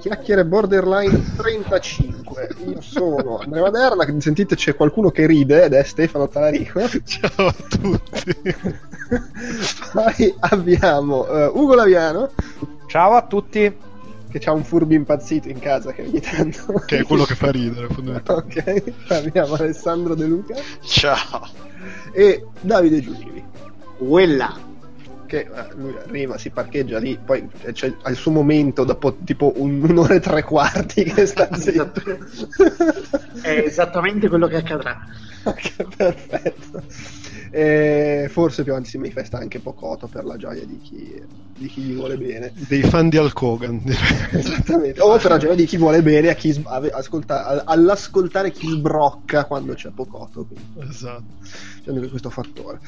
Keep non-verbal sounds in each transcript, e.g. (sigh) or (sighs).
Chiacchiere Borderline 35. Io sono Andrea Maderna, sentite c'è qualcuno che ride ed è Stefano Talarico. Ciao a tutti. (laughs) Poi abbiamo uh, Ugo Laviano. Ciao a tutti. Che ha un furbi impazzito in casa che ogni tanto... Che è quello che fa ridere, fondamentalmente. Ok, abbiamo Alessandro De Luca. Ciao. E Davide Giulivi. Quella che eh, lui arriva, si parcheggia lì, poi c'è cioè, al suo momento, dopo tipo un, (laughs) un'ora e tre quarti che sta (laughs) zitto. È esattamente quello che accadrà. perfetto. E forse più avanti si manifesta anche Pocoto per la gioia di chi, di chi gli vuole bene. Dei fan di Alcogan, Esattamente. O per la gioia di chi vuole bene a chi ascolta, all'ascoltare chi sbrocca quando c'è Pocoto. Quindi. Esatto. C'è anche questo fattore.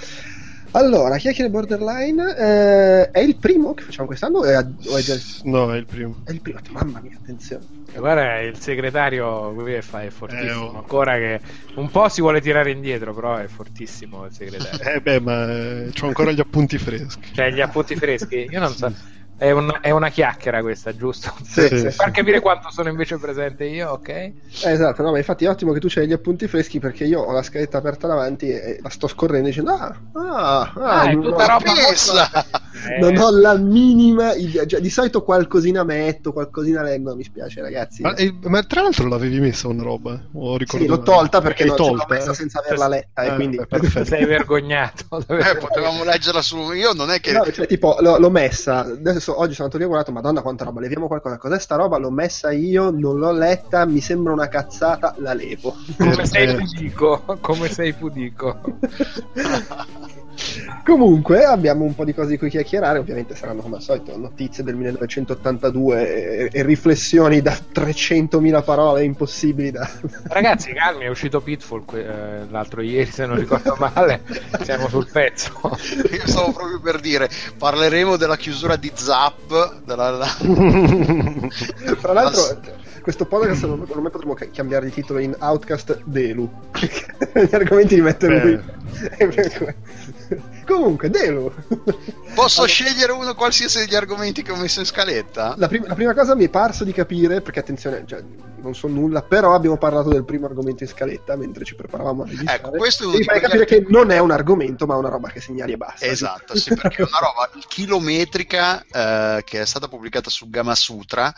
Allora, chiacchiere borderline eh, è il primo che facciamo quest'anno o è, o è già il... No, è il primo. È il primo, mamma mia, attenzione. E guarda, il segretario qui è, è fortissimo. Eh, oh. Ancora che un po' si vuole tirare indietro, però è fortissimo il segretario. eh beh, ma eh, ho ancora gli appunti freschi. Cioè, gli appunti freschi? Io non so. È, un, è, una chiacchiera questa, giusto? Sì, sì, per far capire quanto sono invece presente io, ok? Eh, esatto, no, ma infatti è ottimo che tu c'hai gli appunti freschi perché io ho la scaletta aperta davanti e la sto scorrendo dicendo ah, ah, ah, ah è tutta roba messa. Eh. (laughs) Non ho la minima idea, cioè, di solito qualcosina metto, qualcosina leggo, mi spiace ragazzi. Ma, eh, ma tra l'altro l'avevi messa una roba? O sì, l'ho tolta perché non tolta, l'ho messa senza averla letta e quindi... Perfetto. (laughs) Sei vergognato. (laughs) Eh, potevamo leggerla su... Io non è che... No, cioè, tipo, l'ho, l'ho messa, adesso oggi sono andato lì a madonna quanta roba, leviamo qualcosa, cos'è sta roba? L'ho messa io, non l'ho letta, mi sembra una cazzata, la levo. Come sei pudico, come sei pudico. (laughs) Comunque abbiamo un po' di cose di cui chiacchierare, ovviamente saranno come al solito notizie del 1982 e, e riflessioni da 300.000 parole impossibili da... (laughs) Ragazzi calmi, è uscito Pitfall eh, l'altro ieri se non ricordo male, siamo sul pezzo. (laughs) Io stavo proprio per dire, parleremo della chiusura di Zap. Della... Tra (laughs) l'altro questo podcast secondo me potremmo cambiare il titolo in Outcast Delu gli argomenti li mette lui comunque Delu. Posso allora, scegliere uno qualsiasi degli argomenti che ho messo in scaletta? La, prim- la prima cosa mi è parso di capire perché attenzione cioè, non so nulla però abbiamo parlato del primo argomento in scaletta mentre ci preparavamo a registrare. Ecco questo devi fare capire argomenti... che non è un argomento ma una roba che segnali e basta. Esatto sì perché è una roba chilometrica eh, che è stata pubblicata su Gama Sutra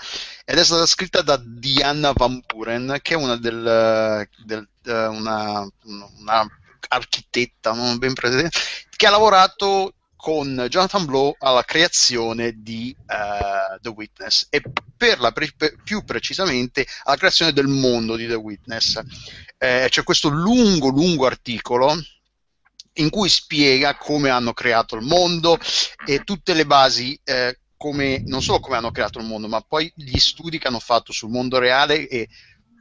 ed è stata scritta da Diana Van Buren, che è una del, del uh, una, una, architetta non ben presente, che ha lavorato con Jonathan Blow alla creazione di uh, The Witness e per la pre- più precisamente alla creazione del mondo di The Witness. Eh, c'è questo lungo, lungo articolo in cui spiega come hanno creato il mondo e tutte le basi eh, come, non solo come hanno creato il mondo, ma poi gli studi che hanno fatto sul mondo reale e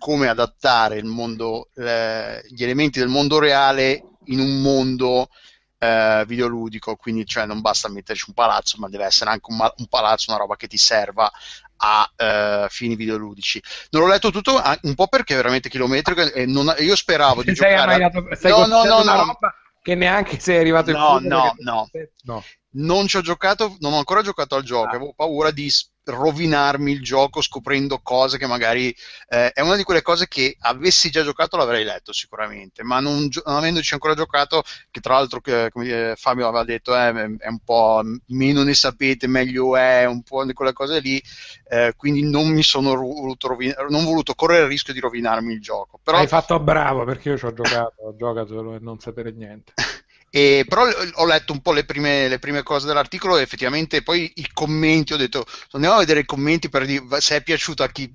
come adattare mondo, eh, gli elementi del mondo reale in un mondo eh, videoludico, quindi cioè, non basta metterci un palazzo, ma deve essere anche un, un palazzo, una roba che ti serva a eh, fini videoludici. Non l'ho letto tutto ah, un po' perché è veramente chilometrico e non, io speravo di giocare... Arrivato, no, no, no, no. Che neanche sei arrivato in no, no, no, no non ci ho giocato, non ho ancora giocato al gioco, ah. avevo paura di rovinarmi il gioco scoprendo cose che magari eh, è una di quelle cose che avessi già giocato l'avrei letto sicuramente, ma non, non avendoci ancora giocato, che tra l'altro che, come Fabio aveva detto eh, è un po' meno ne sapete meglio è, un po' di quelle cose lì, eh, quindi non mi sono voluto, rovinare, non voluto correre il rischio di rovinarmi il gioco. Però... Hai fatto bravo perché io ci ho giocato, ho giocato e non sapere niente. (laughs) E, però ho letto un po' le prime, le prime, cose dell'articolo e effettivamente poi i commenti, ho detto andiamo a vedere i commenti per dire se è piaciuto a chi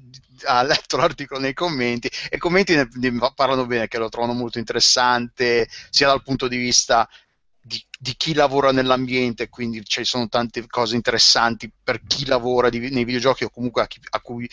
ha (laughs) letto l'articolo nei commenti. E i commenti ne, ne parlano bene, che lo trovano molto interessante sia dal punto di vista di di chi lavora nell'ambiente, quindi ci sono tante cose interessanti per chi lavora di, nei videogiochi o comunque a, chi, a cui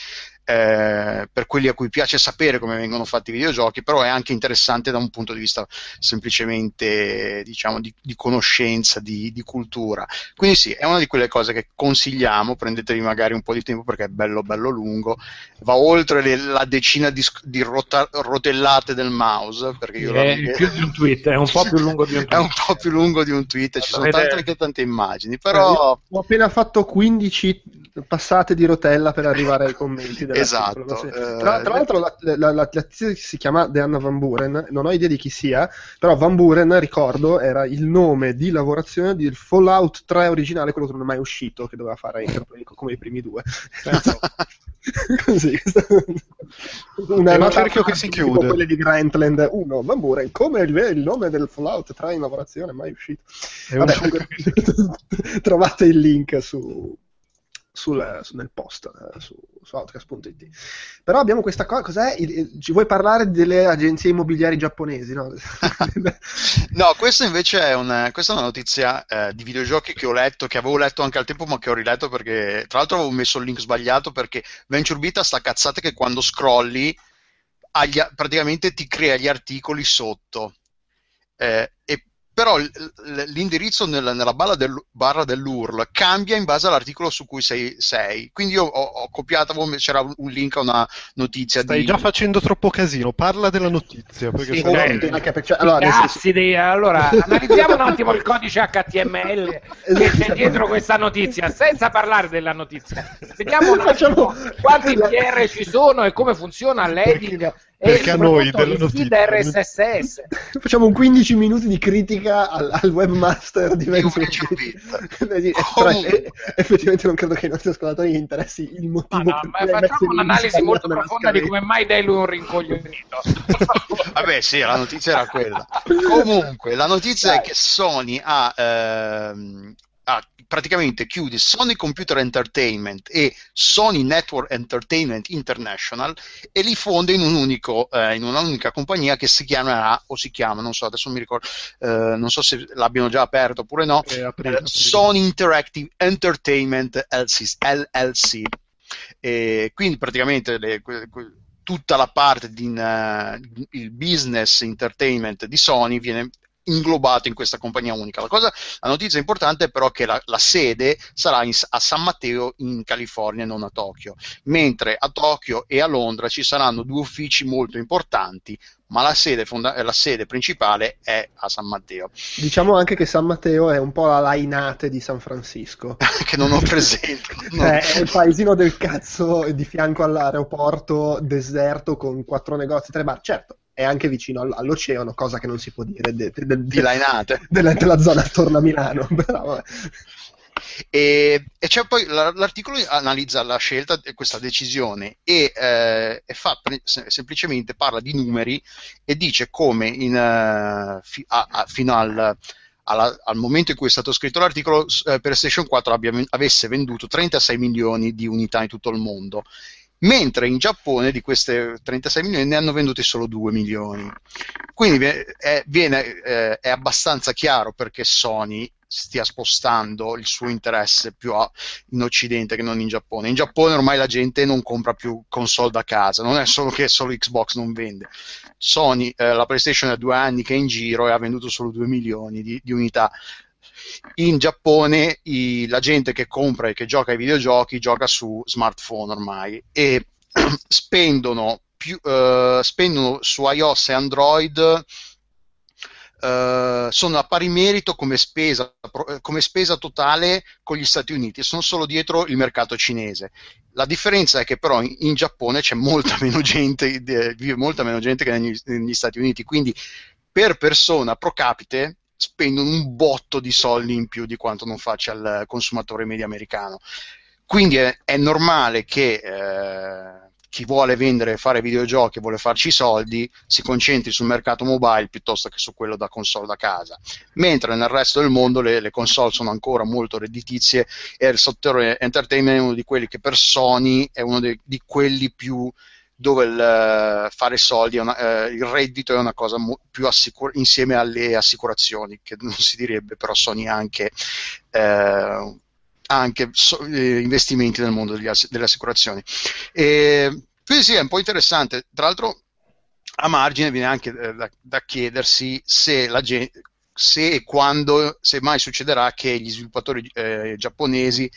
eh, per quelli a cui piace sapere come vengono fatti i videogiochi, però è anche interessante da un punto di vista semplicemente diciamo, di, di conoscenza, di, di, cultura. Quindi sì, è una di quelle cose che consigliamo, prendetevi magari un po' di tempo perché è bello bello lungo, va oltre le, la decina di, di rota, rotellate del mouse, perché io è la... più di un tweet, è un po' più lungo di un tweet. (laughs) è un po' più lungo di un tweet, ci sono tante, anche tante immagini, però... Ho appena fatto 15 passate di rotella per arrivare ai commenti esatto eh, tra, tra, l'altro la, la, la, la si chiama Deanna Van Buren non ho idea di chi sia però Van Buren ricordo era il nome di lavorazione del Fallout 3 originale quello che non è mai uscito che doveva fare Interplay come i primi due. (laughs) (laughs) Così una è un cerchio che si chiude. quelle di Grantland. 1 Van Buren come il, il, nome del Fallout 3 in lavorazione mai uscito Vabbè, (laughs) trovate il link su sul, su, nel post eh, su, su outcast.it. Però abbiamo questa cosa, cos'è? Il, ci vuoi parlare delle agenzie immobiliari giapponesi? No, (laughs) no questa invece è una, questa è una notizia eh, di videogiochi che ho letto, che avevo letto anche al tempo, ma che ho riletto perché, tra l'altro, avevo messo il link sbagliato perché VentureBeat ha sta cazzata che quando scrolli agli, praticamente ti crea gli articoli sotto. Eh, e però l'indirizzo nella, nella barra, del, barra, dell'URL cambia in base all'articolo su cui sei. sei. Quindi io ho, ho, copiato, c'era un link a una notizia. Stai di... già facendo troppo casino, parla della notizia. Perché sì, se... anche perché, allora, Cazzi dei, allora, analizziamo un attimo il codice HTML che c'è dietro questa notizia, senza parlare della notizia. Vediamo un attimo quanti PR ci sono e come funziona l'editing perché a noi della notizia RSS (laughs) facciamo un 15 minuti di critica al, al webmaster di effettivamente non credo che i nostri ascoltatori interessi il motivo ma no, ma facciamo un'analisi molto profonda di come mai dai lui un rincoglionito. (laughs) Vabbè sì la notizia era quella. Comunque la notizia Dai. è che Sony ha ehm, ah, praticamente chiude Sony Computer Entertainment e Sony Network Entertainment International e li fonda in, un unico, eh, in un'unica compagnia che si chiamerà, o si chiama, non so, adesso mi ricordo, eh, non so se l'abbiano già aperto oppure no, eh, aprire, aprire. Sony Interactive Entertainment LLC. E quindi praticamente le, tutta la parte di uh, il business entertainment di Sony viene inglobato in questa compagnia unica. La, cosa, la notizia importante è però che la, la sede sarà in, a San Matteo in California, non a Tokyo, mentre a Tokyo e a Londra ci saranno due uffici molto importanti, ma la sede, fonda- la sede principale è a San Matteo. Diciamo anche che San Matteo è un po' la Lainate di San Francisco. (laughs) che non ho presente. (laughs) no. Eh, è il paesino del cazzo di fianco all'aeroporto deserto con quattro negozi, tre bar. Certo, è anche vicino all'oceano, cosa che non si può dire de, de, de, di Lainate. (laughs) Della, della zona attorno a Milano. (laughs) Però, e, e c'è poi l'articolo analizza la scelta, questa decisione e, eh, e fa semplicemente parla di numeri e dice come in, uh, fi- a, a, fino al, alla, al, momento in cui è stato scritto l'articolo eh, PlayStation 4 abbia, avesse venduto 36 milioni di unità in tutto il mondo mentre in Giappone di queste 36 milioni ne hanno venduti solo 2 milioni. Quindi è, viene, eh, è abbastanza chiaro perché Sony stia spostando il suo interesse più a, in Occidente che non in Giappone. In Giappone ormai la gente non compra più console da casa, non è solo che solo Xbox non vende. Sony, eh, la PlayStation ha due anni che è in giro e ha venduto solo 2 milioni di, di unità in Giappone i, la gente che compra e che gioca ai videogiochi gioca su smartphone ormai e (clears throat) spendono, più, uh, spendono su iOS e Android Uh, sono a pari merito come spesa, come spesa, totale con gli Stati Uniti sono solo dietro il mercato cinese. La differenza è che però in, in Giappone c'è molta (laughs) meno gente, vive molta meno gente che negli, negli Stati Uniti, quindi per persona pro capite spendono un botto di soldi in più di quanto non faccia il consumatore medio americano. Quindi è, è normale che eh, chi vuole vendere e fare videogiochi e vuole farci soldi si concentri sul mercato mobile piuttosto che su quello da console da casa. Mentre nel resto del mondo le, le console sono ancora molto redditizie e il settore entertainment è uno di quelli che per Sony è uno de, di quelli più dove il, eh, fare soldi, una, eh, il reddito è una cosa mo- più assicur- insieme alle assicurazioni, che non si direbbe, però Sony ha anche, eh, anche so- eh, investimenti nel mondo ass- delle assicurazioni. E, quindi sì, è un po' interessante. Tra l'altro, a margine viene anche eh, da, da chiedersi se la gente se e quando, se mai succederà che gli sviluppatori eh, giapponesi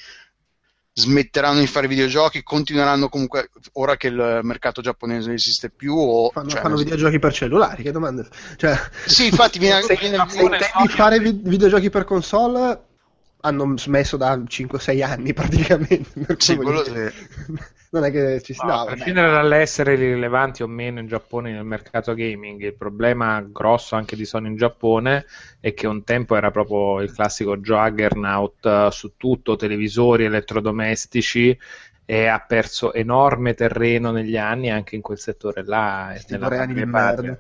smetteranno di fare videogiochi, continueranno comunque, ora che il mercato giapponese non esiste più, o, fanno, cioè, fanno videogiochi per cellulari, che domande? Cioè, sì, infatti viene, (laughs) se, viene, se intendi fare vi- videogiochi per console, hanno smesso da 5-6 anni (laughs) praticamente. Sì, quello sì. (laughs) non è che ci si no, a prescindere dall'essere rilevanti o meno in Giappone nel mercato gaming, il problema grosso anche di Sony in Giappone è che un tempo era proprio il classico juggernaut uh, su tutto, televisori, elettrodomestici e ha perso enorme terreno negli anni anche in quel settore là. Nella anni di merda.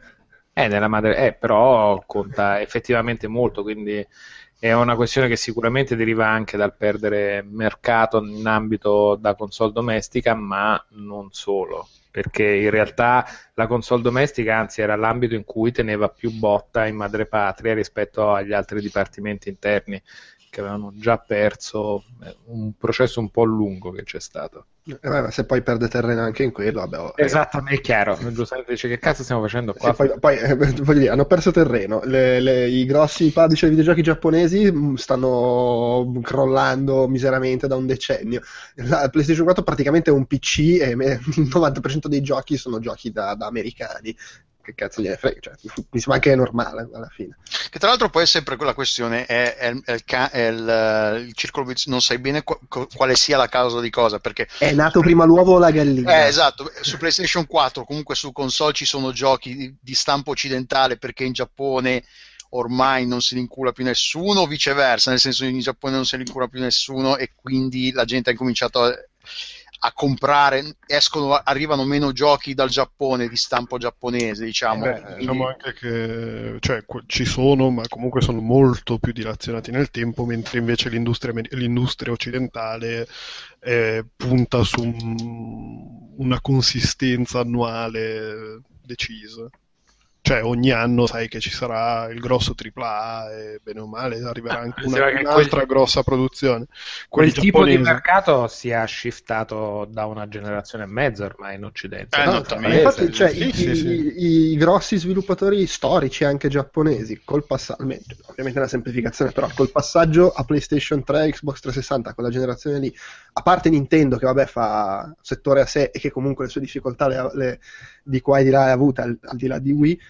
Eh, nella madre... eh, però conta effettivamente molto, quindi è una questione che sicuramente deriva anche dal perdere mercato in ambito da console domestica, ma non solo, perché in realtà la console domestica anzi era l'ambito in cui teneva più botta in madrepatria rispetto agli altri dipartimenti interni che avevano già perso eh, un processo un po' lungo che c'è stato. Eh, se poi perde terreno anche in quello, vabbè. Oh, esatto, è chiaro. Giustamente dice che cazzo stiamo facendo qua? Poi, poi eh, (laughs) voglio dire, hanno perso terreno. Le, le, I grossi publisher di videogiochi giapponesi mm, stanno crollando miseramente da un decennio. La PlayStation 4 praticamente è un PC e (laughs) il 90% dei giochi sono giochi da, da americani che cazzo gliene frega, cioè, mi sembra che è normale alla fine. Che tra l'altro poi è sempre quella questione, è, è, è, il, è il, il, circolo vizioso, non sai bene qu- quale sia la causa di cosa, perché... È nato prima l'uovo o la gallina? Eh, esatto, su PlayStation 4 comunque su console ci sono giochi di, di stampo occidentale perché in Giappone ormai non se ne incula più nessuno, o viceversa, nel senso che in Giappone non se ne incula più nessuno e quindi la gente ha cominciato a a comprare, escono, arrivano meno giochi dal Giappone di stampo giapponese, diciamo. Beh, Quindi... Diciamo anche che cioè, ci sono, ma comunque sono molto più dilazionati nel tempo, mentre invece l'industria, l'industria occidentale eh, punta su un, una consistenza annuale decisa cioè ogni anno sai che ci sarà il grosso AAA e bene o male arriverà anche (laughs) una, un'altra quel, grossa produzione. Quel tipo di mercato si è shiftato da una generazione e mezza ormai in Occidente. Eh, no, no, infatti, cioè, sì, i, sì, sì. I, I, grossi sviluppatori storici anche giapponesi, col passaggio, ovviamente una semplificazione, però col passaggio a PlayStation 3, Xbox 360, quella generazione lì, a parte Nintendo che vabbè fa settore a sé e che comunque le sue difficoltà le, le, di qua e di là ha avute al, al di là di Wii,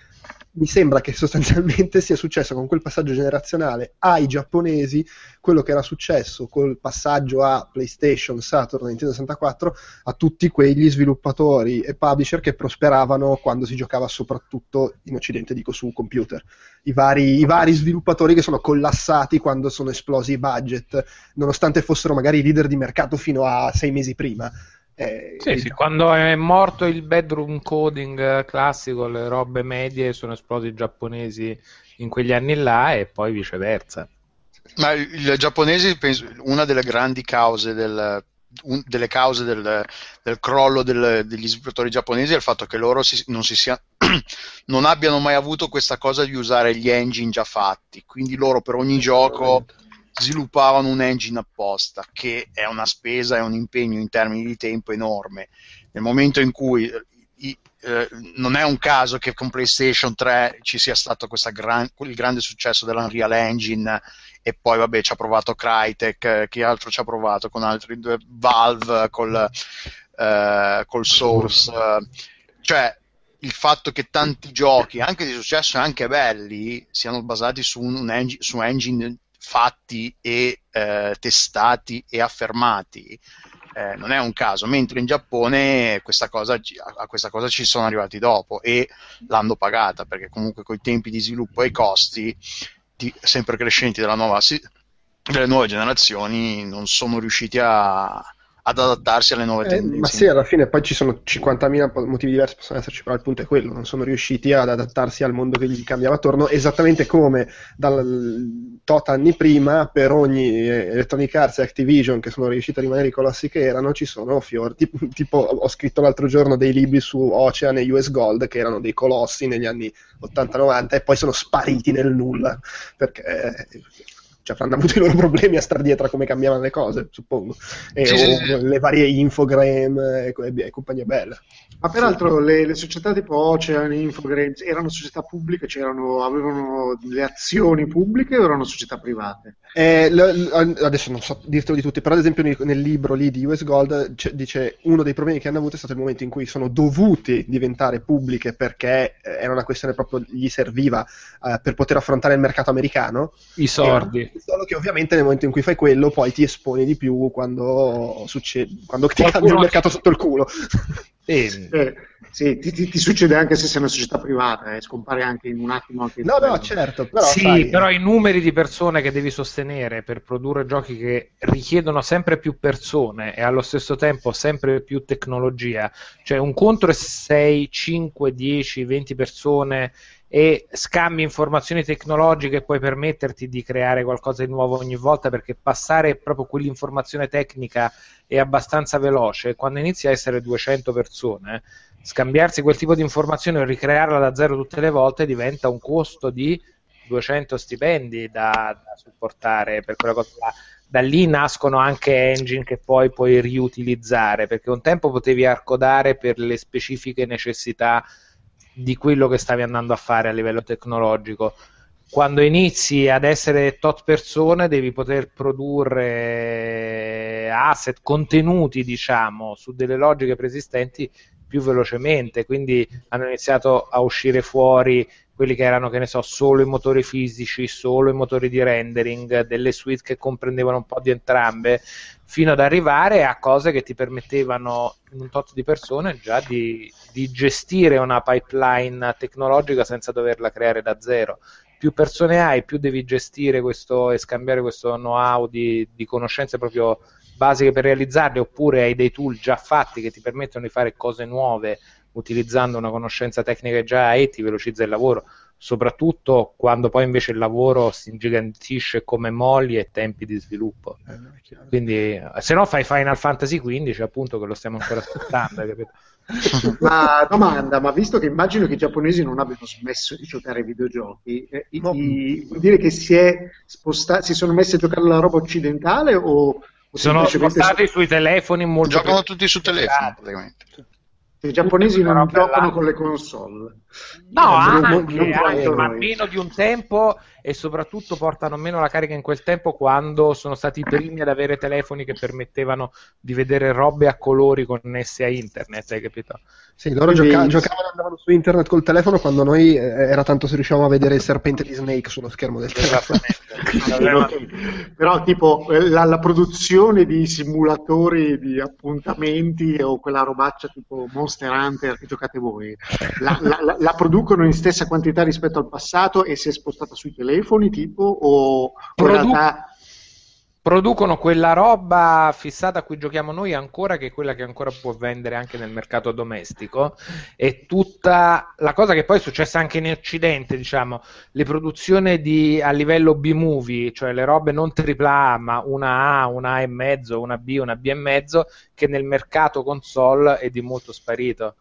mi sembra che sostanzialmente sia successo con quel passaggio generazionale ai giapponesi quello che era successo col passaggio a PlayStation, Saturn, Nintendo 64 a tutti quegli sviluppatori e publisher che prosperavano quando si giocava soprattutto in Occidente, dico su computer. I vari, I vari sviluppatori che sono collassati quando sono esplosi i budget, nonostante fossero magari leader di mercato fino a sei mesi prima. Eh, sì, sì, quando è morto il bedroom coding classico, le robe medie sono esplosi i giapponesi in quegli anni là e poi viceversa. Ma i giapponesi, penso, una delle grandi cause del, un, delle cause del, del crollo del, degli sviluppatori giapponesi è il fatto che loro si, non, si sia, (clears throat) non abbiano mai avuto questa cosa di usare gli engine già fatti, quindi loro per ogni gioco sviluppavano un engine apposta, che è una spesa e un impegno in termini di tempo enorme. Nel momento in cui i, eh, non è un caso che con PlayStation 3 ci sia stato gran, il grande successo dell'Unreal Engine e poi vabbè ci ha provato Crytek, eh, chi altro ci ha provato con altri due, Valve col, eh, col Source, cioè il fatto che tanti giochi, anche di successo e anche belli, siano basati su un engine, su engine fatti e eh, testati e affermati. Eh, non è un caso, mentre in Giappone questa cosa, a questa cosa ci sono arrivati dopo e l'hanno pagata perché comunque con i tempi di sviluppo e i costi di, sempre crescenti nuova, delle nuove generazioni non sono riusciti a, a ad adattarsi alle nuove eh, tendenze. Ma sì, alla fine poi ci sono 50.000 motivi diversi possono esserci, però il punto è quello, non sono riusciti ad adattarsi al mondo che gli cambiava attorno, esattamente come dal tot anni prima per ogni Electronic Arts e Activision che sono riusciti a rimanere i colossi che erano, ci sono fiori, tipo, tipo ho scritto l'altro giorno dei libri su Ocean e US Gold che erano dei colossi negli anni 80-90 e poi sono spariti nel nulla perché cioè avranno avuto i loro problemi a star dietro a come cambiavano le cose, suppongo. E sì, sì, sì. le varie infogram e, e compagnia bella. Ma peraltro le, le, società tipo Ocean, Infogrames erano società pubbliche, avevano le azioni pubbliche o erano società private? Eh, l- l- adesso non so dirtelo di tutti, però ad esempio nel, nel libro lì di US Gold c- dice uno dei problemi che hanno avuto è stato il momento in cui sono dovuti diventare pubbliche perché eh, era una questione proprio gli serviva eh, per poter affrontare il mercato americano. I sordi. Solo che ovviamente nel momento in cui fai quello poi ti esponi di più quando, succede, quando ti cambia il mercato sotto il culo. (laughs) Eh, sì, ti, ti, ti, succede anche se sei una società privata, eh, scompare anche in un attimo anche No, no, certo, però Sì, sai, però i numeri di persone che devi sostenere per produrre giochi che richiedono sempre più persone e allo stesso tempo sempre più tecnologia, cioè un conto è 6, 5, 10, 20 persone e scambi informazioni tecnologiche puoi permetterti di creare qualcosa di nuovo ogni volta perché passare proprio quell'informazione tecnica è abbastanza veloce quando inizi a essere 200 persone scambiarsi quel tipo di informazione e ricrearla da zero tutte le volte diventa un costo di 200 stipendi da, da supportare per quella cosa là. Da lì nascono anche engine che poi puoi riutilizzare, perché un tempo potevi arcodare per le specifiche necessità di quello che stavi andando a fare a livello tecnologico. Quando inizi ad essere tot persone devi poter produrre asset, contenuti, diciamo, su delle logiche preesistenti più velocemente, quindi hanno iniziato a uscire fuori quelli che erano, che ne so, solo i motori fisici, solo i motori di rendering, delle suite che comprendevano un po' di entrambe, fino ad arrivare a cose che ti permettevano in un tot di persone già di, di gestire una pipeline tecnologica senza doverla creare da zero. Più persone hai, più devi gestire questo e scambiare questo know-how di, di conoscenze proprio basiche per realizzarle, oppure hai dei tool già fatti che ti permettono di fare cose nuove utilizzando una conoscenza tecnica che già hai e ti velocizza il lavoro soprattutto quando poi invece il lavoro si ingigantisce come molli e tempi di sviluppo. Eh, Quindi, se no fai Final Fantasy XV, appunto, che lo stiamo ancora aspettando, capito? (laughs) ma domanda, ma visto che immagino che i giapponesi non abbiano smesso di giocare ai videogiochi, eh, no. i, vuol dire che si, sposta- si, sono messi a giocare la roba occidentale o, o sono spostati su... sui telefoni molto giocano tutti su telefono praticamente i giapponesi non giocano con le console. No, anche, non, anche ma meno di un tempo e soprattutto portano meno la carica in quel tempo quando sono stati i primi ad avere telefoni che permettevano di vedere robe a colori connesse a internet, hai capito? Sì, loro Quindi... gioca- giocavano andavano su internet col telefono quando noi eh, era tanto se riuscivamo a vedere il serpente di Snake sullo schermo del telefono. (laughs) Però tipo eh, la, la, produzione di simulatori di appuntamenti o quella robaccia tipo Monster Hunter che giocate voi, la, la, la, producono in stessa quantità rispetto al passato e si è spostata sui telefoni tipo o Produ- in realtà producono quella roba fissata a cui giochiamo noi ancora, che è quella che ancora può vendere anche nel mercato domestico. E tutta la cosa che poi è successa anche in Occidente, diciamo, le produzioni di, a livello B-movie, cioè le robe non AAA, ma una A, una A e mezzo, una B, una B e mezzo, che nel mercato console è di molto sparito.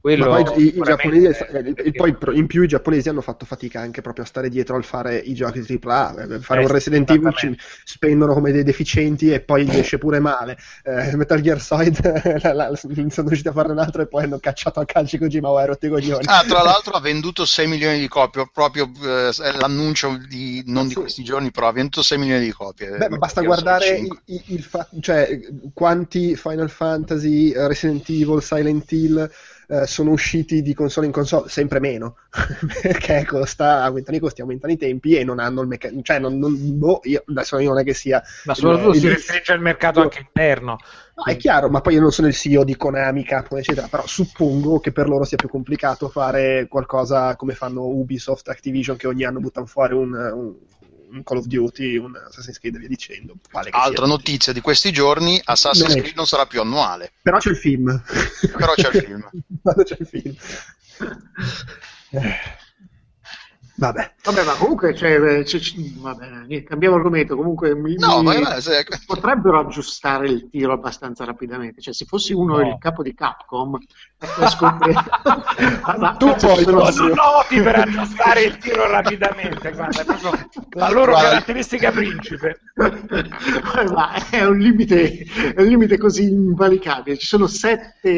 Quello Ma poi, i, i giapponesi, eh, poi in più i giapponesi hanno fatto fatica anche proprio a stare dietro al fare i giochi AAA, eh, fare eh, un Resident Evil ci spendono come dei deficienti e poi gli (laughs) esce pure male. Eh, Metal Gear Solid (laughs) la, la, sono riusciti a farne un altro e poi hanno cacciato a calci Kojima o rotti coglioni. Ah, tra l'altro ha (laughs) venduto 6 milioni di copie, proprio eh, l'annuncio di, non di questi giorni, però ha venduto 6 milioni di copie. Beh, basta guardare il, il fa- cioè, quanti Final Fantasy, Resident Evil, Silent Hill eh, sono usciti di console in console sempre meno (laughs) perché costa, aumentano i costi, aumentano i tempi e non hanno il meccanismo, cioè non, non, boh, io, adesso io non è che sia ma soprattutto il, si restringe il mercato anche interno. No, è chiaro, ma poi io non sono il CEO di Konami, Capcom eccetera, però suppongo che per loro sia più complicato fare qualcosa come fanno Ubisoft, Activision che ogni anno buttano fuori un, un un Call of Duty, un Assassin's Creed e via dicendo. Altra sia. notizia di questi giorni, Assassin's non Creed non sarà più annuale. Però c'è il film. Però c'è il film. (laughs) Quando c'è il film. (laughs) Eh. Vabbè. Vabbè, ma comunque cioè, cioè, vabbè, cambiamo argomento. Comunque mi, no, mi, ma se... potrebbero aggiustare il tiro abbastanza rapidamente. Cioè, se fossi uno no. il capo di Capcom, scopri... (laughs) ma, tu poi sono noti per aggiustare il tiro rapidamente. Guarda, è proprio la loro guarda. caratteristica principe. ma è un limite, è un limite così invalicabile. Ci sono sette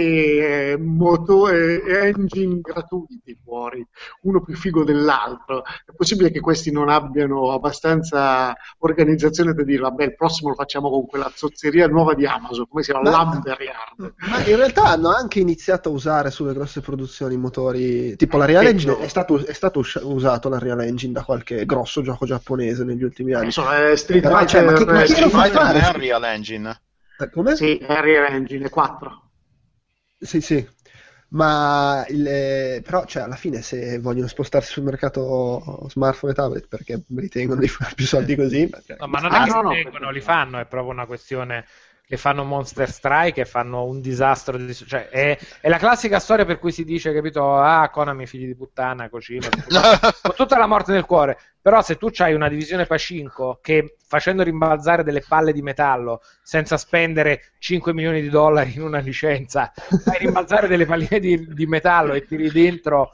eh, moto e engine gratuiti fuori, uno più figo dell'altro altro. È possibile che questi non abbiano abbastanza organizzazione per dire, vabbè, il prossimo lo facciamo con quella zozzeria nuova di Amazon, come si chiama? Lumber Yard. Ma in realtà hanno anche iniziato a usare sulle grosse produzioni motori, tipo la Real Engine, è stato, è stato usato la Real Engine da qualche grosso gioco giapponese negli ultimi anni. Insomma, Street Fighter, cioè, ma che, ma chi lo fa fare? È Real Engine. Eh, come? Sì, è Real Engine 4. Sì, sì, ma il, eh, però cioè, alla fine se vogliono spostarsi sul mercato smartphone e tablet perché ritengono di fare più soldi così? Cioè, no, ma non è che no, no, li fanno è proprio una questione che fanno Monster Strike e fanno un disastro. Di, cioè, è, è, la classica storia per cui si dice, capito, ah, Konami figli di puttana, così, (laughs) con tutta la morte nel cuore. Però se tu hai una divisione Pacinco che facendo rimbalzare delle palle di metallo senza spendere 5 milioni di dollari in una licenza, fai rimbalzare delle palline di, di metallo e tiri dentro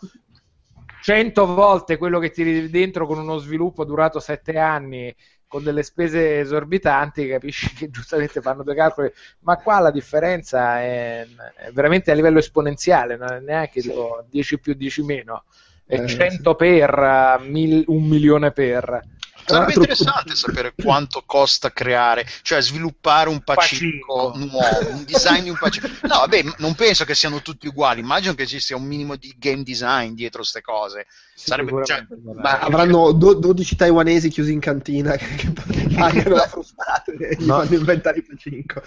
100 volte quello che tiri dentro con uno sviluppo durato 7 anni con delle spese esorbitanti, capisci che giustamente fanno due calcoli, ma qua la differenza è, è veramente a livello esponenziale, non è neanche sì. tipo 10 più 10 meno, è 100 eh, per, mil, un milione per. Sarebbe interessante sapere quanto costa creare, cioè sviluppare un Pacinco, nuovo, un design di un Pacinco. No, vabbè, non penso che siano tutti uguali, immagino che ci sia un minimo di game design dietro queste cose. Sarebbe, cioè, ma avranno do- 12 taiwanesi chiusi in cantina che, (laughs) che pagano la frustata e gli no. fanno inventare i Pacinco.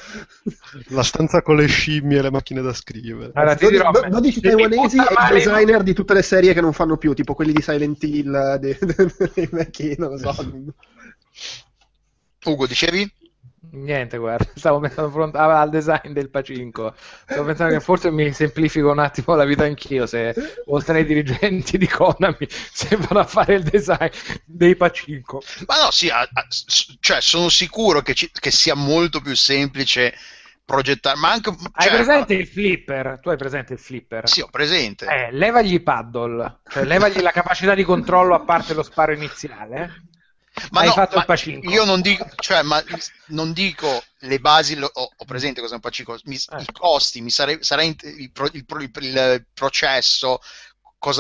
La stanza con le scimmie e le macchine da scrivere. Allora, 12, dirò, 12 taiwanesi e i designer di tutte le serie che non fanno più, tipo quelli di Silent Hill, dei, (laughs) dei vecchi, non lo so Ugo, dicevi? Niente, guarda, (laughs) stavo mettendo fronte al design del Pacinco. Stavo pensando che forse mi semplifico un attimo la vita anch'io se oltre ai dirigenti di Konami (laughs) se vanno a fare il design dei Pacinco. Ma no, sì, a, a, cioè sono sicuro che, ci, che, sia molto più semplice progettare. Ma anche, cioè, hai presente il flipper? Tu hai presente il flipper? Sì, ho presente. Eh, levagli i paddle, cioè levagli la capacità di controllo a parte lo sparo iniziale ma Hai no, fatto ma il Pacinco. Io non dico, cioè, ma non dico le basi, lo, ho, ho, presente cosa è un Pacinco, mi, eh. i costi, mi sarei, sarei il, il, il, il, processo,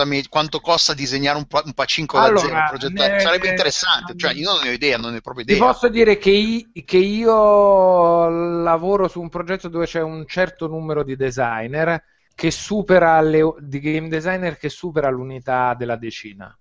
mi, quanto costa disegnare un, un Pacinco allora, da zero, ne, sarebbe interessante, cioè io non ne ho idea, non ne ho proprio idea. Ti posso dire che, i, che io lavoro su un progetto dove c'è un certo numero di designer che supera le, di game designer che supera l'unità della decina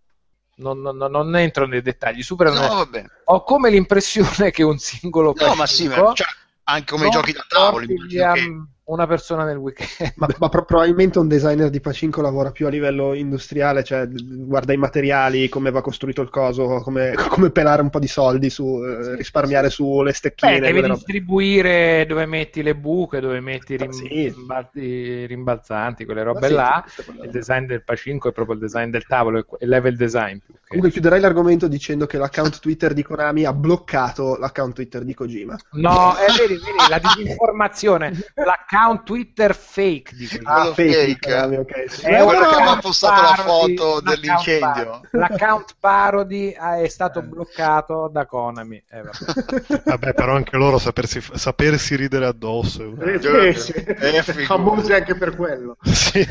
non, non, non, entro nei dettagli, superano. No, Ho come l'impressione (laughs) che un singolo no, ma sì, ma, cioè, anche come i giochi da tavolo, immagino che una persona nel weekend. Ma, ma pro- probabilmente un designer di Pacinco lavora più a livello industriale, cioè guarda i materiali, come va costruito il coso, come, (laughs) come pelare un po' di soldi, su, eh, risparmiare sulle stecchine. Beh, devi distribuire dove metti le buche, dove metti i rim- sì. rimbalzi, rimbalzanti, quelle robe sì, là. il design del Pacinco è proprio il design del tavolo, è level design. Più che... Comunque chiuderai l'argomento dicendo che l'account Twitter di Konami ha bloccato l'account Twitter di Kojima. No, è vedi, vedi la disinformazione. L'account (laughs) account Twitter fake di ah, fake, fake. Okay, sì. è quello che aveva postato parody, la foto dell'incendio l'account parody è stato bloccato da Konami eh, vabbè. (laughs) vabbè. però anche loro sapersi, sapersi ridere addosso eh, sì, sì. Eh, famosi anche per quello sì. (laughs) (laughs)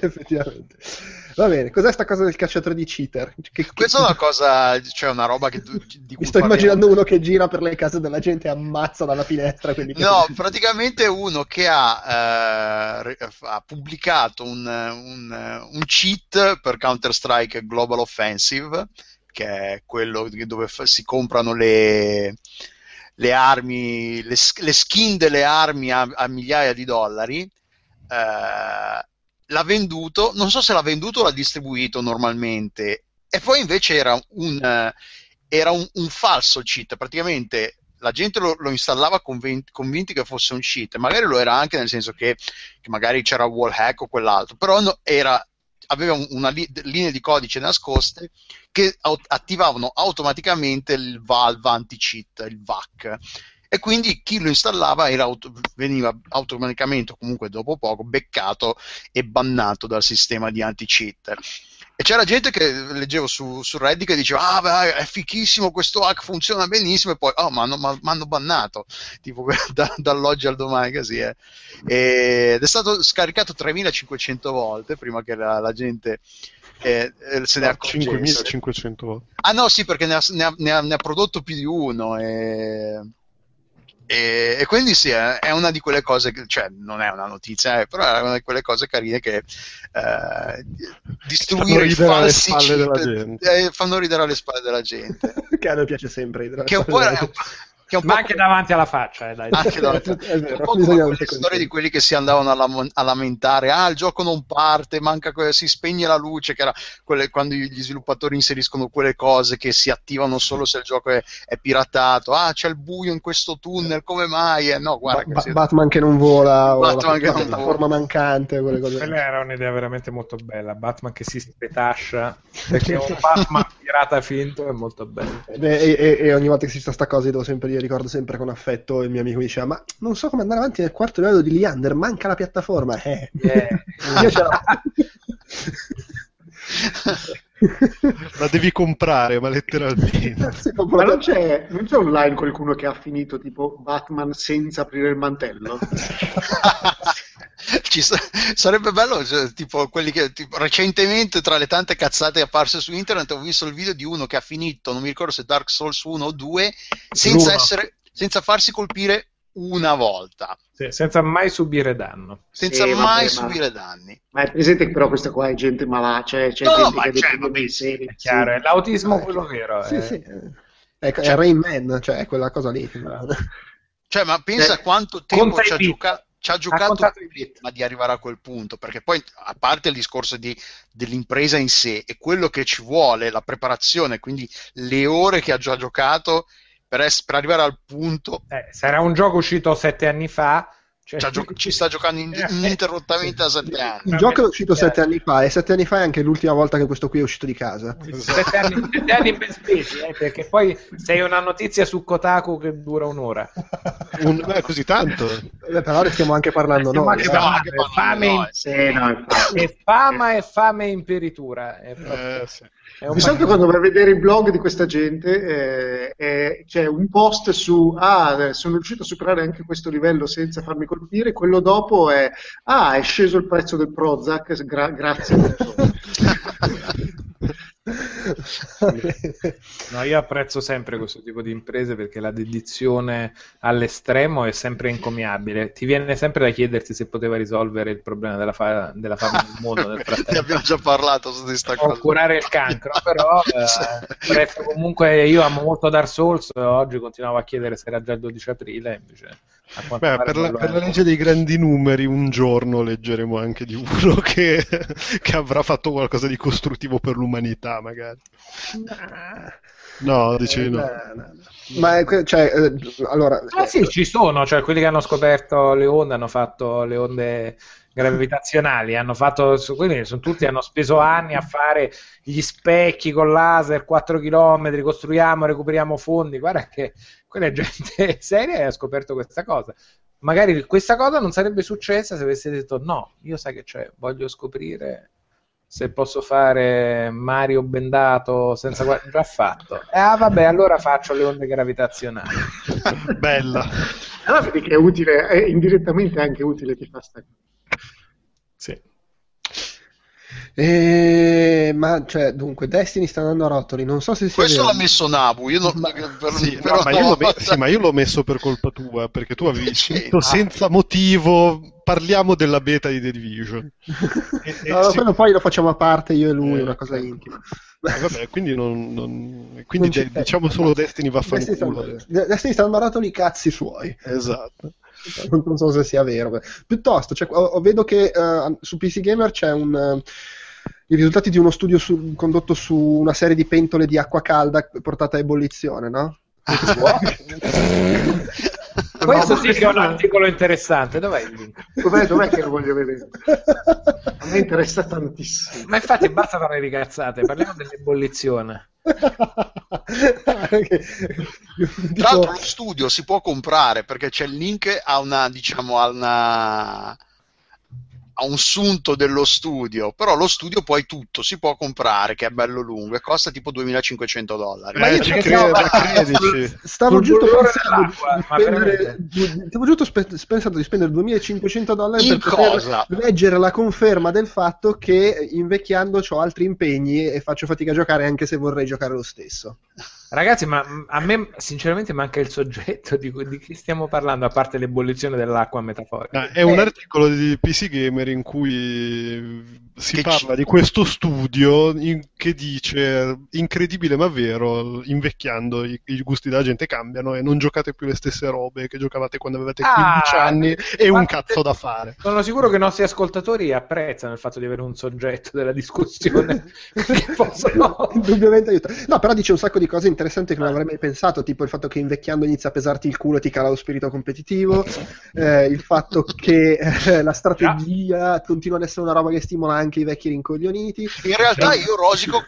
effettivamente Va bene, cos'è sta cosa del cacciatore di cheater? Che, Questa che... è una cosa, cioè una roba che tu, (laughs) di cui sto immaginando uno che gira per le case della gente e ammazza dalla finestra. No, praticamente uno che ha, eh, ha pubblicato un, un, un, cheat per Counter-Strike Global Offensive, che è quello dove si comprano le, le armi, le, le, skin delle armi a, a migliaia di dollari. Eh, l'ha venduto, non so se l'ha venduto o l'ha distribuito normalmente, e poi invece era un, era un, un falso cheat, praticamente la gente lo, lo installava convinti, convinti, che fosse un cheat, magari lo era anche nel senso che, che magari c'era wall hack o quell'altro, però no, era, aveva una li, linea di codice nascoste che attivavano automaticamente il valve anti-cheat, il VAC e quindi chi lo installava auto, veniva automaticamente o comunque dopo poco beccato e bannato dal sistema di anti-cheat. E c'era gente che leggevo su, su Reddit che diceva: Ah, beh, è fichissimo questo hack, funziona benissimo. E poi, oh, mi hanno bannato tipo (laughs) da, dall'oggi al domani. Così è. Ed è stato scaricato 3500 volte prima che la, la gente eh, se ne accorgesse. 5500 volte. Ah, no, sì, perché ne ha, ne ha, ne ha, ne ha prodotto più di uno. E e, e, quindi sì, è, una di quelle cose, che, cioè non è una notizia, eh, però è una di quelle cose carine che eh, distruire i falsi cheat, eh, fanno ridere alle spalle della gente. (laughs) che a noi piace sempre ridere. Che un po' è, ma anche davanti alla faccia, eh, dai. Anche davanti. è vero, un po' le storie di quelli che si andavano a, lam- a, lamentare, ah il gioco non parte, manca que- si spegne la luce, che era quelle, quando gli sviluppatori inseriscono quelle cose che si attivano solo se il gioco è, è piratato, ah c'è il buio in questo tunnel, come mai? Eh, no, guarda, ba- che Batman che non vola, Batman o la, che la forma mancante, quelle cose. Quella era un'idea veramente molto bella, Batman che si spetascia, perché un Batman (laughs) pirata finto è molto bello. E, e, e ogni volta che si sta sta cosa io devo sempre dire ricordo sempre con affetto il mio amico mi diceva ma non so come andare avanti nel quarto livello di Leander manca la piattaforma. Eh, yeah. io ce l'ho. (laughs) La devi comprare ma letteralmente. Ma non c'è, non c'è online qualcuno che ha finito tipo Batman senza aprire il mantello (laughs) (laughs) Ci sarebbe bello, cioè, tipo quelli che tipo, recentemente tra le tante cazzate apparse su internet ho visto il video di uno che ha finito, non mi ricordo se Dark Souls 1 o 2, senza, essere, senza farsi colpire una volta. Sì, senza mai subire danno. Senza sì, mai vabbè, subire ma, danni. Ma è presente che però questa qua è gente malata, cioè, c'è no, gente che c'è, vabbè, sì, è chiaro, è l'autismo quello vero. Sì, è... sì. È, cioè, è Rain Man, cioè è quella cosa lì. Cioè, ma pensa eh, quanto tempo ci ha giocato ci ha giocato prima di arrivare a quel punto, perché poi a parte il discorso di, dell'impresa in sé e quello che ci vuole, la preparazione, quindi le ore che ha già giocato per, es- per arrivare al punto... Eh, sarà un gioco uscito sette anni fa, cioè, gio- ci sta giocando in- eh, ininterrottamente da sette anni. Il gioco è uscito sette anni fa e sette anni fa è anche l'ultima volta che questo qui è uscito di casa. Sette anni, sette anni ben spesi, eh, perché poi sei una notizia su Kotaku che dura un'ora. Un, beh, così tanto. Beh, però ne stiamo anche parlando stiamo noi. Anche parlando, anche fame in... sì, no, è fama e fame in peritura. È proprio... eh, sì. Di solito quando vai a vedere i blog di questa gente eh, eh, c'è un post su ah, sono riuscito a superare anche questo livello senza farmi colpire, quello dopo è ah, è sceso il prezzo del Prozac, gra- grazie. no, io apprezzo sempre questo tipo di imprese perché la dedizione all'estremo è sempre incommiabile. Ti viene sempre da chiedersi se poteva risolvere il problema della, fa- della fame nel mondo nel frattempo. ne abbiamo già parlato su questa cosa. O curare il cancro, però (laughs) eh, comunque io amo molto Dark Souls, oggi continuavo a chiedere se era già il 12 aprile, invece Beh, per, la, per la, legge dei grandi numeri, un giorno leggeremo anche di uno (laughs) che, che avrà fatto qualcosa di costruttivo per l'umanità, magari. No, dicevi no. Ma è, cioè, eh, allora, ah, sì, ci sono, cioè quelli che hanno scoperto le onde hanno fatto le onde gravitazionali, hanno fatto, quindi sono tutti, hanno speso anni a fare gli specchi con laser, 4 km, costruiamo, recuperiamo fondi, guarda che quella è gente (laughs) seria e ha scoperto questa cosa. Magari questa cosa non sarebbe successa se avesse detto no, io sai che c'è, voglio scoprire se posso fare Mario bendato senza guardare, già fatto. Ah vabbè, allora faccio le onde gravitazionali. (laughs) Bella. Allora vedi che è utile, è indirettamente anche utile che fa sta cosa. Sì. E... Ma cioè, dunque, Destiny sta andando a rotoli. Non so se sia. Questo vero. l'ha messo Nabu. Io non... ma... Per... Sì, però... ma, io me... sì, ma io l'ho messo per colpa tua. Perché tu avevi (laughs) scritto senza motivo. Parliamo della beta di The Division. (laughs) e, e no, sì. Poi lo facciamo a parte io e lui, eh, una cosa intima. Eh, vabbè, quindi, non, non... quindi non de- diciamo solo Destiny va a fare Destiny, Destiny sta andando a rotoli i cazzi suoi. Esatto (laughs) non so se sia vero. Piuttosto, cioè, vedo che uh, su PC Gamer c'è un, i risultati di uno studio su, condotto su una serie di pentole di acqua calda portata a ebollizione, no? (laughs) Questo sì che è un articolo interessante. Dov'è il link? Dov'è, dov'è che lo voglio vedere? A me interessa tantissimo. Ma infatti basta fare le cazzate, parliamo dell'ebollizione. Tra l'altro lo studio si può comprare perché c'è il link a una, diciamo, a una a un sunto dello studio, però lo studio poi tutto si può comprare, che è bello lungo e costa tipo 2500 dollari. Ma io ci credo, credici. (laughs) Stavo giusto pensando di spendere, stavo giusto pensando di spendere 2500 dollari In per cosa? leggere la conferma del fatto che invecchiando ho altri impegni e faccio fatica a giocare anche se vorrei giocare lo stesso. Ragazzi, ma a me sinceramente manca il soggetto di, di chi stiamo parlando, a parte l'ebollizione dell'acqua metaforica. È un eh. articolo di PC Gamer in cui si che parla c- di questo studio in, che dice incredibile ma vero invecchiando i, i, gusti della gente cambiano e non giocate più le stesse robe che giocavate quando avevate 15 ah, anni e un cazzo da fare sono sicuro che i nostri ascoltatori apprezzano il fatto di avere un soggetto della discussione (laughs) che possono indubbiamente aiutare no però dice un sacco di cose interessanti che non avrei mai pensato tipo il fatto che invecchiando inizia a pesarti il culo e ti cala lo spirito competitivo eh, il fatto che eh, la strategia continua ad essere una roba che stimola anche i vecchi rincoglioniti. In realtà io rosico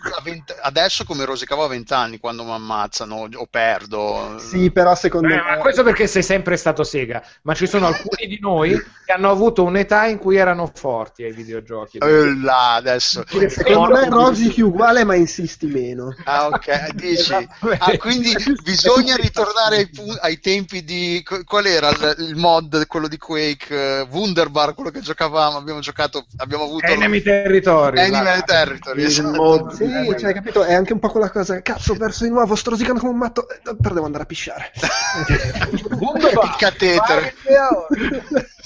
adesso come rosicavo a vent'anni quando mi ammazzano o perdo. Sì, però secondo eh, me... Ma questo perché sei sempre stato sega, ma ci sono alcuni di noi che hanno avuto un'età in cui erano forti ai videogiochi. Eh, là, adesso. Secondo me rosichi uguale ma insisti meno. Ah ok, dici. Ah, quindi bisogna (laughs) ritornare ai, ai, tempi di... Qual era il, il mod, quello di Quake? Uh, Wunderbar, quello che giocavamo, abbiamo giocato, abbiamo avuto... Enemy Territory. Animal Territory, esatto. Sì, cioè, capito? È anche un po' quella cosa, cazzo, verso di nuovo, strosicando come un matto, eh, però devo andare a pisciare. (laughs) Il catetere.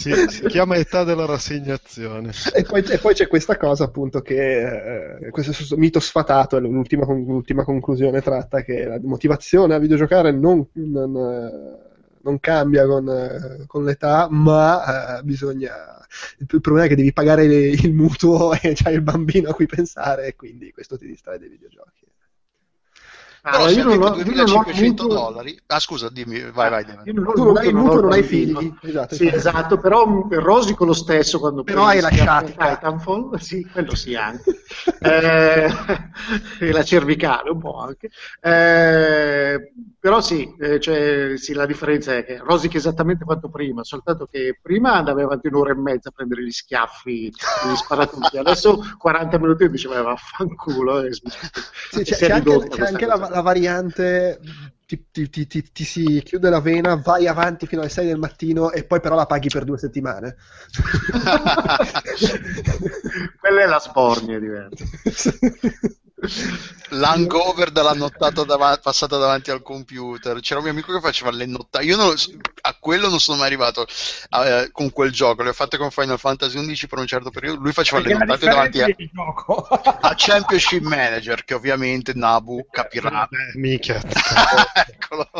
Si, si, chiama età della rassegnazione. E poi, e poi c'è questa cosa, appunto, che eh, questo mito sfatato, è l'ultima, l'ultima, conclusione tratta, che la motivazione a videgiocare non, non, non cambia con, con, l'età, ma eh, bisogna il problema è che devi pagare il mutuo (laughs) e c'hai il bambino a cui pensare e quindi questo ti distrae dai videogiochi. Ah, Però io non ho 2500 dollari. Ah, scusa, dimmi, vai, vai. Io non ho, tu non hai il mutuo, non hai figli. Esatto, sì, esatto, però rosico lo stesso quando Però hai lasciato Titanfall, (laughs) sì, quello sì anche. eh, (laughs) e la cervicale un po' anche. Eh, però sì, eh, cioè, sì, la differenza è che rosichi esattamente quanto prima, soltanto che prima andava avanti un'ora e mezza a prendere gli schiaffi, gli sparatutti, adesso 40 minuti e diceva vaffanculo. E, sì, c'è, c'è anche, c'è anche la, la variante ti, ti, ti, ti, si chiude la vena, vai avanti fino alle 6 del mattino e poi però la paghi per due settimane. (laughs) Quella è la spornia diversa. (laughs) L'hangover dalla nottata dav- passata davanti al computer. C'era un mio amico che faceva le nottate. Io non, a quello non sono mai arrivato eh, con quel gioco. Le ho fatte con Final Fantasy XI per un certo periodo. Lui faceva Perché le nottate davanti a, (laughs) a, Championship Manager, che ovviamente Nabu capirà. Eh, mica. (laughs) Eccolo.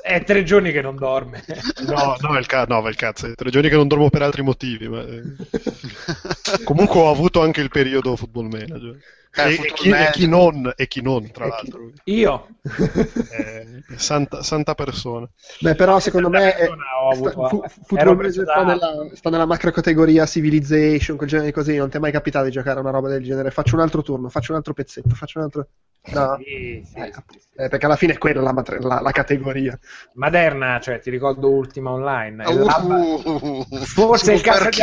È tre giorni che non dorme. No, no, il, ca- no, il cazzo, è tre giorni che non dormo per altri motivi. Ma... Eh. Comunque ho avuto anche il periodo football manager. Eh, e, chi, e, chi, non, e chi non, tra l'altro. Io. Eh, santa, santa, persona. Beh, però secondo me è, sta, fu, Football Manager sta nella, sta nella macro categoria Civilization, quel genere di così. Non ti è mai capitato di giocare a una roba del genere? Faccio un altro turno, faccio un altro pezzetto, faccio un altro... No. Sì, sì, eh, sì, eh, perché alla fine è quella la, la, la, categoria. Maderna, cioè ti ricordo Ultima Online. Uh, Forse il caso di...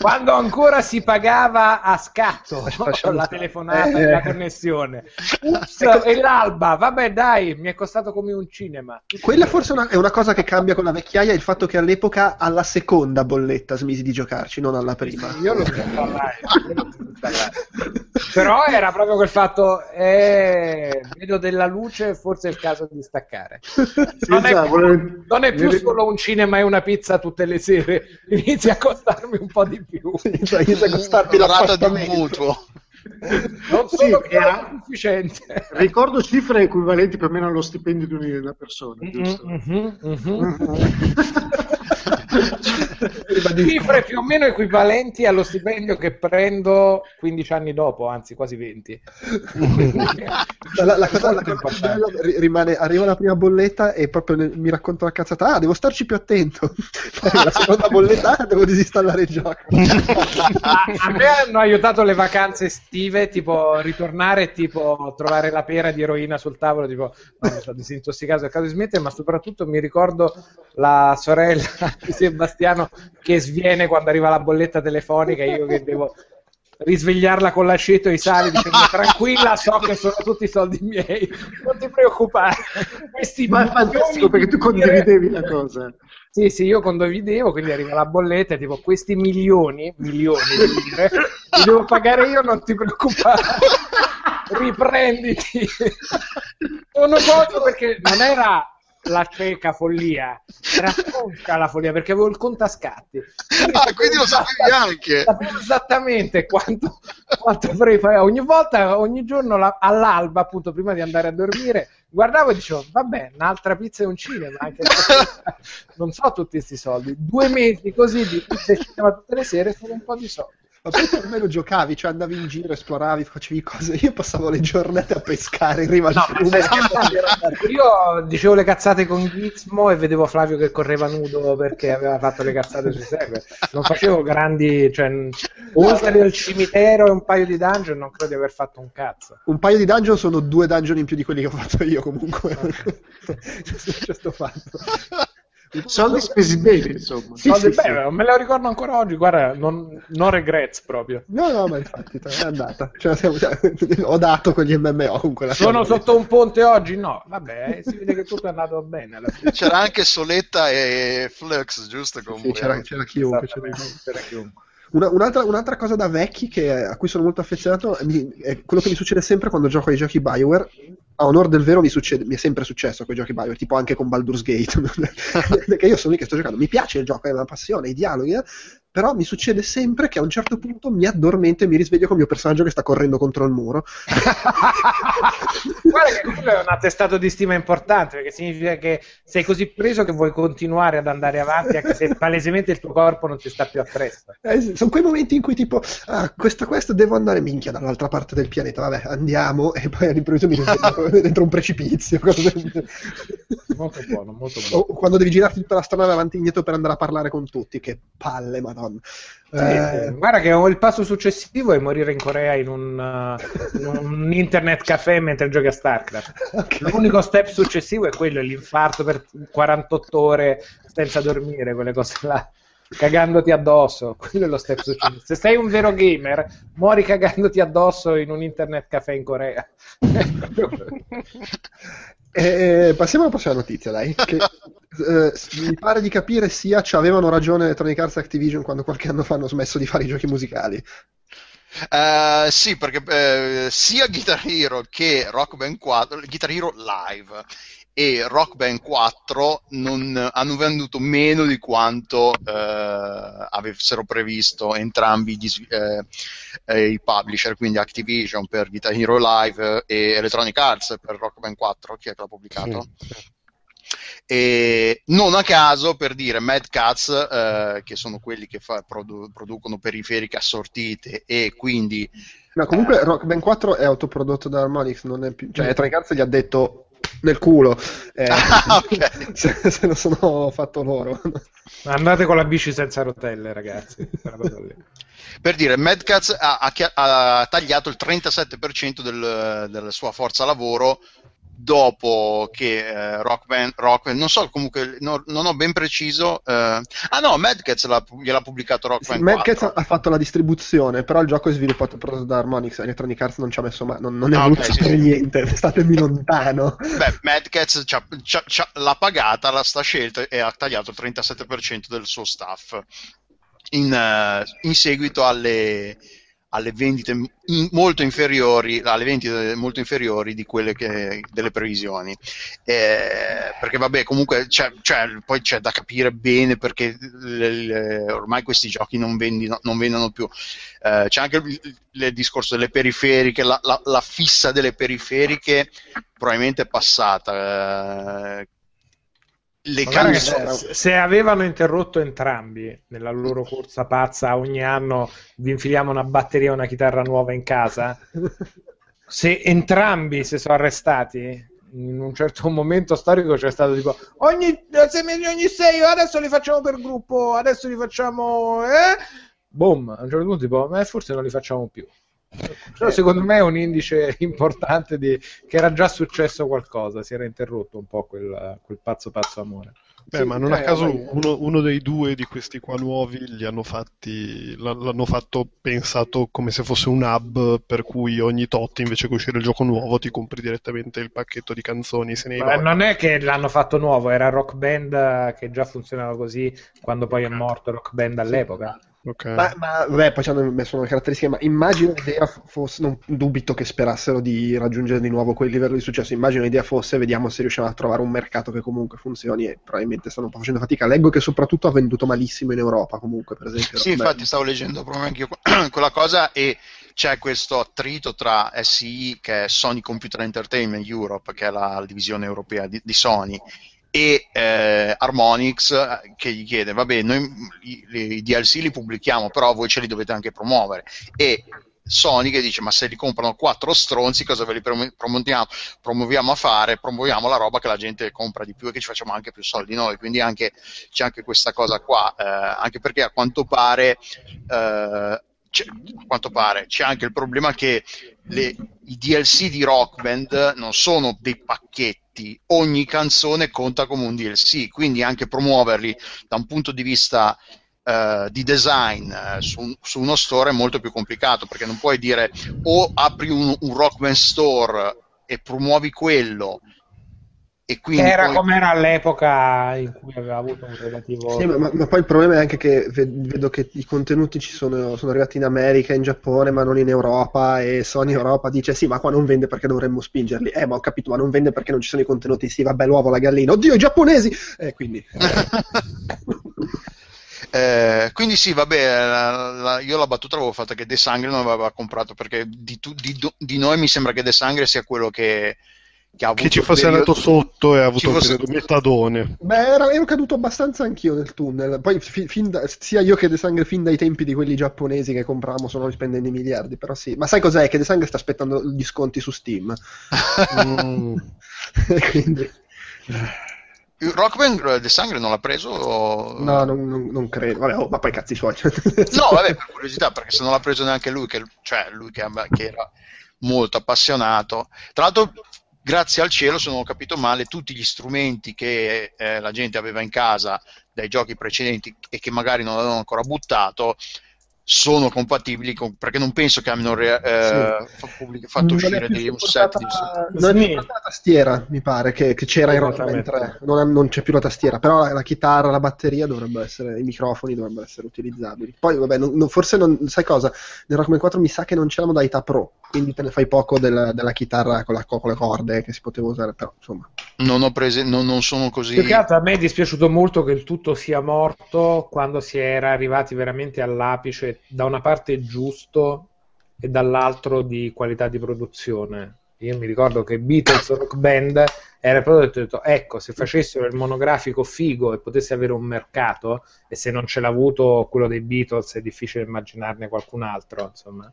quando ancora si pagava a scatto (laughs) la telefonata eh, e la connessione. Ups, ecco. e l'alba, vabbè dai, mi è costato come un cinema. Quella forse una, è una cosa che cambia con la vecchiaia, il fatto che all'epoca alla seconda bolletta smisi di giocarci, non alla prima. Io lo so parlare, però era proprio quel fatto, eh, vedo della luce, forse è il caso di staccare. Non è, più, non è più solo un cinema e una pizza tutte le sere, (laughs) inizia a costarmi un po' po' di più. (laughs) cioè, inizia a costarti la rata di un mutuo. (laughs) Non sono sì, era sufficiente. Ricordo cifre equivalenti più o meno allo stipendio di una persona. Mm-hmm, mm-hmm. (laughs) Cifre più o meno equivalenti allo stipendio che prendo 15 anni dopo, anzi quasi 20. la, la, cosa, la cosa rimane, arriva la prima bolletta e proprio ne, mi racconto la cazzata, ah, devo starci più attento. (laughs) la seconda bolletta, ah, devo disinstallare il gioco. a, a me hanno aiutato le vacanze estive, tipo ritornare, tipo trovare la pera di eroina sul tavolo, tipo, no, mi sono disintossicato, cercato di smettere, ma soprattutto mi ricordo la sorella (laughs) di Sebastiano che sviene quando arriva la bolletta telefonica, io che devo risvegliarla con l'aceto e i sali dicendo tranquilla so che sono tutti i soldi miei non ti preoccupare. Questi ma è fantastico perché tu condividevi la cosa. Sì sì io condividevo quindi arriva la bolletta tipo questi milioni milioni di lire li devo pagare io non ti preoccupare riprenditi. Sono poco perché non era la cieca follia, era conca la follia perché avevo il contascatti. Quindi ah, quindi lo sapevi anche. Sapevo esattamente quanto, quanto avrei pagato. Ogni volta, ogni giorno la, all'alba, appunto, prima di andare a dormire, guardavo e dicevo, vabbè, un'altra pizza e un cinema, anche non so tutti questi soldi. Due mesi così di pizza e cinema tutte le sere sono un po' di soldi. Ma poi almeno giocavi, cioè andavi in giro, esploravi, facevi cose. Io passavo le giornate a pescare in riva al no, (laughs) fiume. Io dicevo le cazzate con Gizmo e vedevo Flavio che correva nudo perché aveva fatto le cazzate sui server. Non facevo grandi, cioè, oltre al cimitero e un paio di dungeon, non credo di aver fatto un cazzo. Un paio di dungeon sono due dungeon in più di quelli che ho fatto io comunque. (laughs) C'è sto fatto. Soldi spesi bene, insomma. Sì, soldi sì, bene, sì. me lo ricordo ancora oggi, guarda, non, non regrets proprio. No, no, ma infatti è andata. Cioè, siamo, cioè, ho dato quegli MMO comunque. Sono sotto un ponte oggi? No, vabbè, eh, si vede che tutto è andato bene. C'era anche Soletta e Flux, giusto? Comunque. Sì, c'era, c'era chiunque. C'era, c'era chiunque. Una, un'altra, un'altra, cosa da vecchi che, a cui sono molto affezionato è, quello che mi succede sempre quando gioco ai giochi Bioware. A onore del vero mi, succede, mi è sempre successo con i giochi Bioware, tipo anche con Baldur's Gate. (laughs) perché io sono lì che sto giocando, mi piace il gioco, è una passione, i dialoghi, eh? Però mi succede sempre che a un certo punto mi addormento e mi risveglio con il mio personaggio che sta correndo contro il muro. (laughs) Guarda che quello è un attestato di stima importante, perché significa che sei così preso che vuoi continuare ad andare avanti anche se palesemente il tuo corpo non ti sta più appresso. Eh, sono quei momenti in cui tipo, ah, questa quest devo andare minchia dall'altra parte del pianeta, vabbè, andiamo, e poi all'improvviso mi risveglio (laughs) dentro un precipizio. molto buono, molto buono. O quando devi girarti tutta la strada avanti e indietro per andare a parlare con tutti, che palle, madonna. Madonna. Eh, guarda che il passo successivo è morire in Corea in un, uh, in un (laughs) internet caffè mentre giochi a StarCraft. Okay. L'unico step successivo è quello, l'infarto per 48 ore senza dormire, quelle cose là. Cagandoti addosso, quello è lo step successivo. Se sei un vero gamer, muori cagandoti addosso in un internet caffè in Corea. (laughs) Eh, passiamo alla prossima notizia, dai. Che, (laughs) eh, mi pare di capire sia ci avevano ragione Electronic Arts e Activision quando qualche anno fa hanno smesso di fare i giochi musicali. Uh, sì, perché uh, sia Guitar Hero che Rock Band 4, Guitar Hero Live e Rock Band 4 non, hanno venduto meno di quanto eh, avessero previsto entrambi gli, eh, eh, i publisher, quindi Activision per Guitar Hero Live e Electronic Arts per Rock Band 4, chi è che l'ha pubblicato? Sì. E non a caso, per dire, Mad Cats, eh, che sono quelli che fa, produ- producono periferiche assortite e quindi... No, comunque Rock Band 4 è autoprodotto da Harmonix, non è più... Cioè, Electronic Arts gli ha detto nel culo. Eh, ah, (laughs) okay. se, se, lo sono fatto loro. Andate con la bici senza rotelle ragazzi. Per dire Mad Cats ha, ha, ha, tagliato il 37% del, della sua forza lavoro dopo che eh, Rock, Band, Rock Band, non so comunque, no, non ho ben preciso. Eh, ah no, Mad Cats l'ha, gliel'ha pubblicato Rock sì, Band. Mad Cats ha fatto la distribuzione, però il gioco è sviluppato proprio da Harmonix. Electronic Arts non ci ha messo mai, non, non è ah, voluto okay, sapere sì. niente, (laughs) statemi lontano. Beh, Mad Cats c'ha, c'ha, c'ha, l'ha pagata, la sta scelta e ha tagliato il 37% del suo staff in, uh, in seguito alle alle vendite molto inferiori alle vendite molto inferiori di quelle che, delle previsioni. Eh, perché vabbè comunque c'è, c'è, poi c'è da capire bene perché le, le, ormai questi giochi non, vendino, non vendono più. Eh, c'è anche il, il, discorso delle periferiche la, la, la, fissa delle periferiche probabilmente è passata eh, le canzoni... se avevano interrotto entrambi nella loro corsa pazza ogni anno vi infiliamo una batteria e una chitarra nuova in casa (laughs) se entrambi si sono arrestati in un certo momento storico c'è stato tipo ogni, ogni sei adesso li facciamo per gruppo adesso li facciamo eh? boom a un certo punto tipo eh, forse non li facciamo più però secondo me è un indice (laughs) importante di, che era già successo qualcosa, si era interrotto un po' quel, quel pazzo pazzo amore. Beh, sì, ma non a caso uno, uno, dei due di questi qua nuovi li hanno fatti, l'hanno fatto pensato come se fosse un hub per cui ogni tot invece che uscire il gioco nuovo ti compri direttamente il pacchetto di canzoni. Se ne Beh, non è che l'hanno fatto nuovo, era Rock Band che già funzionava così quando poi è morto Rock Band all'epoca. Okay. Ma, ma vabbè, poi ci hanno messo una caratteristica, ma immagino l'idea fosse, non dubito che sperassero di raggiungere di nuovo quel livello di successo, immagino l'idea fosse, vediamo se riusciamo a trovare un mercato che comunque funzioni e probabilmente stanno un po' facendo fatica. Leggo che soprattutto ha venduto malissimo in Europa comunque, per esempio. Sì, infatti stavo leggendo proprio anche io (clears throat) quella cosa e c'è questo attrito tra SI, che è Sony Computer Entertainment Europe, che è la divisione europea di, di Sony, e eh, Harmonix eh, che gli chiede vabbè noi i, DLC li pubblichiamo però voi ce li dovete anche promuovere. E Sony che dice ma se li comprano quattro stronzi cosa ve li promuoviamo, promuoviamo a fare? Promuoviamo la roba che la gente compra di più e che ci facciamo anche più soldi noi. Quindi anche, c'è anche questa cosa qua eh, anche perché a quanto pare eh, c'è, a quanto pare c'è anche il problema che le, i DLC di Rock Band non sono dei pacchetti, ogni canzone conta come un DLC, quindi anche promuoverli da un punto di vista uh, di design uh, su, su, uno store è molto più complicato perché non puoi dire o apri un, un Rock Band store e promuovi quello era poi... come era all'epoca in cui aveva avuto un relativo. Sì, ma, ma, poi il problema è anche che vedo che i contenuti ci sono, sono arrivati in America, in Giappone, ma non in Europa. E Sony Europa dice: Sì, ma qua non vende perché dovremmo spingerli. Eh, ma ho capito, ma non vende perché non ci sono i contenuti. Sì, vabbè, l'uovo, la gallina. Oddio, i giapponesi! Eh, quindi. (laughs) Eh, quindi sì, vabbè, la, la, io la battuta l'avevo fatta che De Sangre non aveva comprato perché di, tu, di, di, noi mi sembra che De Sangre sia quello che che, che ci fosse periodo... andato sotto e ha avuto fosse... un metadone. Beh, era, ero caduto abbastanza anch'io nel tunnel. Poi fi, da, sia io che De Sangre fin dai tempi di quelli giapponesi che compravamo sono spendendo i miliardi, però sì. Ma sai cos'è? Che De Sangre sta aspettando gli sconti su Steam. mm. (laughs) Quindi... Rockman De Sangre non l'ha preso? O... No, non, non, non credo. Vabbè, oh, ma poi cazzi suoi. (laughs) no, vabbè, per curiosità, perché se non l'ha preso neanche lui, che, cioè lui che, che era molto appassionato. Tra l'altro grazie al cielo, se non ho capito male, tutti gli strumenti che eh, la gente aveva in casa dai giochi precedenti e che magari non avevano ancora buttato sono compatibili con, perché non penso che abbiano re, eh, sì. fatto non uscire dei, un set di... non è la tastiera mi pare che, che c'era in Rockman 3 non, non, c'è più la tastiera però la, la, chitarra, la batteria dovrebbero essere i microfoni dovrebbero essere utilizzabili. Poi vabbè non, forse non, sai cosa? Nel Rockman 4 mi sa che non c'è la modalità pro quindi te ne fai poco del, della chitarra con, la, con, le corde che si poteva usare però insomma non ho prese non, non sono così più che altro a me è dispiaciuto molto che il tutto sia morto quando si era arrivati veramente all'apice da una parte giusto e dall'altro di qualità di produzione. Io mi ricordo che Beatles Rock Band era proprio detto, ecco, se facessero il monografico figo e potesse avere un mercato, e se non ce l'ha avuto quello dei Beatles è difficile immaginarne qualcun altro, insomma.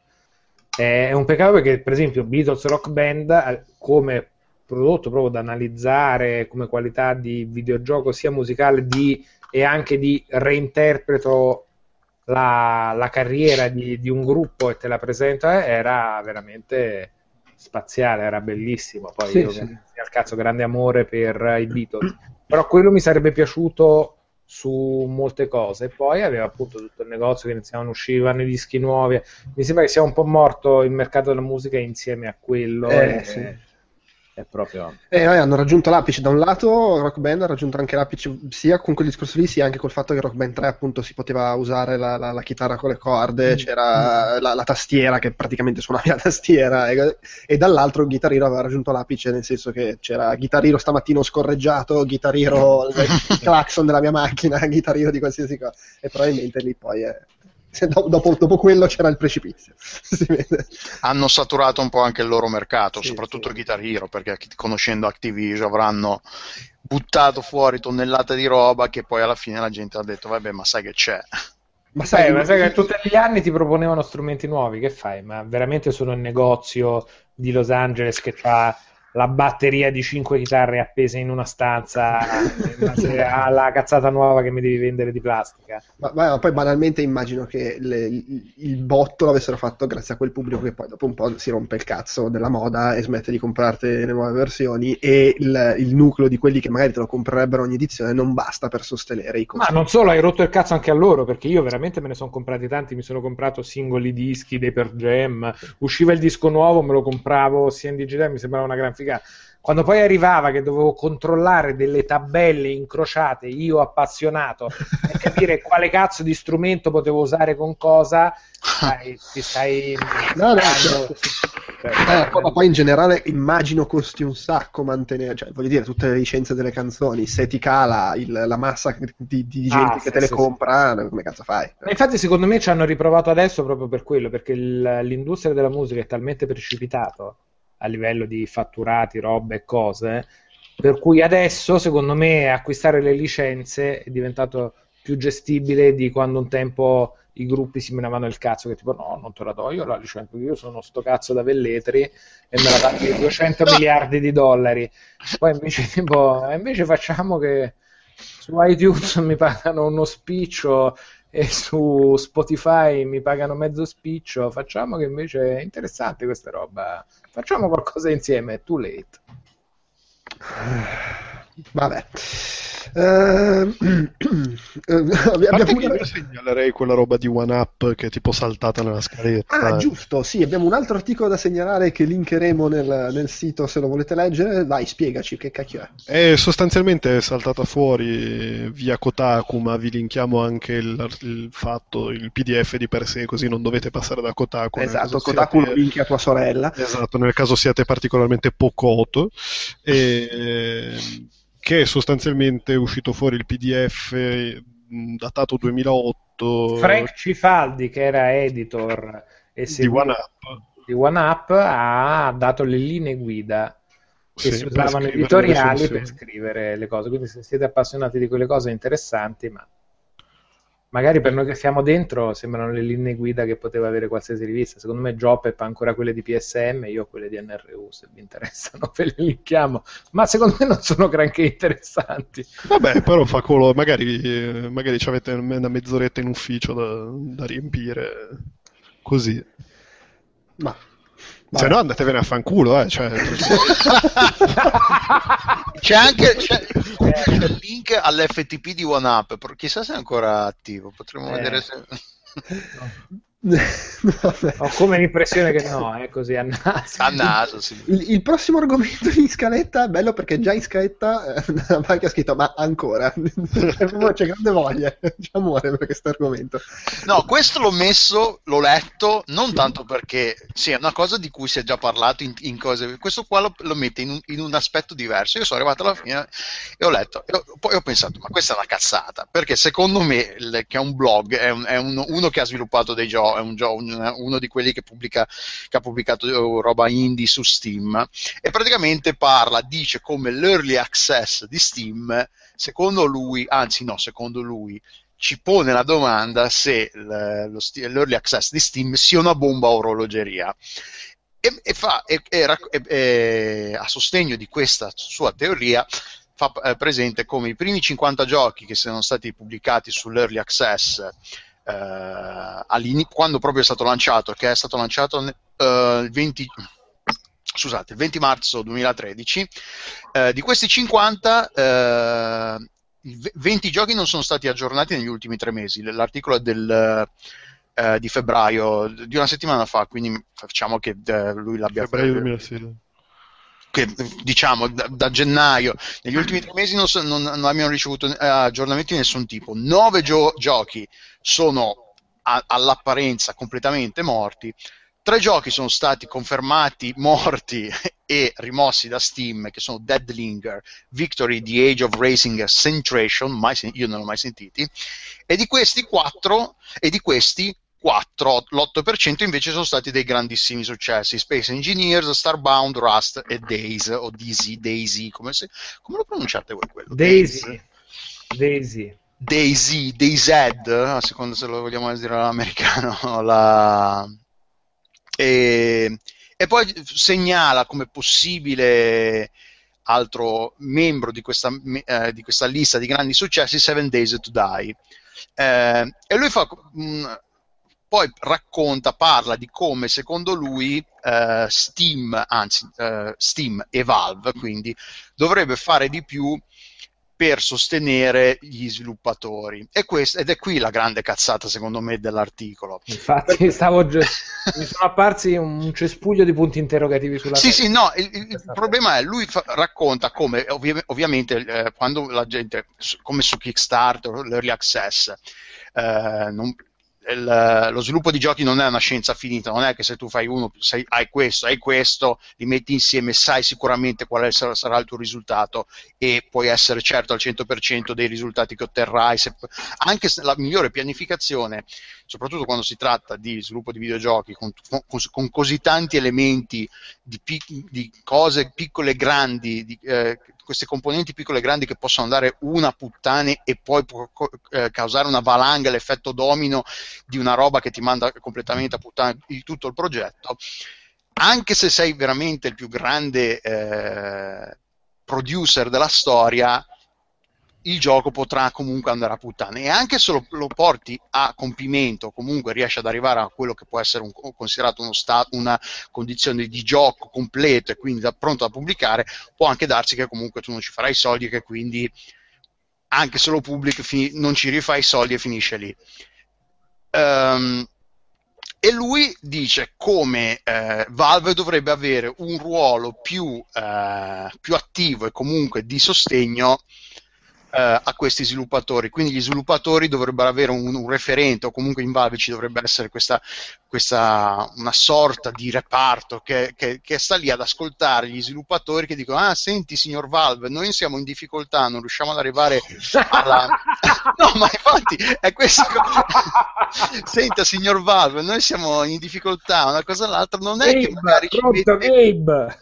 È un peccato perché, per esempio, Beatles Rock Band eh, come prodotto proprio da analizzare come qualità di videogioco sia musicale di, e anche di reinterpreto la, la carriera di, di, un gruppo e te la presenta era veramente spaziale, era bellissimo. Poi sì, io sì. al cazzo grande amore per i Beatles, però quello mi sarebbe piaciuto su molte cose. Poi aveva appunto tutto il negozio che iniziavano uscire, i dischi nuovi. Mi sembra che sia un po' morto il mercato della musica insieme a quello. Eh, e, sì è proprio... Eh, hanno raggiunto l'apice da un lato, Rock Band ha raggiunto anche l'apice sia con quel discorso lì, sia anche col fatto che Rock Band 3 appunto si poteva usare la, la, la chitarra con le corde, mm. c'era. La, la, tastiera che praticamente suonavi (laughs) la tastiera e, e dall'altro Guitar Hero aveva raggiunto l'apice nel senso che c'era Guitar Hero stamattina scorreggiato, Guitar Hero (laughs) il clacson della mia macchina, (laughs) Guitar Hero di qualsiasi cosa e probabilmente lì poi è dopo, dopo, quello c'era il precipizio. (laughs) Hanno saturato un po' anche il loro mercato, sì, soprattutto sì. Guitar Hero, perché conoscendo Activision avranno buttato fuori tonnellate di roba che poi alla fine la gente ha detto vabbè ma sai che c'è ma sai, ma sai che tutti gli anni ti proponevano strumenti nuovi che fai ma veramente sono il negozio di Los Angeles che ha la batteria di 5 chitarre appese in una stanza alla cazzata nuova che mi devi vendere di plastica. Ma, ma poi banalmente immagino che le, il botto l'avessero fatto grazie a quel pubblico che poi dopo un po' si rompe il cazzo della moda e smette di comprarti le nuove versioni e il, il nucleo di quelli che magari te lo comprerebbero ogni edizione non basta per sostenere i costi. Ma non solo, hai rotto il cazzo anche a loro perché io veramente me ne sono comprati tanti, mi sono comprato singoli dischi dei Per Jam, usciva il disco nuovo, me lo compravo sia in digitale, mi sembrava una gran figata figata. Quando poi arrivava che dovevo controllare delle tabelle incrociate, io appassionato, per capire (laughs) quale cazzo di strumento potevo usare con cosa, dai, ti stai... No, no, certo. eh, ma poi in generale immagino costi un sacco mantenere, cioè voglio dire, tutte le licenze delle canzoni, se ti cala il, la massa di, di gente ah, che sì, te le sì, compra, sì. come cazzo fai? Ma infatti secondo me ci hanno riprovato adesso proprio per quello, perché il, l'industria della musica è talmente precipitato a livello di fatturati, robe e cose. Per cui adesso, secondo me, acquistare le licenze è diventato più gestibile di quando un tempo i gruppi si menavano il cazzo che tipo no, non te la do io la licenza, io sono sto cazzo da Velletri e me la dai 200 miliardi di dollari. Poi invece tipo, invece facciamo che su iTunes mi pagano uno spiccio e su Spotify mi pagano mezzo spiccio, facciamo che invece è interessante questa roba, facciamo qualcosa insieme, too late. (sighs) Vabbè. Uh, (clears throat) abbiamo... io segnalerei quella roba di One Up che è tipo saltata nella scaletta. Ah, giusto, sì, abbiamo un altro articolo da segnalare che linkeremo nel, nel sito se lo volete leggere. Vai, spiegaci che cacchio è. È sostanzialmente saltata fuori via Kotaku, ma vi linkiamo anche il, il fatto, il PDF di per sé, così non dovete passare da Kotaku. Esatto, Kotaku siate... lo linki a tua sorella. Esatto, nel caso siate particolarmente pocoto. E che sostanzialmente è uscito fuori il PDF datato 2008. Frank Cifaldi, che era editor di OneUp. di OneUp, ha dato le linee guida che sì, si usavano editoriali per scrivere le cose. Quindi se siete appassionati di quelle cose interessanti, ma magari per noi che siamo dentro sembrano le linee guida che poteva avere qualsiasi rivista. Secondo me Jopep ha ancora quelle di PSM, io ho quelle di NRU, se vi interessano (laughs) ve le linkiamo, ma secondo me non sono granché interessanti. Vabbè, però fa culo, magari, magari avete una mezz'oretta in ufficio da, da riempire così. Ma se no andatevene a fanculo, eh. Cioè... (laughs) c'è anche c'è, c'è il link all'FTP di OneUp, chissà se è ancora attivo, potremmo eh. vedere se... (laughs) (laughs) Ho come l'impressione che no, è così a naso. A naso sì. il, il, prossimo argomento in scaletta è bello perché già in scaletta eh, ha scritto ma ancora (laughs) c'è grande voglia, c'è amore per questo argomento. No, questo l'ho messo, l'ho letto, non tanto perché sì, è una cosa di cui si è già parlato in, in cose, questo qua lo, lo mette in un, in un, aspetto diverso. Io sono arrivato alla fine e ho letto, e ho, poi ho pensato ma questa è una cazzata, perché secondo me il, che è un blog, è, un, è uno, uno che ha sviluppato dei giochi è un gioco, uno di quelli che, pubblica, che ha pubblicato eh, roba indie su Steam e praticamente parla, dice come l'early access di Steam, secondo lui, anzi no, secondo lui, ci pone la domanda se l'early access di Steam sia una bomba orologeria. E, e, fa, e, a sostegno di questa sua teoria fa eh, presente come i primi 50 giochi che sono stati pubblicati sull'early access eh, quando proprio è stato lanciato, che è stato lanciato eh, il 20 scusate, il 20 marzo 2013, eh, di questi 50, eh, 20 giochi non sono stati aggiornati negli ultimi tre mesi. L'articolo è del, eh, di febbraio, di una settimana fa, quindi facciamo che eh, lui l'abbia febbraio 2006 che diciamo da, da, gennaio negli ultimi tre mesi non, non, non abbiamo ricevuto eh, aggiornamenti di nessun tipo. Nove gio- giochi sono a, all'apparenza completamente morti. Tre giochi sono stati confermati morti (laughs) e rimossi da Steam, che sono Deadlinger, Victory, The Age of Racing Centration, mai, io non l'ho mai sentiti, e di questi quattro, e di questi 4, l'8% invece sono stati dei grandissimi successi. Space Engineers, Starbound, Rust e Daisy, o Daisy, Daisy, come, se, come lo pronunciate voi quello? Daisy. Daisy. Daisy, DayZ, a seconda se lo vogliamo dire all'americano, (laughs) la... e, e poi segnala come possibile altro membro di questa, eh, di questa, lista di grandi successi Seven Days to Die. Eh, e lui fa, mh, mm, poi racconta, parla di come secondo lui eh, Steam, anzi eh, Steam e Valve quindi dovrebbe fare di più per sostenere gli sviluppatori. E questo, ed è qui la grande cazzata, secondo me, dell'articolo. Infatti, stavo già, (laughs) mi sono apparsi un cespuglio di punti interrogativi sulla Sì, testa. sì, no, il, il problema è lui fa, racconta come, ovvi- ovviamente, eh, quando la gente, come su Kickstarter, l'early access, eh, non, il, lo sviluppo di giochi non è una scienza finita, non è che se tu fai uno, sei, hai questo, hai questo, li metti insieme, sai sicuramente quale sarà, sarà, il tuo risultato e puoi essere certo al 100% dei risultati che otterrai. Se, anche la migliore pianificazione, soprattutto quando si tratta di sviluppo di videogiochi, con, con, con così tanti elementi di, di, cose piccole e grandi, di, eh, queste componenti piccole e grandi che possono andare una puttane e poi può eh, causare una valanga, l'effetto domino di una roba che ti manda completamente a puttane di tutto il progetto, anche se sei veramente il più grande eh, producer della storia, il gioco potrà comunque andare a puttane. E anche se lo, lo porti a compimento comunque riesci ad arrivare a quello che può essere un, considerato uno sta, una condizione di gioco completo e quindi da, pronto da pubblicare può anche darsi che comunque tu non ci farai soldi e che quindi anche se lo pubblichi fini, non ci rifai soldi e finisce lì. Um, e lui dice come eh, Valve dovrebbe avere un ruolo più, eh, più attivo e comunque di sostegno eh, a questi sviluppatori. Quindi gli sviluppatori dovrebbero avere un, un, referente o comunque in Valve ci dovrebbe essere questa, questa una sorta di reparto che, che, che, sta lì ad ascoltare gli sviluppatori che dicono ah senti signor Valve noi siamo in difficoltà non riusciamo ad arrivare alla (laughs) (laughs) no ma infatti è questo (laughs) senta signor Valve noi siamo in difficoltà una cosa o l'altra non è Gabe, che magari ci mette... Gabe.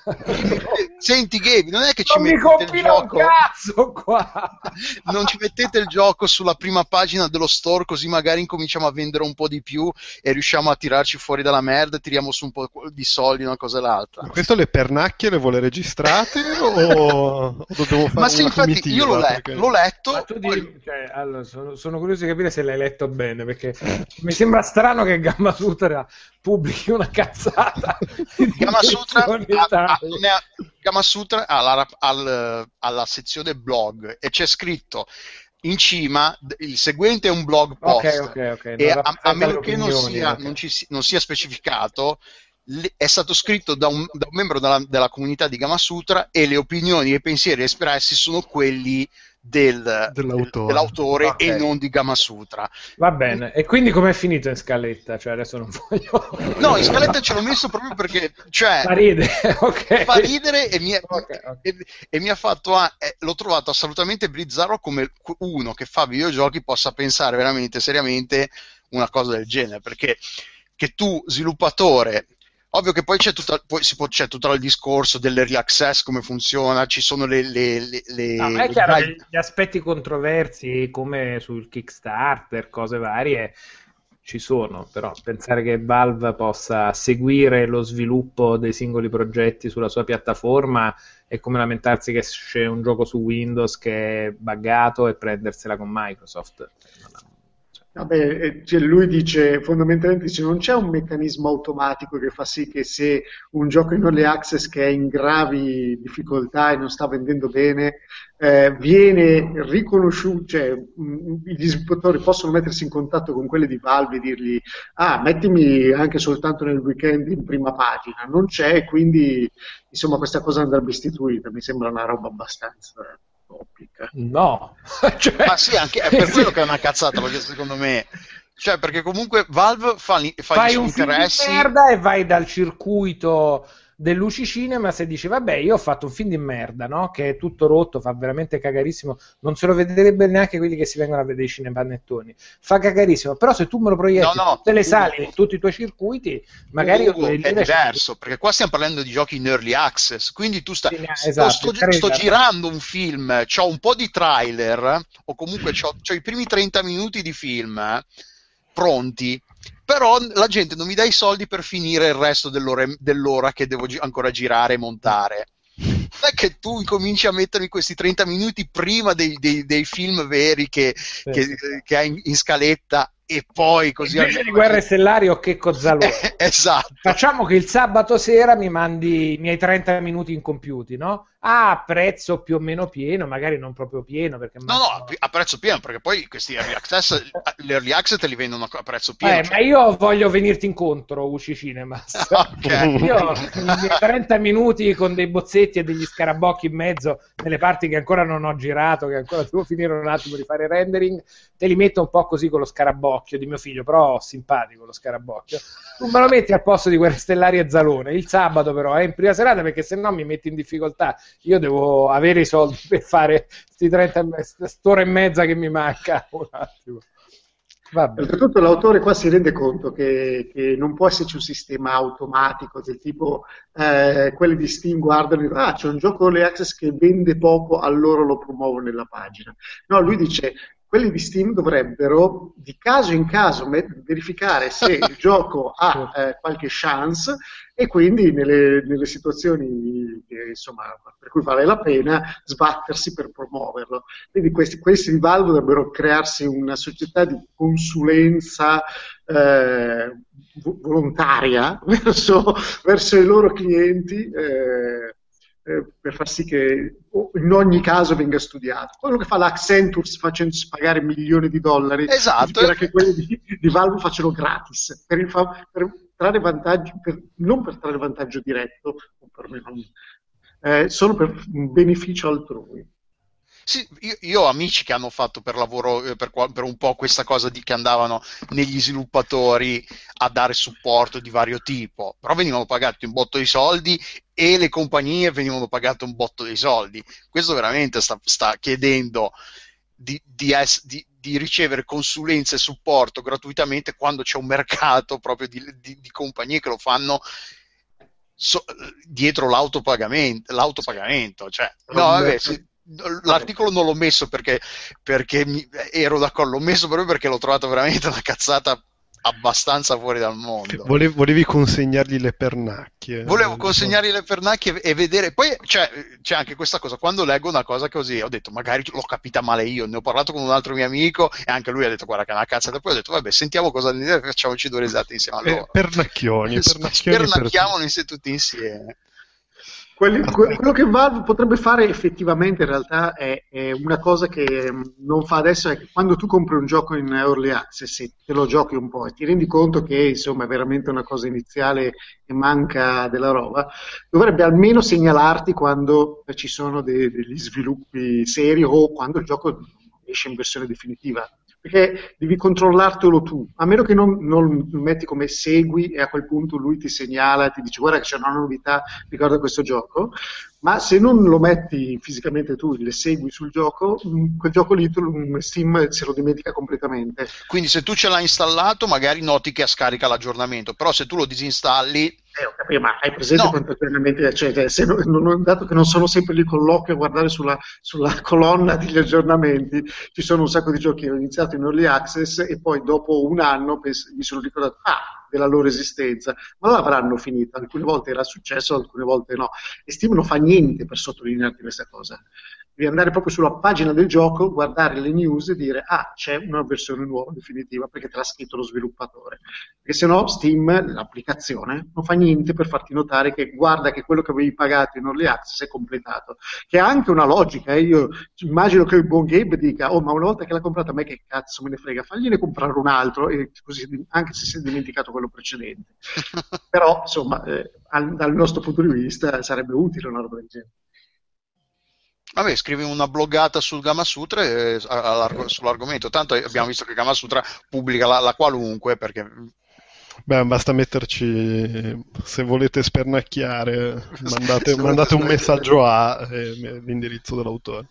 senti Gabe non è che non ci mettete il gioco cazzo qua (laughs) non ci mettete il gioco sulla prima pagina dello store così magari incominciamo a vendere un po' di più e riusciamo a tirarci fuori dalla merda e tiriamo su un po' di soldi una cosa e l'altra. Ma questo le pernacchie le vuole registrate (laughs) o, o dobbiamo fare Ma sì, infatti io l'ho, letto, perché... l'ho letto. Poi... Di... Cioè, allora, sono, sono, curioso di capire se l'hai letto bene perché mi sembra strano che Gamma Sutra pubblichi una cazzata. (laughs) Gamma Sutra, ha, ha, Gamma Sutra ha la, al, alla sezione blog e c'è scritto in cima il seguente è un blog post okay, okay, okay. e a, a, meno che non sia, non, ci, non sia specificato è stato scritto da un, da un membro della, della, comunità di Gamma Sutra e le opinioni e i pensieri espressi sono quelli del, dell'autore, dell'autore okay. e non di Gamasutra. Va bene, e quindi com'è finito in scaletta? Cioè adesso non voglio... No, in scaletta ce l'ho messo proprio perché... Cioè, fa ridere, (laughs) ok. Fa ridere e mi, è, okay, okay. E, e mi ha fatto... Ah, eh, l'ho trovato assolutamente bizzarro come uno che fa videogiochi possa pensare veramente seriamente una cosa del genere, perché che tu sviluppatore Ovvio che poi c'è, tutta, poi può, c'è tutto il discorso dell'early access, come funziona, ci sono le... le, le, le no, è chiaro, le... gli aspetti controversi come sul Kickstarter, cose varie, ci sono, però pensare che Valve possa seguire lo sviluppo dei singoli progetti sulla sua piattaforma è come lamentarsi che c'è un gioco su Windows che è buggato e prendersela con Microsoft. Vabbè, cioè lui dice fondamentalmente dice, non c'è un meccanismo automatico che fa sì che se un gioco in early access che è in gravi difficoltà e non sta vendendo bene, eh, viene riconosciuto, cioè mh, gli sviluppatori possono mettersi in contatto con quelli di Valve e dirgli ah, mettimi anche soltanto nel weekend in prima pagina. Non c'è, quindi insomma questa cosa andrebbe istituita, mi sembra una roba abbastanza topic. No, (laughs) (laughs) cioè... ma sì, anche, è per quello che è una cazzata, perché secondo me cioè, perché comunque Valve fa, fa Fai un interessi. merda e vai dal circuito dell'Uci Cinema se dice vabbè io ho fatto un film di merda no? che è tutto rotto fa veramente cagarissimo non se lo vedrebbe neanche quelli che si vengono a vedere i cinepanettoni. Fa cagarissimo però se tu me lo proietti no, no, tutte le sale in tutti i tuoi circuiti magari Ugo, è diverso perché qua stiamo parlando di giochi in early access quindi tu stai esatto, sto, sto, sto, girando un film ho un po' di trailer o comunque ho i primi 30 minuti di film pronti però la gente non mi dà i soldi per finire il resto dell'ora, dell'ora che devo gi- ancora girare e montare. Non è che tu incominci a mettermi questi 30 minuti prima dei, dei, dei film veri che, sì. che, che hai in, in, scaletta e poi così invece di guerre stellari o che cozzalone (laughs) esatto facciamo che il sabato sera mi mandi i miei 30 minuti incompiuti no? A prezzo più o meno pieno magari non proprio pieno perché no no a prezzo pieno perché poi questi early access gli early access te li vendono a prezzo pieno eh, cioè... ma io voglio venirti incontro UC Cinema (laughs) okay. io i miei 30 minuti con dei bozzetti e degli scarabocchi in mezzo nelle parti che ancora non ho girato che ancora devo finire un attimo di fare rendering te li metto un po' così con lo scarabocchio di mio figlio, però simpatico lo scarabocchio. Tu me lo metti al posto di Guerre Stellari e Zalone. Il sabato, però, è in prima serata perché se no mi metti in difficoltà. Io devo avere i soldi per fare questi 30 quest'ora e mezza che mi manca. (laughs) Un attimo. Oltretutto l'autore qua si rende conto che, che, non può esserci un sistema automatico del tipo eh, quelli di Steam guardano e dicono ah c'è un gioco early access che vende poco allora lo promuovo nella pagina. No, lui dice quelli di Steam dovrebbero di caso in caso verificare se il (laughs) gioco ha eh, qualche chance e quindi nelle, nelle situazioni che, insomma, per cui vale la pena sbattersi per promuoverlo. Quindi questi, questi di Valve dovrebbero crearsi una società di consulenza eh, volontaria (laughs) verso, verso, i loro clienti. Eh, eh, per far sì che in ogni caso venga studiato. Quello che fa l'Accenture facendo pagare milioni di dollari, esatto. spera che quelli di, di Valve facciano gratis, per, il, per trarre vantaggio, per, non per trarre vantaggio diretto, o perlomeno, eh, solo per beneficio altrui. Sì, io, io, ho amici che hanno fatto per lavoro eh, per, per, un po' questa cosa di che andavano negli sviluppatori a dare supporto di vario tipo, però venivano pagati un botto di soldi e le compagnie venivano pagate un botto di soldi. Questo veramente sta, sta chiedendo di, di, es, di, di, ricevere consulenza e supporto gratuitamente quando c'è un mercato proprio di, compagnie che lo fanno so, dietro l'autopagamento. l'autopagamento cioè, no, vabbè, sì, l'articolo non l'ho messo perché, perché mi, ero d'accordo, l'ho messo proprio perché l'ho trovato veramente una cazzata abbastanza fuori dal mondo. Volevi, volevi consegnargli le pernacchie. Volevo consegnargli le pernacchie e vedere. Poi cioè, c'è anche questa cosa: quando leggo una cosa così, ho detto magari l'ho capita male io. Ne ho parlato con un altro mio amico e anche lui ha detto guarda che è una cazzata. Poi ho detto vabbè, sentiamo cosa ne dite facciamoci due risate insieme. Allora, eh, (laughs) pernacchioni, pernacchioni pernacchiamoli per... tutti insieme. Quelli, quello che Valve potrebbe fare effettivamente in realtà è, è, una cosa che mm, non fa adesso, è che quando tu compri un gioco in early access e te lo giochi un po' e ti rendi conto che insomma è veramente una cosa iniziale e manca della roba, dovrebbe almeno segnalarti quando ci sono de, degli sviluppi seri o quando il gioco esce in versione definitiva perché devi controllartelo tu, a meno che non, non metti come segui e a quel punto lui ti segnala, ti dice guarda che c'è una novità riguardo a questo gioco, ma se non lo metti fisicamente tu, le segui sul gioco, mm, quel gioco lì Steam se lo dimentica completamente. Quindi se tu ce l'hai installato magari noti che scarica l'aggiornamento, però se tu lo disinstalli... Eh, capito, ma hai presente no. quanto aggiornamenti c'è? Se non, non, dato che non sono sempre lì con l'occhio a guardare sulla, sulla (laughs) colonna degli aggiornamenti, ci sono un sacco di giochi che ho iniziato in early access e poi dopo un anno mi sono ricordato, ah, della loro esistenza, ma l'avranno finita. Alcune volte era successo, alcune volte no. E Steam non fa niente per sottolinearti questa cosa devi andare proprio sulla pagina del gioco, guardare le news e dire ah c'è una versione nuova definitiva perché te l'ha scritto lo sviluppatore. Perché se no Steam, l'applicazione, non fa niente per farti notare che guarda che quello che avevi pagato in early access è completato. Che ha anche una logica, eh? io immagino che il buon Gabe dica oh ma una volta che l'ha comprato a me che cazzo me ne frega, fagliene comprare un altro, e così, anche se si è dimenticato quello precedente. (laughs) Però insomma, eh, dal nostro punto di vista sarebbe utile una roba del genere. Vabbè, scrivi una bloggata sul Gamasutra eh, sull'argomento. Tanto abbiamo visto che Gamasutra pubblica la, la qualunque perché Beh, basta metterci, se volete spernacchiare, (laughs) mandate, mandate un messaggio a eh, l'indirizzo dell'autore.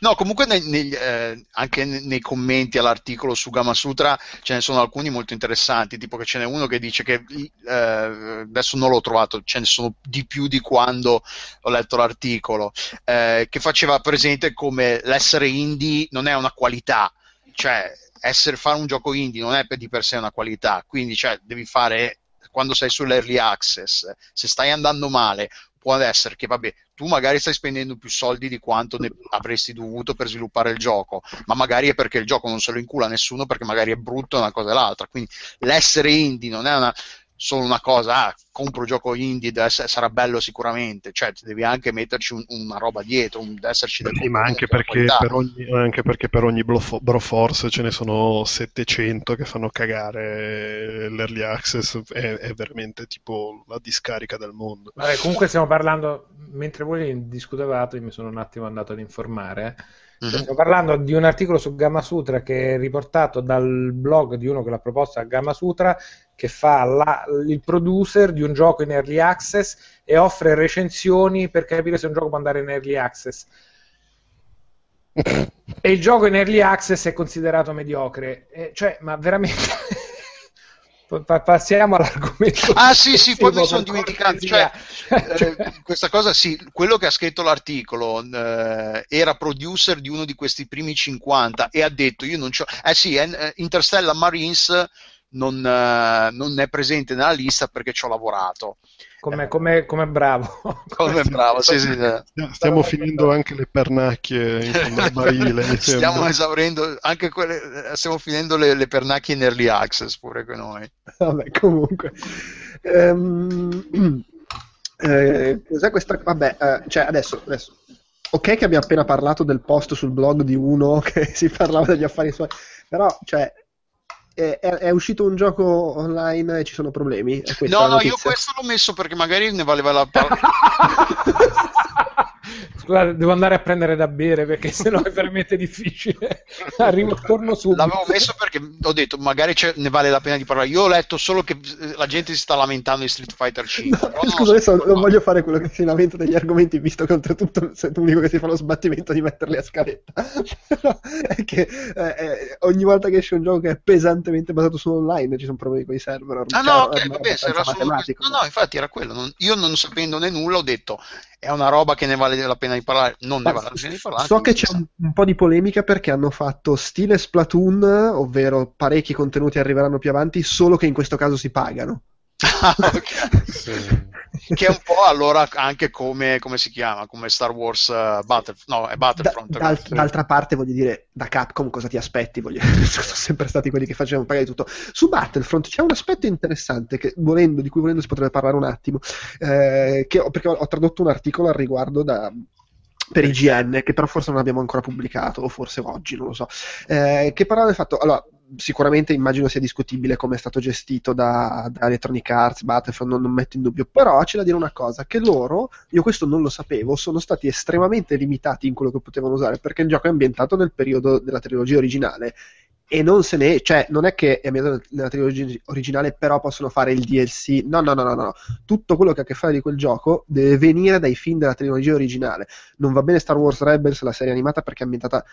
No, comunque nei, nei, eh, anche nei commenti all'articolo su Gama Sutra ce ne sono alcuni molto interessanti, tipo che ce n'è uno che dice che eh, adesso non l'ho trovato, ce ne sono di più di quando ho letto l'articolo, eh, che faceva presente come l'essere indie non è una qualità, cioè essere, fare un gioco indie non è per di per sé una qualità, quindi cioè, devi fare quando sei sull'early access, se stai andando male, può essere che vabbè, tu magari stai spendendo più soldi di quanto ne avresti dovuto per sviluppare il gioco, ma magari è perché il gioco non se lo incula nessuno perché magari è brutto una cosa e l'altra. Quindi l'essere indie non è una solo una cosa, ah, compro un gioco indie, sarà bello sicuramente, cioè devi anche metterci un, una roba dietro, un, esserci del sì, ma anche perché, per ogni, anche perché, per ogni, Broforce ce ne sono 700 che fanno cagare l'early access, è, è veramente tipo la discarica del mondo. Vabbè, comunque stiamo parlando, mentre voi discutevate, mi sono un attimo andato ad informare. Mm-hmm. Stiamo parlando di un articolo su Gamma Sutra che è riportato dal blog di uno che l'ha proposto a Gamma Sutra che fa la, il producer di un gioco in early access e offre recensioni per capire se un gioco può andare in early access. (laughs) e il gioco in early access è considerato mediocre. Eh, cioè, ma veramente. Passiamo all'argomento. Ah, sì, sì, poi mi sono dimenticato. Cioè, eh, questa cosa, sì, quello che ha scritto l'articolo eh, era producer di uno di questi primi 50 e ha detto: Io non c'ho. Eh sì, eh, Interstellar Marines non, uh, non, è presente nella lista perché ci ho lavorato. Come, come, come bravo. (laughs) Come bravo, sì, sì. Stiamo finendo anche le pernacchie in fondo barile. stiamo esaurendo anche quelle, stiamo finendo le, le, pernacchie in early access pure con noi. Vabbè, comunque. Um, (clears throat) eh, cos'è questa? Vabbè, eh, cioè adesso, adesso. Ok che abbiamo appena parlato del post sul blog di uno (laughs) che si parlava degli affari suoi, però, cioè, è, è, uscito un gioco online e ci sono problemi? No, no, io questo l'ho messo perché magari ne valeva la (laughs) pena. Scusate, devo andare a prendere da bere perché sennò è veramente difficile. Arrivo, torno subito. L'avevo messo perché ho detto magari ne vale la pena di parlare. Io ho letto solo che eh, la gente si sta lamentando di Street Fighter 5. No, scusa, adesso non voglio fare quello che si lamenta degli argomenti, visto che oltretutto sei l'unico che si fa lo sbattimento di metterli a scaletta. è che eh, eh, ogni volta che esce un gioco che è pesantemente basato su online ci sono problemi con i server. Ah no, ok, vabbè, era solo... No, no, infatti era quello. Non... io non sapendone nulla ho detto è una roba che ne vale la pena di parlare, non ne vale la pena di parlare. So che c'è un, un, po' di polemica perché hanno fatto stile Splatoon, ovvero parecchi contenuti arriveranno più avanti, solo che in questo caso si pagano. Ah, okay. (laughs) sì che è un po' allora anche come, come si chiama, come Star Wars uh, Battlefront, no, è Battlefront. Da, d'alt- d'altra parte, voglio dire, da Capcom cosa ti aspetti? Voglio (laughs) sono sempre stati quelli che facevano pagare tutto. Su Battlefront c'è un aspetto interessante che, volendo, di cui volendo si potrebbe parlare un attimo, eh, ho, perché ho, ho tradotto un articolo al riguardo da, per IGN, che però forse non abbiamo ancora pubblicato, o forse oggi, non lo so, eh, che parlava del fatto, allora, sicuramente immagino sia discutibile come è stato gestito da, da Electronic Arts, Battlefield, non, non, metto in dubbio, però c'è da dire una cosa, che loro, io questo non lo sapevo, sono stati estremamente limitati in quello che potevano usare, perché il gioco è ambientato nel periodo della trilogia originale e non se ne cioè non è che è nella trilogia originale però possono fare il DLC no no no no no tutto quello che ha a che fare di quel gioco deve venire dai film della trilogia originale. Non va bene Star Wars Rebels la serie animata perché è ambientata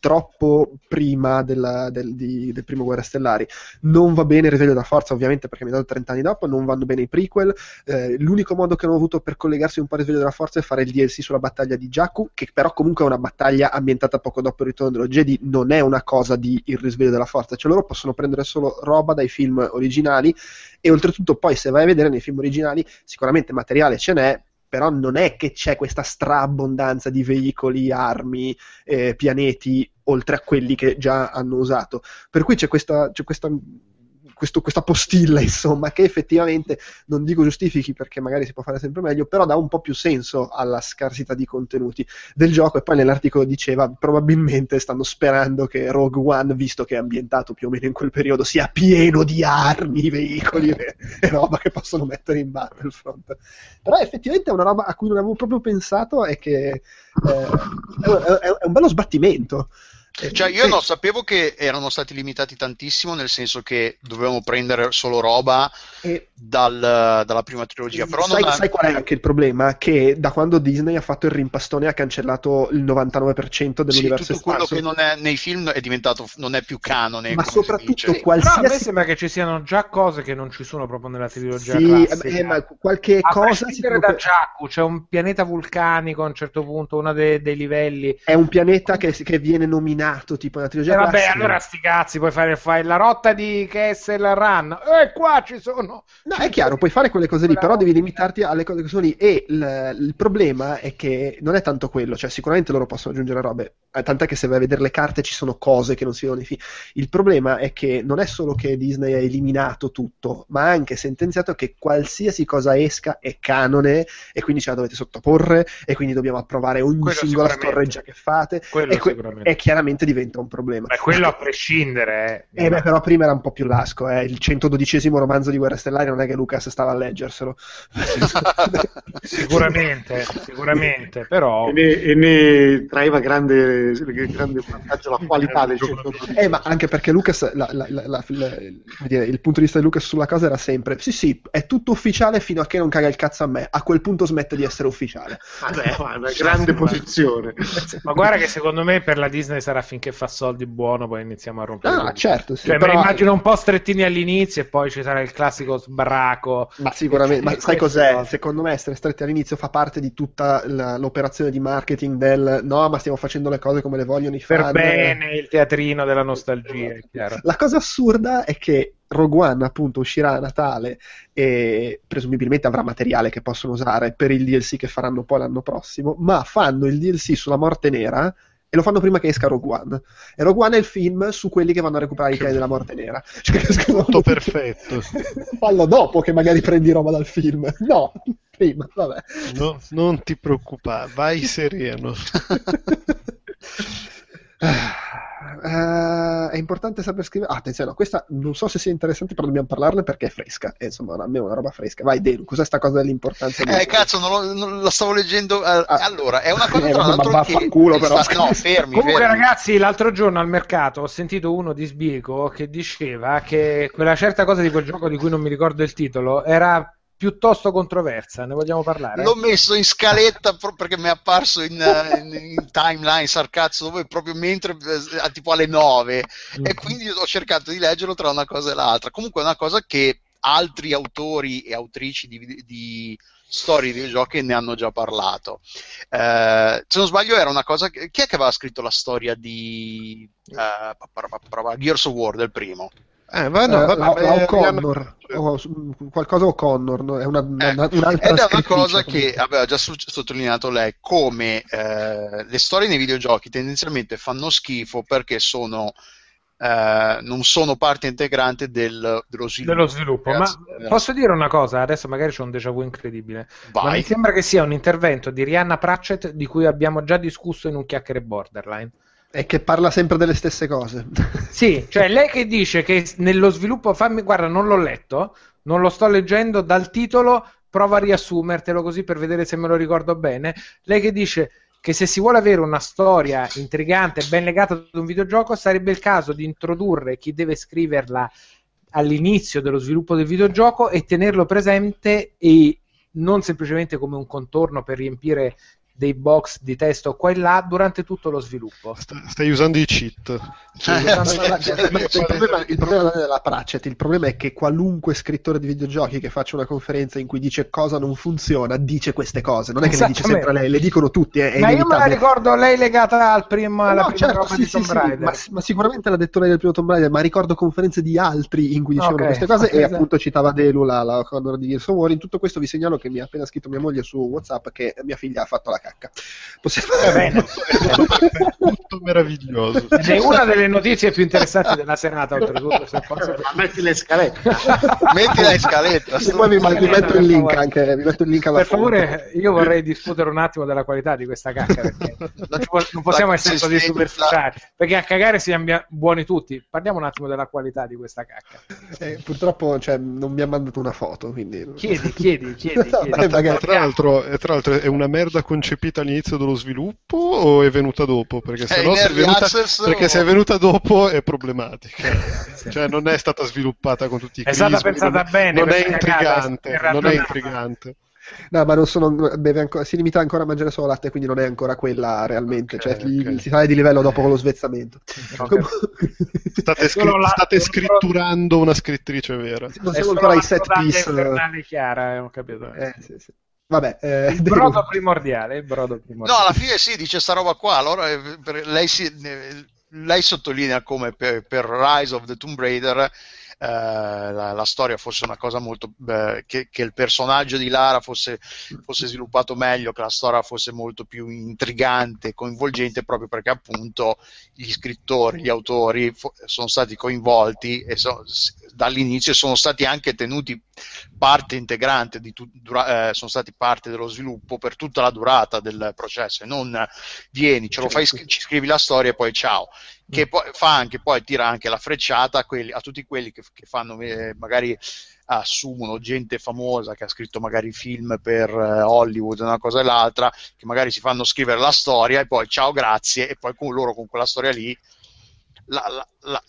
troppo prima della, del, di, del, primo Guerre Stellari. Non va bene Risveglio della Forza ovviamente perché è ambientato 30 anni dopo. Non vanno bene i prequel. Eh, l'unico modo che hanno avuto per collegarsi un po' al Risveglio della Forza è fare il DLC sulla battaglia di Jakku che però comunque è una battaglia ambientata poco dopo il ritorno dello Jedi. Non è una cosa di il risveglio risveglio della forza, cioè loro possono prendere solo roba dai film originali e oltretutto poi se vai a vedere nei film originali sicuramente materiale ce n'è, però non è che c'è questa straabbondanza di veicoli, armi, eh, pianeti oltre a quelli che già hanno usato. Per cui c'è questa, c'è questa questo, questa postilla, (laughs) insomma, che effettivamente non dico giustifichi perché magari si può fare sempre meglio, però dà un po' più senso alla scarsità di contenuti del gioco. E poi nell'articolo diceva probabilmente stanno sperando che Rogue One, visto che è ambientato più o meno in quel periodo, sia pieno di armi, veicoli e, e roba che possono mettere in Battlefront. Però effettivamente è una roba a cui non avevo proprio pensato e che eh, è, è, è un bello sbattimento Cioè, io non sapevo che erano stati limitati tantissimo, nel senso che dovevamo prendere solo roba e... dal, dalla prima trilogia. Però sai, non sai qual è anche il problema? Che da quando Disney ha fatto il rimpastone ha cancellato il 99% dell'universo sì, tutto quello che non è nei film è diventato, non è più canone. Ma soprattutto sì, qualsiasi... Però a me sembra che ci siano già cose che non ci sono proprio nella trilogia sì, eh, ma qualche a cosa... Si può... da Jakku, c'è un pianeta vulcanico a un certo punto, uno dei, dei livelli... È un pianeta che, che viene nominato tipo nella trilogia eh, vabbè, allora sti cazzi, puoi fare, fare la rotta di Kessel Run. E eh, qua ci sono. No, è chiaro, puoi fare quelle cose lì, però devi limitarti alle cose che sono lì. E il, il problema è che non è tanto quello, cioè sicuramente loro possono aggiungere robe, eh, tant'è che se vai a vedere le carte ci sono cose che non si vedono nei film. Il problema è che non è solo che Disney ha eliminato tutto, ma ha anche sentenziato che qualsiasi cosa esca è canone e quindi ce la dovete sottoporre e quindi dobbiamo approvare ogni quello singola storreggia che fate e, que- e chiaramente diventa un problema. Beh, quello a prescindere. Eh, eh beh, però prima era un po' più lasco. Eh. Il 112 romanzo di Guerre Stellari non è che Lucas stava a leggerselo. (laughs) sicuramente, sicuramente, però... E ne, e ne traeva grande, grande vantaggio la qualità del 112. Eh, ma anche perché Lucas, la, la, la, dire, il punto di vista di Lucas sulla cosa era sempre, sì sì, è tutto ufficiale fino a che non caga il cazzo a me. A quel punto smette di essere ufficiale. Vabbè, una grande posizione. (laughs) ma guarda che secondo me per la Disney sarà finché fa soldi buono, poi iniziamo a rompere. Ah, certo, sì, cioè, però... me immagino un po' strettini all'inizio e poi ci sarà il classico sbraco. Ma sicuramente, ma sai cos'è? Cose. Secondo me essere stretti all'inizio fa parte di tutta la, l'operazione di marketing del no, ma stiamo facendo le cose come le vogliono i fan. Per bene, il teatrino della nostalgia, è chiaro. La cosa assurda è che Rogue One appunto uscirà a Natale e presumibilmente avrà materiale che possono usare per il DLC che faranno poi l'anno prossimo, ma fanno il DLC sulla morte nera e lo fanno prima che esca Rogue One. E Rogue One è il film su quelli che vanno a recuperare i piani della morte nera. (laughs) Cioè, Tutto perfetto. (laughs) Fallo dopo che magari prendi roba dal film. (laughs) No, prima, vabbè. No, non ti preoccupare, vai sereno. Uh, è importante saper scrivere. Ah, attenzione, no, questa non so se sia interessante, però dobbiamo parlarne perché è fresca. E, insomma, a me è una roba fresca. Vai, Delu, cos'è sta cosa dell'importanza? Eh, cazzo, non, lo, non la stavo leggendo. Uh, ah, allora, è una cosa eh, tra l'altro che... culo, però. No, fermi, Comunque, fermi. ragazzi, l'altro giorno al mercato ho sentito uno di Sbiego che diceva che quella certa cosa di quel gioco di cui non mi ricordo il titolo era piuttosto controversa, ne vogliamo parlare? L'ho messo in scaletta perché mi è apparso in, eh, in, in timeline sarcazzo dove proprio mentre eh, tipo alle 9 mm. e quindi ho cercato di leggerlo tra una cosa e l'altra. Comunque è una cosa che altri autori e autrici di, di storie di videogiochi ne hanno già parlato. Eh, se non sbaglio era una cosa che, chi è che aveva scritto la storia di uh, Gears of War del primo? Eh, ma no, eh, vabbè, eh, O'Connor, o, qualcosa O'Connor, no? è una, eh, una, un'altra ed è una cosa che aveva già sottolineato lei, come eh, le storie nei videogiochi tendenzialmente fanno schifo perché sono Uh, non sono parte integrante del, dello sviluppo. Dello sviluppo. Ma posso dire una cosa? Adesso magari c'è un déjà vu incredibile. Vai. Ma mi sembra che sia un intervento di Rihanna Pratchett di cui abbiamo già discusso in un chiacchiere borderline. E che parla sempre delle stesse cose. (laughs) Sì, cioè lei che dice che nello sviluppo, fammi, guarda, non l'ho letto, non lo sto leggendo dal titolo, prova a riassumertelo così per vedere se me lo ricordo bene. Lei che dice che se si vuole avere una storia intrigante ben legata ad un videogioco, sarebbe il caso di introdurre chi deve scriverla all'inizio dello sviluppo del videogioco e tenerlo presente e non semplicemente come un contorno per riempire dei box di testo qua e là durante tutto lo sviluppo. Stai usando i cheat. Cioè, il, problema, il problema non è della Pratchett, il problema è che qualunque scrittore di videogiochi che faccia una conferenza in cui dice cosa non funziona, dice queste cose. Non è che le dice sempre lei, le dicono tutti. È, ma io me la ricordo lei legata al primo, alla no, prima certo, roba sì, di Tomb sì, Raider. Ma, ma, sicuramente l'ha detto lei del primo Tomb Raider, ma ricordo conferenze di altri in cui dicevano okay, queste cose okay, e esatto. appunto citava Delu, la, la Connor di Gears of War. In tutto questo vi segnalo che mi ha appena scritto mia moglie su WhatsApp che mia figlia ha fatto la cacca. Possiamo... bene. (laughs) tutto meraviglioso. Ed è una delle notizie più interessanti della serata, oltretutto. Se posso... metti le scalette. metti la scaletta. E poi vi, vi, metto il link anche. Vi metto il link alla per favore, io vorrei discutere un attimo della qualità di questa cacca. Perché non possiamo essere così superficiali. Perché a cagare siamo buoni tutti. Parliamo un attimo della qualità di questa cacca. Eh, purtroppo cioè, non mi ha mandato una foto. Quindi... Chiedi, chiedi, chiedi. (laughs) chiedi. Tra, tra, l'altro, tra l'altro è una merda concepita concepita all'inizio dello sviluppo o è venuta dopo? Perché se, no, se, è venuta, perché se è venuta dopo è problematica. (laughs) cioè non è stata sviluppata con tutti i crismi. È stata pensata non, bene. Non è intrigante. Non è intrigante. No, ma non sono, ancora, si limita ancora a mangiare solo latte, quindi non è ancora quella realmente. Okay, cioè, okay. si sale di livello dopo con lo svezzamento. Okay. (laughs) state, scri- state scritturando una scrittrice vera. Non siamo ancora ai set piece. Chiara, eh, ho capito. Eh, sì, sì. Vabbè, eh, il (laughs) brodo primordiale, il brodo primordiale. No, alla fine sì, dice sta roba qua. Allora, eh, lei, si, eh, lei sottolinea come per, per Rise of the Tomb Raider la, la, storia fosse una cosa molto eh, che, che, il personaggio di Lara fosse, fosse, sviluppato meglio, che la storia fosse molto più intrigante, coinvolgente, proprio perché appunto gli scrittori, gli autori fo- sono stati coinvolti e so, dall'inizio sono stati anche tenuti parte integrante di tu, dura, eh, sono stati parte dello sviluppo per tutta la durata del processo e non vieni, ce lo fai, certo. ci scrivi la storia e poi ciao che poi fa anche poi tira anche la frecciata a, quelli, a tutti quelli che, che fanno eh, magari assumono gente famosa che ha scritto magari film per eh, Hollywood una cosa e l'altra che magari si fanno scrivere la storia e poi ciao grazie e poi con loro con quella storia lì la, la,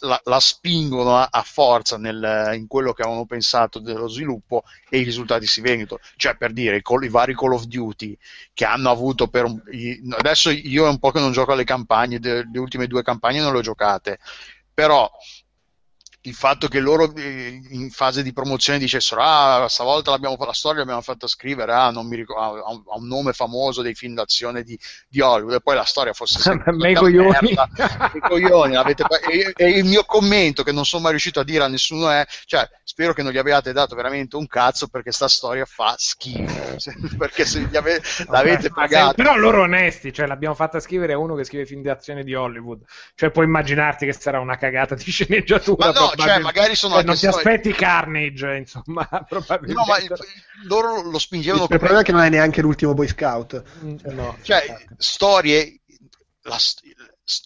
la, la spingono a, a forza nel, in quello che avevano pensato dello sviluppo e i risultati si vedono. Cioè, per dire, i, i vari Call of Duty che hanno avuto per un, adesso io è un po' che non gioco alle campagne, le ultime due campagne non le ho giocate, però il fatto che loro eh, in fase di promozione dicessero ah stavolta l'abbiamo, la storia l'abbiamo fatta scrivere ah, non mi ricordo, ha, ha, un nome famoso dei film d'azione di, di Hollywood e poi la storia fosse (laughs) sempre coglioni. coglioni e, e, il mio commento che non sono mai riuscito a dire a nessuno è cioè spero che non gli abbiate dato veramente un cazzo perché sta storia fa schifo. (laughs) Perché se gli ave, l'avete pagata però loro onesti cioè l'abbiamo fatta scrivere a uno che scrive film d'azione di Hollywood. Cioè puoi immaginarti che sarà una cagata di (laughs) sceneggiatura ma no cioè, magari sono cioè, non ti aspetti Carnage, insomma, (laughs) probabilmente. No, ma loro lo spingevano. Il problema è che non è neanche l'ultimo Boy Scout. Mm, no, cioè, storie. La,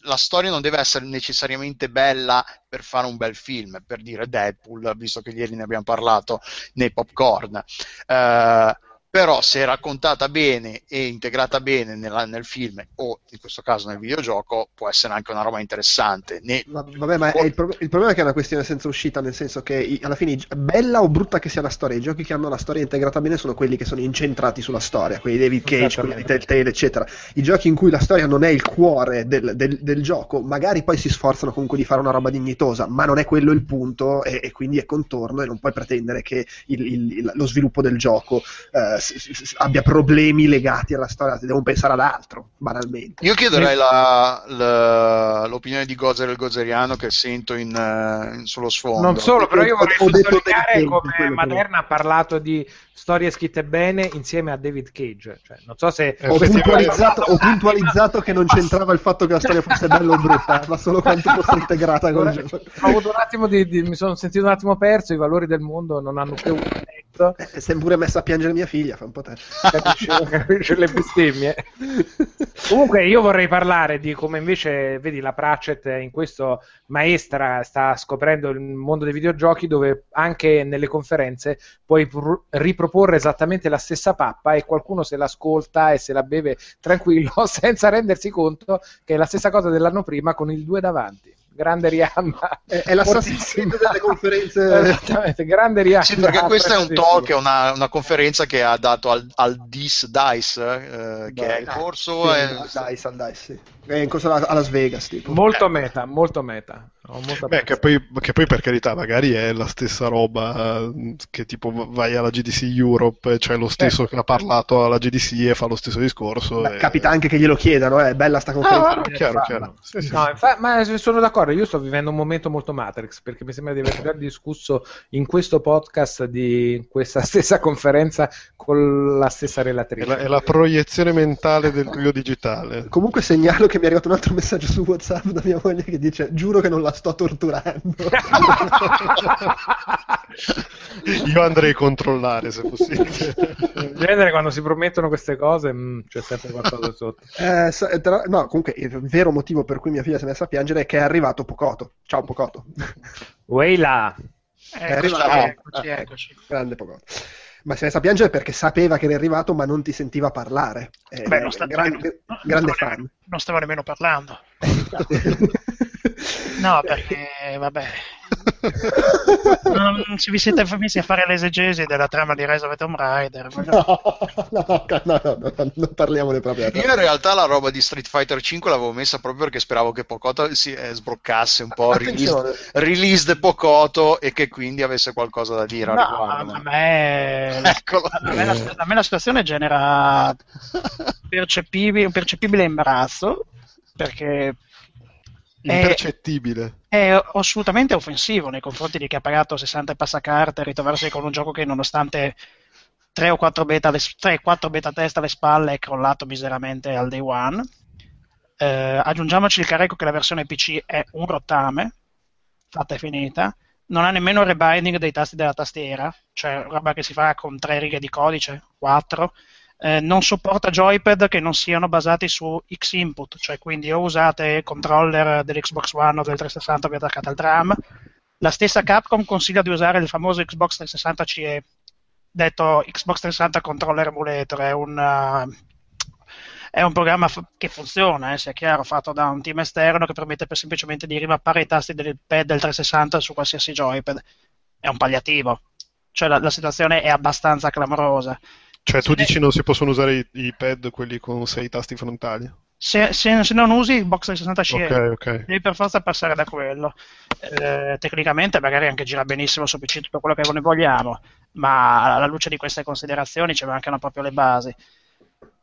la, storia non deve essere necessariamente bella per fare un bel film, per dire Deadpool, visto che ieri ne abbiamo parlato nei popcorn. Uh, però se raccontata bene e integrata bene nella, nel film o in questo caso nel videogioco può essere anche una roba interessante. Ne... vabbè ma il, pro- il, problema è che è una questione senza uscita nel senso che alla fine bella o brutta che sia la storia i giochi che hanno la storia integrata bene sono quelli che sono incentrati sulla storia quelli di David Cage, quelli di Telltale eccetera. I giochi in cui la storia non è il cuore del, del, del, gioco magari poi si sforzano comunque di fare una roba dignitosa ma non è quello il punto e, e quindi è contorno e non puoi pretendere che il, il, lo sviluppo del gioco eh, abbia problemi legati alla storia, devo pensare ad altro, banalmente. Io chiederei la, la, l'opinione di Gozer il Gozeriano che sento in, uh, in, sullo sfondo. Non solo, però io vorrei sottolineare come Maderna ha parlato di storie scritte bene insieme a David Cage. Cioè, non so se... Ho puntualizzato, ho (laughs) puntualizzato, che non c'entrava il fatto che la storia fosse bella o brutta, ma solo quanto fosse integrata con il gioco. Ho avuto un attimo di, di, mi sono sentito un attimo perso, i valori del mondo non hanno più un netto. Eh, sei pure messa a piangere mia figlia, fa un po' te. Capisci, le bestemmie. Comunque io vorrei parlare di come invece, vedi, la Pratchett in questo maestra sta scoprendo il mondo dei videogiochi dove anche nelle conferenze puoi pr- riproporre esattamente la stessa pappa e qualcuno se l'ascolta e se la beve tranquillo (laughs) senza rendersi conto che è la stessa cosa dell'anno prima con il 2 davanti grande Rihanna. È, è Creed delle conferenze. Esattamente, grande Rihanna. Sì, perché questo è un talk, è una, una, conferenza che ha dato al, al DIS DICE, eh, che è il corso... Sì, è... Al DICE, al DICE, sì. È in corso a Las Vegas, tipo. Molto meta, molto meta. Beh, che poi, che poi, per carità magari è la stessa roba che tipo vai alla GDC Europe, c'è lo stesso eh. che ha parlato alla GDC e fa lo stesso discorso. Beh, e... Capita anche che glielo chiedano, è eh, bella sta conferenza. Ah, chiaro, chiaro. Sì, sì, no. Infa- ma sono d'accordo, io sto vivendo un momento molto Matrix perché mi sembra di aver già discusso in questo podcast di questa (laughs) stessa conferenza con la stessa relatrice. È la, è la proiezione mentale del tuo digitale. Comunque segnalo che mi è arrivato un altro messaggio su WhatsApp da mia moglie che dice giuro che non la sto torturando. (laughs) Io andrei a controllare se possibile. In genere quando si promettono queste cose mh, mm, c'è sempre qualcosa sotto. (laughs) Eh, tra... no, comunque il vero motivo per cui mia figlia si è messa a piangere è che è arrivato Pocoto. Ciao Pocoto. Weila. È arrivato. Eccoci, eccoci. Grande Pocoto. Ma si è messo a piangere perché sapeva che era arrivato, ma non ti sentiva parlare. Eh, Beh, non sta, gran, non, grande non fan. Nemmeno, non stava nemmeno parlando. (laughs) (laughs) (laughs) no, perché, vabbè. (laughs) non, ci vi siete messi a fare l'esegesi della trama di Rise of Tomb Raider. (laughs) No, no, no, no, non parliamone proprio. Io in realtà la roba di Street Fighter 5 l'avevo messa proprio perché speravo che Pocoto si eh, sbroccasse un po', release, release de Pocoto e che quindi avesse qualcosa da dire no, a A me, a, me la, a me la situazione genera percepibile, un percepibile imbarazzo perché impercettibile. È, è, assolutamente offensivo nei confronti di chi ha pagato 60 passacarte ritrovarsi con un gioco che nonostante 3 o 4 beta, 3, 4 beta test alle spalle è crollato miseramente al day one. Eh, aggiungiamoci il carico che la versione PC è un rottame, fatta e finita. Non ha nemmeno il rebinding dei tasti della tastiera, cioè roba che si fa con 3 righe di codice, 4 eh, non sopporta joypad che non siano basati su X-input, cioè quindi o usate controller dell'Xbox One o del 360 vi attaccate al tram. La stessa Capcom consiglia di usare il famoso Xbox 360 CE, detto Xbox 360 Controller Emulator, è un, uh, è un programma f- che funziona, eh, sia chiaro, fatto da un team esterno che permette per semplicemente di rimappare i tasti del pad del 360 su qualsiasi joypad. È un palliativo, cioè la, la situazione è abbastanza clamorosa. Cioè, tu dici non si possono usare i, i pad, quelli con sei tasti frontali? Se, se, se, non usi il box 360 CE okay, okay. devi per forza passare da quello. Eh, tecnicamente magari anche gira benissimo su PC tutto quello che ne vogliamo, ma alla luce di queste considerazioni ci mancano proprio le basi.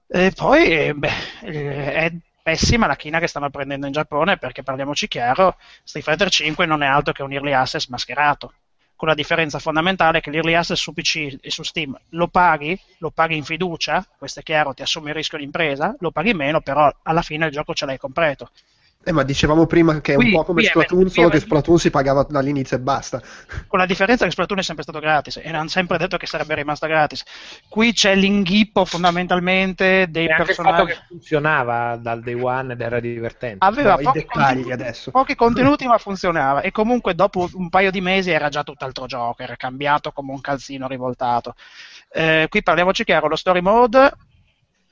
E poi beh, eh, è pessima la china che stanno prendendo in Giappone perché parliamoci chiaro, Street Fighter 5 non è altro che un early access mascherato con la differenza fondamentale che l'early access su PC e su Steam lo paghi, lo paghi in fiducia, questo è chiaro, ti assumi il rischio di impresa, lo paghi meno, però alla fine il gioco ce l'hai completo. Eh, ma dicevamo prima che è un po' come Splatoon, solo che Splatoon si pagava dall'inizio e basta. Con la differenza che Splatoon è sempre stato gratis e hanno sempre detto che sarebbe rimasto gratis. Qui c'è l'inghippo fondamentalmente dei e personaggi. Anche il fatto che funzionava dal day one ed era divertente. Aveva no, pochi, contenuti, adesso. pochi contenuti, ma funzionava. E comunque dopo un paio di mesi era già tutt'altro gioco, era cambiato come un calzino rivoltato. Eh, qui parliamoci chiaro, lo story mode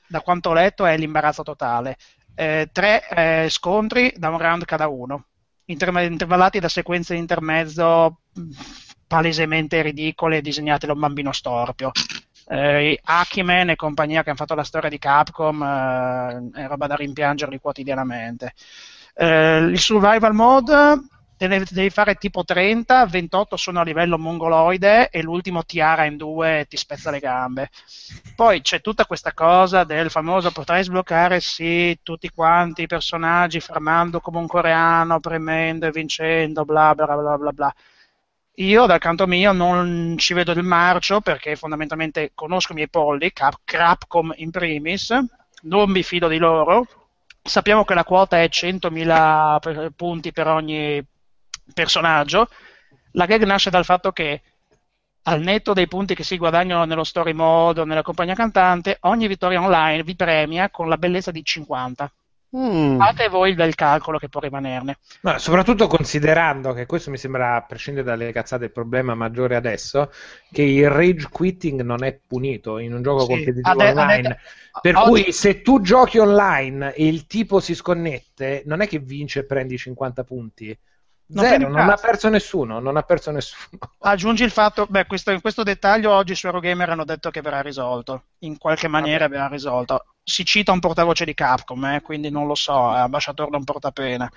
da quanto ho letto è l'imbarazzo totale eh, tre eh, scontri da un round cada uno, intervallati da sequenze di intermezzo palesemente ridicole disegnate da un bambino storpio. Eh, Akiman e compagnia che hanno fatto la storia di Capcom eh, è roba da rimpiangerli quotidianamente. Eh, il survival mode te ne devi fare tipo 30, 28 sono a livello mongoloide e l'ultimo tiara in due e ti spezza le gambe. Poi c'è tutta questa cosa del famoso potrai sbloccare sì tutti quanti i personaggi fermando come un coreano, premendo e vincendo, bla bla bla bla bla. Io dal canto mio non ci vedo il marcio perché fondamentalmente conosco i miei polli, Cap- Capcom in primis, non mi fido di loro. Sappiamo che la quota è 100.000 punti per ogni personaggio, la gag nasce dal fatto che al netto dei punti che si guadagnano nello story mode o nella compagnia cantante, ogni vittoria online vi premia con la bellezza di 50. Mm. Fate voi il bel calcolo che può rimanerne. Ma soprattutto considerando che questo mi sembra, a prescindere dalle cazzate, il problema maggiore adesso, che il rage quitting non è punito in un gioco sì. competitivo ade- online. Ade- per oggi... cui se tu giochi online e il tipo si sconnette, non è che vince e prendi 50 punti non Zero, non ha perso nessuno, non ha perso nessuno. (laughs) Aggiungi il fatto, beh, questo, questo dettaglio oggi su Eurogamer hanno detto che verrà risolto, in qualche maniera Vabbè. verrà risolto. Si cita un portavoce di Capcom, eh, quindi non lo so, è ambasciatore non porta pena.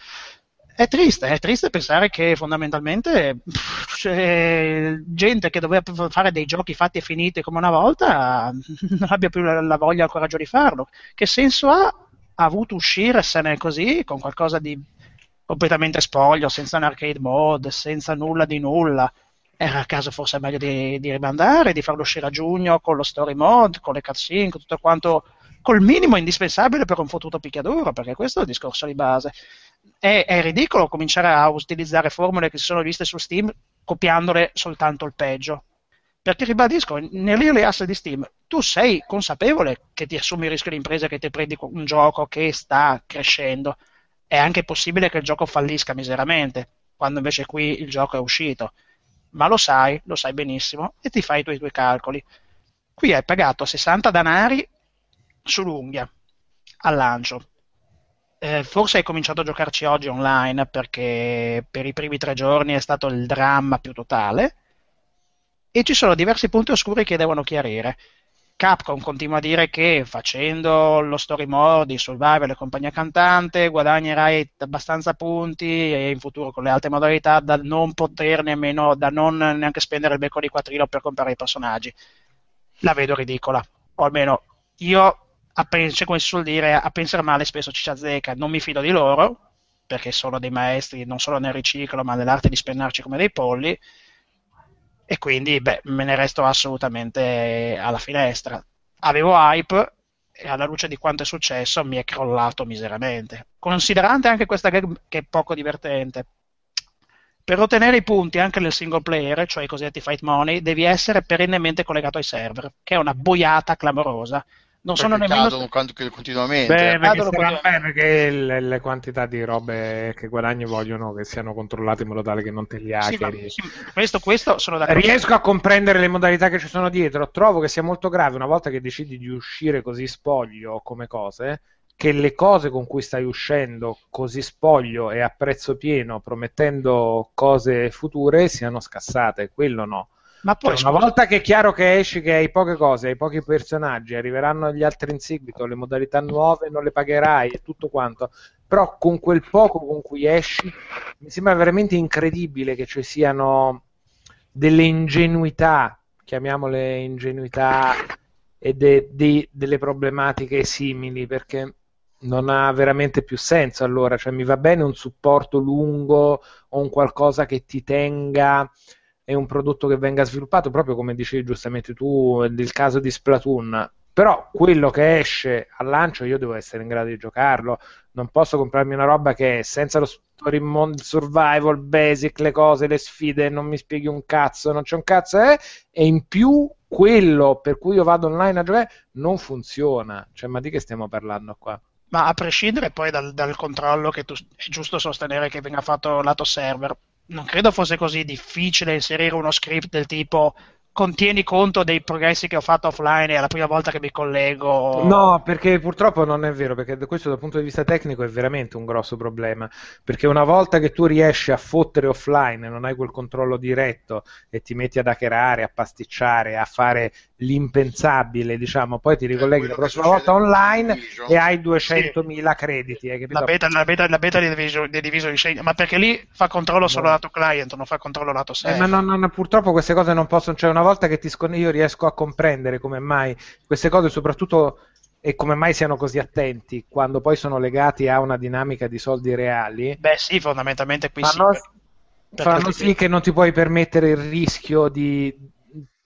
È triste, è triste pensare che fondamentalmente pff, c'è gente che doveva fare dei giochi fatti e finiti come una volta (laughs) non abbia più la, la voglia e il coraggio di farlo. Che senso ha? Ha avuto uscirsene così, con qualcosa di completamente spoglio, senza un arcade mode, senza nulla di nulla. Era a caso forse meglio di, di rimandare, di farlo uscire a giugno con lo story mode, con le cutscene, con tutto quanto, col minimo indispensabile per un fottuto picchiaduro, perché questo è il discorso di base. È, è ridicolo cominciare a utilizzare formule che si sono viste su Steam copiandole soltanto il peggio. Perché ribadisco, nell'early access di Steam tu sei consapevole che ti assumi il rischio di impresa che ti prendi un gioco che sta crescendo è anche possibile che il gioco fallisca miseramente, quando invece qui il gioco è uscito. Ma lo sai, lo sai benissimo, e ti fai i tuoi, i tuoi calcoli. Qui hai pagato 60 danari sull'unghia al lancio. Eh, forse hai cominciato a giocarci oggi online perché per i primi tre giorni è stato il dramma più totale e ci sono diversi punti oscuri che devono chiarire. Capcom continua a dire che facendo lo story mode, il survival e compagnia cantante guadagnerai abbastanza punti e in futuro con le altre modalità da non poter nemmeno, da non neanche spendere il becco di quattrino per comprare i personaggi. La vedo ridicola, o almeno io, a pens- come si suol dire, a pensare male spesso ci azzecca, non mi fido di loro, perché sono dei maestri non solo nel riciclo ma nell'arte di spennarci come dei polli e quindi beh, me ne resto assolutamente alla finestra. Avevo hype e alla luce di quanto è successo mi è crollato miseramente. Considerante anche questa gag che è poco divertente. Per ottenere i punti anche nel single player, cioè i cosiddetti fight money, devi essere perennemente collegato ai server, che è una boiata clamorosa non sono nemmeno continuamente. Beh, perché, continuamente. perché le, le, quantità di robe che guadagni vogliono che siano controllate in modo tale che non te li hackeri. sì, questo, questo sono d'accordo. Riesco a comprendere le modalità che ci sono dietro. Trovo che sia molto grave una volta che decidi di uscire così spoglio come cose che le cose con cui stai uscendo così spoglio e a prezzo pieno promettendo cose future siano scassate. Quello no ma poi cioè, una volta che è chiaro che esci, che hai poche cose, hai pochi personaggi, arriveranno gli altri in seguito, le modalità nuove non le pagherai e tutto quanto. Però con quel poco con cui esci, mi sembra veramente incredibile che ci siano delle ingenuità, chiamiamole ingenuità, e de, de, delle problematiche simili, perché non ha veramente più senso allora, cioè mi va bene un supporto lungo o un qualcosa che ti tenga è un prodotto che venga sviluppato, proprio come dicevi giustamente tu, nel caso di Splatoon. Però quello che esce al lancio io devo essere in grado di giocarlo. Non posso comprarmi una roba che senza lo story mode survival, basic, le cose, le sfide, non mi spieghi un cazzo, non c'è un cazzo, eh? e in più quello per cui io vado online a giocare non funziona. Cioè, ma di che stiamo parlando qua? Ma a prescindere poi dal, dal controllo che tu, è giusto sostenere che venga fatto lato server, non credo fosse così difficile inserire uno script del tipo contieni conto dei progressi che ho fatto offline è la prima volta che mi collego. No, perché purtroppo non è vero, perché questo dal punto di vista tecnico è veramente un grosso problema, perché una volta che tu riesci a fottere offline e non hai quel controllo diretto e ti metti ad hackerare, a pasticciare, a fare l'impensabile, diciamo, poi ti ricolleghi la prossima volta online e hai 200.000 sì. crediti. La beta, la beta, la beta di Division, di Division insegna, ma perché lì fa controllo solo no. lato client, non fa controllo lato server. Eh, ma non, non, purtroppo queste cose non possono, cioè una volta che ti scon- io riesco a comprendere come mai queste cose, soprattutto e come mai siano così attenti quando poi sono legati a una dinamica di soldi reali. Beh, sì, fondamentalmente qui fanno, sì. Fanno sì che non ti puoi permettere il rischio di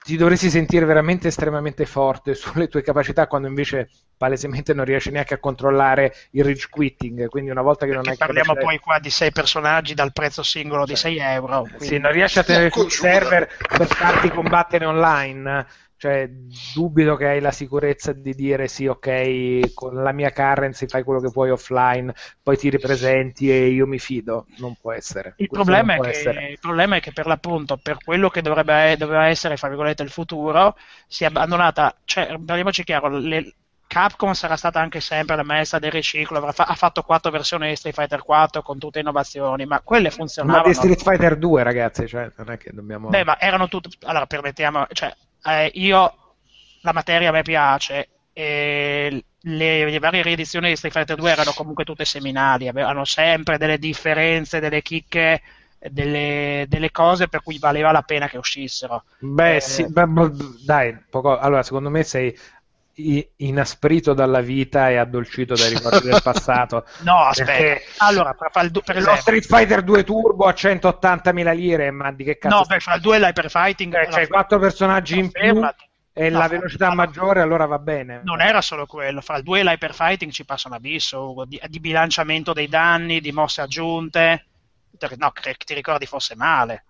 ti dovresti sentire veramente estremamente forte (laughs) sulle tue capacità quando invece palesemente non riesci neanche a controllare il rage quitting. Quindi una volta che Perché non hai parliamo capacità... poi qua di sei personaggi dal prezzo singolo di 6 euro quindi... sì, non riesci a tenere sul server per farti combattere online cioè, dubito che hai la sicurezza di dire sì, ok, con la mia currency fai quello che puoi offline, poi ti ripresenti e io mi fido. Non può essere. Il, problema, è che, il problema è che, per l'appunto, per quello che dovrebbe, doveva essere, fra virgolette, il futuro, si è abbandonata, cioè, parliamoci chiaro, le, Capcom sarà stata anche sempre la maestra del riciclo, fa- ha fatto quattro versioni di Street Fighter 4 con tutte innovazioni, ma quelle funzionavano. Ma di Street Fighter 2, ragazzi, cioè, non è che dobbiamo... Beh, ma erano tutte... Allora, permettiamo, cioè, eh, io la materia a me piace e le, le, varie riedizioni di Street Fighter 2 erano comunque tutte seminali, avevano sempre delle differenze, delle chicche, delle, delle cose per cui valeva la pena che uscissero. Beh, eh, sì, beh, dai, poco, allora secondo me sei inasprito dalla vita e addolcito dai ricordi del (laughs) passato. No, aspetta. Allora, per, per, per lo Street Fighter 2 Turbo a 180.000 lire, ma di che cazzo? No, per fare il 2 l'hyper fighting. Eh, c'hai quattro personaggi in più e no, la velocità no, maggiore, allora va bene. Non era solo quello, fra il 2 e l'hyper fighting ci passa un abisso di, di bilanciamento dei danni, di mosse aggiunte. No, che ti ricordi fosse male.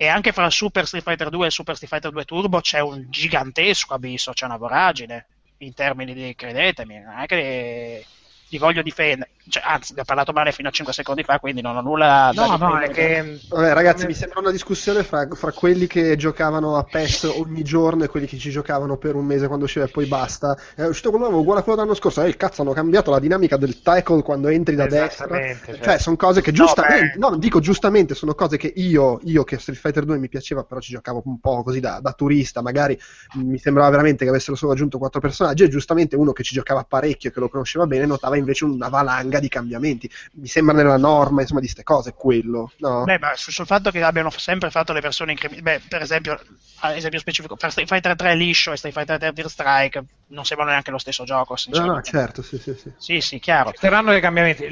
E anche fra Super Street Fighter 2 e Super Street Fighter 2 Turbo c'è un gigantesco abisso, c'è una voragine in termini di, credetemi, non è che li voglio difendere. Cioè, anzi, vi ho parlato male fino a 5 secondi fa, quindi non ho nulla no, da No, è che... Vabbè, ragazzi, mi sembra una discussione fra, fra, quelli che giocavano a PES ogni giorno e quelli che ci giocavano per un mese quando usciva e poi basta. È uscito quello nuovo, uguale a quello dell'anno scorso. Eh, il cazzo, hanno cambiato la dinamica del tackle quando entri da destra. Cioè, cioè sono cose che giustamente... No, no, dico giustamente, sono cose che io, io che Street Fighter 2 mi piaceva, però ci giocavo un po' così da, da turista, magari mi sembrava veramente che avessero solo aggiunto quattro personaggi e giustamente uno che ci giocava parecchio e che lo conosceva bene notava invece una valanga di cambiamenti mi sembra nella norma, insomma, di queste cose, quello. No? Beh, ma sul, sul, fatto che abbiano sempre fatto le versioni incrementali, beh, per esempio, ad esempio specifico, per Street Fighter 3 liscio e Street Fighter 3 Tear Strike non sembrano neanche lo stesso gioco, No, no, certo, sì, sì, sì. Sì, sì, chiaro. Ci saranno dei cambiamenti.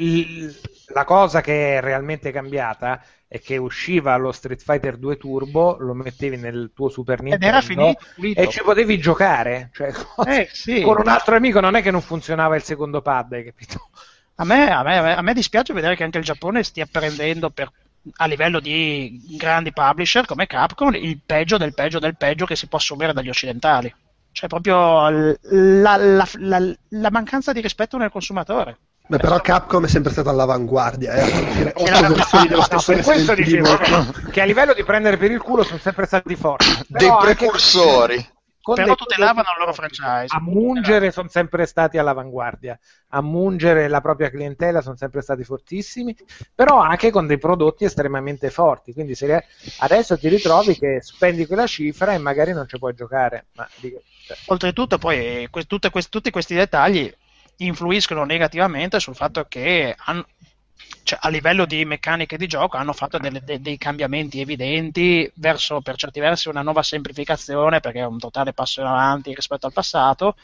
La cosa che è realmente cambiata è che usciva lo Street Fighter 2 Turbo, lo mettevi nel tuo Super Nintendo era finito, e ci potevi giocare. Cioè, eh, sì. Con un altro amico non è che non funzionava il secondo pad, hai capito? A me, a, me, a me, dispiace vedere che anche il Giappone stia prendendo per, a livello di grandi publisher come Capcom il peggio del peggio del peggio che si può assumere dagli occidentali. Cioè proprio la, la, la, la mancanza di rispetto nel consumatore. Beh, però Capcom è sempre stata all'avanguardia, eh, versioni dello stesso no, questo (laughs) dicevo che a livello di prendere per il culo sono sempre stati forti. Dei precursori. Anche però tutelavano il loro franchise. A mungere sono sempre stati all'avanguardia, a mungere la propria clientela sono sempre stati fortissimi, però anche con dei prodotti estremamente forti. Quindi se adesso ti ritrovi che spendi quella cifra e magari non ci puoi giocare. Ma, cioè. Oltretutto, poi que- tutte, que- tutti questi dettagli influiscono negativamente sul fatto che hanno, cioè, a livello di meccaniche di gioco hanno fatto delle, de, dei cambiamenti evidenti verso per certi versi una nuova semplificazione perché è un totale passo in avanti rispetto al passato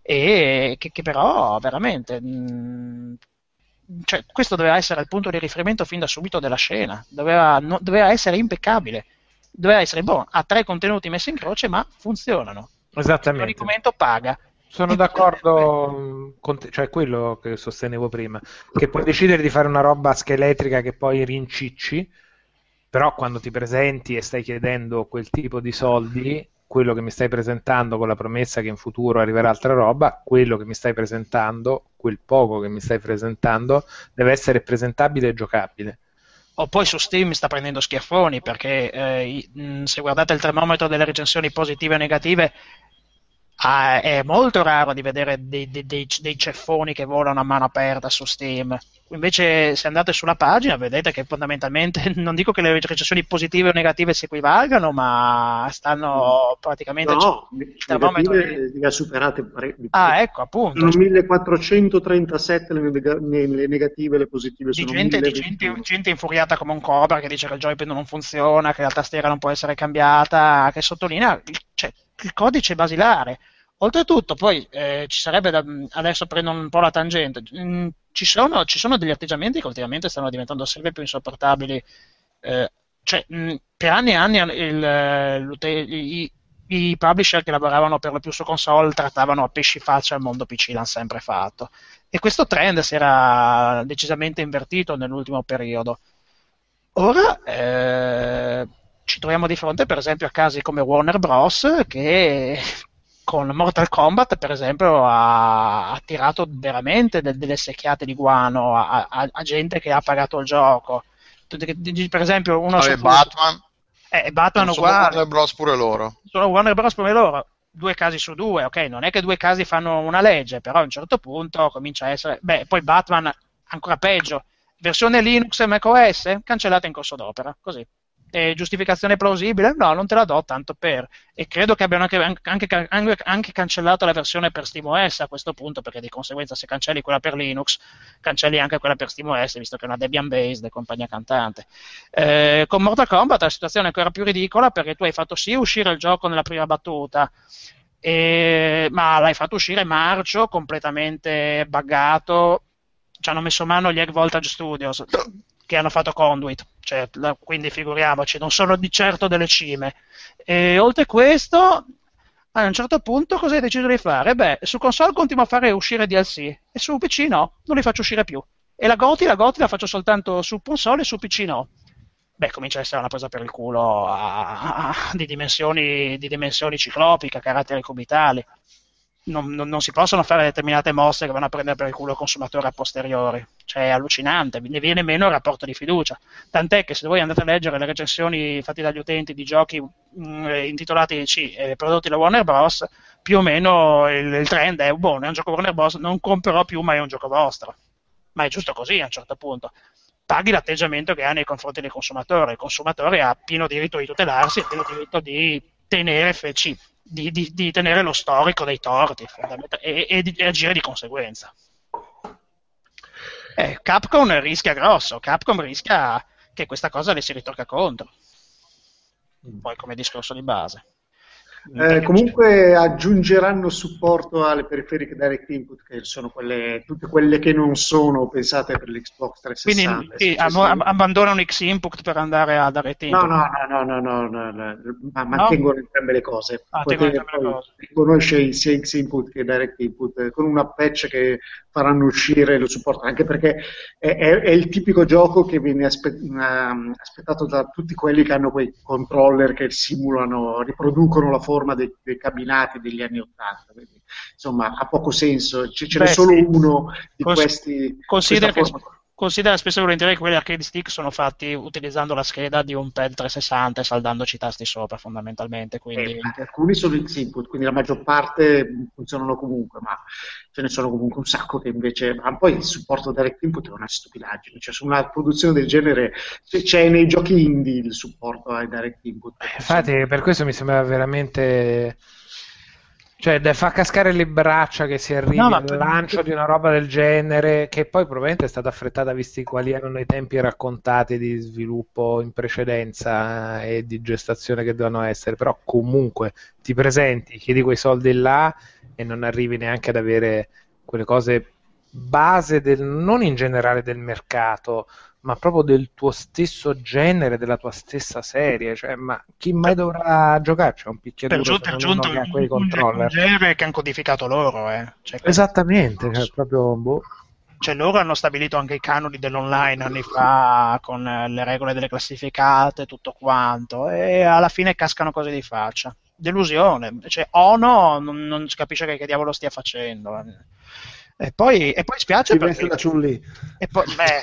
e che, che però veramente mh, cioè, questo doveva essere il punto di riferimento fin da subito della scena. Doveva, no, doveva essere impeccabile. Doveva essere buono. Ha tre contenuti messi in croce ma funzionano. Esattamente. Il documento paga sono d'accordo con te, cioè quello che sostenevo prima, che puoi decidere di fare una roba scheletrica che poi rincicci, però quando ti presenti e stai chiedendo quel tipo di soldi, quello che mi stai presentando con la promessa che in futuro arriverà altra roba, quello che mi stai presentando, quel poco che mi stai presentando, deve essere presentabile e giocabile. O poi su Steam sta prendendo schiaffoni perché eh, se guardate il termometro delle recensioni positive e negative Ah, è molto raro di vedere dei, dei, dei, dei, ceffoni che volano a mano aperta su Steam. Invece, se andate sulla pagina, vedete che fondamentalmente (laughs) non dico che le recensioni positive o negative si equivalgano, ma stanno praticamente. No, termometro le ha superate parecchio. Ah, ecco, appunto. Sono 1437 le negative e le positive di sono gente, di gente, gente, infuriata come un cobra che dice che il joypad non funziona, che la tastiera non può essere cambiata, che sottolinea cioè, il codice basilare Oltretutto, poi eh, ci sarebbe da, adesso prendo un po' la tangente. Mm, ci, sono, ci, sono, degli atteggiamenti che ultimamente stanno diventando sempre più insopportabili. Eh, cioè, mh, mm, per anni e anni il, i, i, publisher che lavoravano per lo più su console trattavano a pesci faccia il mondo PC, l'hanno sempre fatto. E questo trend si era decisamente invertito nell'ultimo periodo. Ora eh, ci troviamo di fronte, per esempio, a casi come Warner Bros. che (laughs) con Mortal Kombat, per esempio, ha, ha tirato veramente de, delle secchiate di guano a, a, a, gente che ha pagato il gioco. Per esempio, uno Vabbè, Batman. Eh, Batman sono uguale. Warner Bros. pure loro. Sono Warner Bros. pure loro. Due casi su due, ok? Non è che due casi fanno una legge, però a un certo punto comincia a essere. Beh, poi Batman ancora peggio. Versione Linux e macOS cancellata in corso d'opera, così eh, giustificazione plausibile? No, non te la do tanto per. E credo che abbiano anche, anche, anche, anche, cancellato la versione per SteamOS a questo punto, perché di conseguenza se cancelli quella per Linux, cancelli anche quella per SteamOS, visto che è una Debian based e compagnia cantante. Eh, con Mortal Kombat la situazione è ancora più ridicola perché tu hai fatto sì uscire il gioco nella prima battuta, e, ma l'hai fatto uscire marcio, completamente buggato. Ci hanno messo mano gli Egg Voltage Studios che hanno fatto Conduit, cioè, quindi figuriamoci, non sono di certo delle cime. E oltre a questo, a un certo punto cosa hai deciso di fare? Beh, su console continuo a fare uscire DLC e su PC no, non li faccio uscire più. E la Goti, la Goti la faccio soltanto su console e su PC no. Beh, comincia a essere una presa per il culo a, a, di, dimensioni, di dimensioni ciclopiche, caratteri cubitali. Non, non, non, si possono fare determinate mosse che vanno a prendere per il culo il consumatore a posteriori. Cioè è allucinante, ne viene meno il rapporto di fiducia. Tant'è che se voi andate a leggere le recensioni fatte dagli utenti di giochi mh, mm, intitolati sì, eh, prodotti da Warner Bros., più o meno il, il trend è, buono, è un gioco Warner Bros., non comprerò più, ma è un gioco vostro. Ma è giusto così a un certo punto paghi l'atteggiamento che ha nei confronti del consumatore. Il consumatore ha pieno diritto di tutelarsi e pieno diritto di tenere FC, di, di, di, tenere lo storico dei torti e, e, di, agire di conseguenza. Eh, Capcom rischia grosso, Capcom rischia che questa cosa le si ritocca contro. Poi come discorso di base. Eh, comunque aggiungeranno supporto alle periferiche direct input, che sono quelle, tutte quelle che non sono pensate per l'Xbox 360. Quindi sì, ab- abbandonano X input per andare a direct input. No, no, no, no, no, no, ma mantengono entrambe le cose. Tengono sia X input che direct input, con una patch che faranno uscire lo supporto, anche perché è, il tipico gioco che viene uh, aspettato da tutti quelli che hanno quei controller che simulano, riproducono la forma dei, dei cabinati degli anni Ottanta. Insomma, ha poco senso, C- ce n'è solo sì. uno di Cons- questi. Considera che, considera spesso e volentieri che quelli arcade stick sono fatti utilizzando la scheda di un pad 360 e saldandoci i tasti sopra fondamentalmente quindi... eh, alcuni sono X input quindi la maggior parte funzionano comunque ma ce ne sono comunque un sacco che invece ma poi il supporto direct input è una stupidaggine cioè su una produzione del genere c'è nei giochi indie il supporto ai direct input. Eh, infatti per questo mi sembra veramente cioè, fa cascare le braccia che si arrivi no, al lancio di una roba del genere, che poi probabilmente è stata affrettata visti quali erano i tempi raccontati di sviluppo in precedenza eh, e di gestazione che dovevano essere, però comunque ti presenti, chiedi quei soldi là e non arrivi neanche ad avere quelle cose base del, non in generale del mercato, ma proprio del tuo stesso genere, della tua stessa serie. Cioè, ma chi mai dovrà giocare? C'è un picchiaduro per, giù, per giunto un, quei controller. un genere che hanno codificato loro. Eh. Cioè, Esattamente, cioè, proprio, boh. cioè, loro hanno stabilito anche i canoni dell'online anni fa con eh, le regole delle classificate, tutto quanto, e alla fine cascano cose di faccia. Delusione, cioè, Ono non, non capisce che, che diavolo stia facendo. E poi, e poi spiace Ci perché... da Chun-Li. E poi, beh,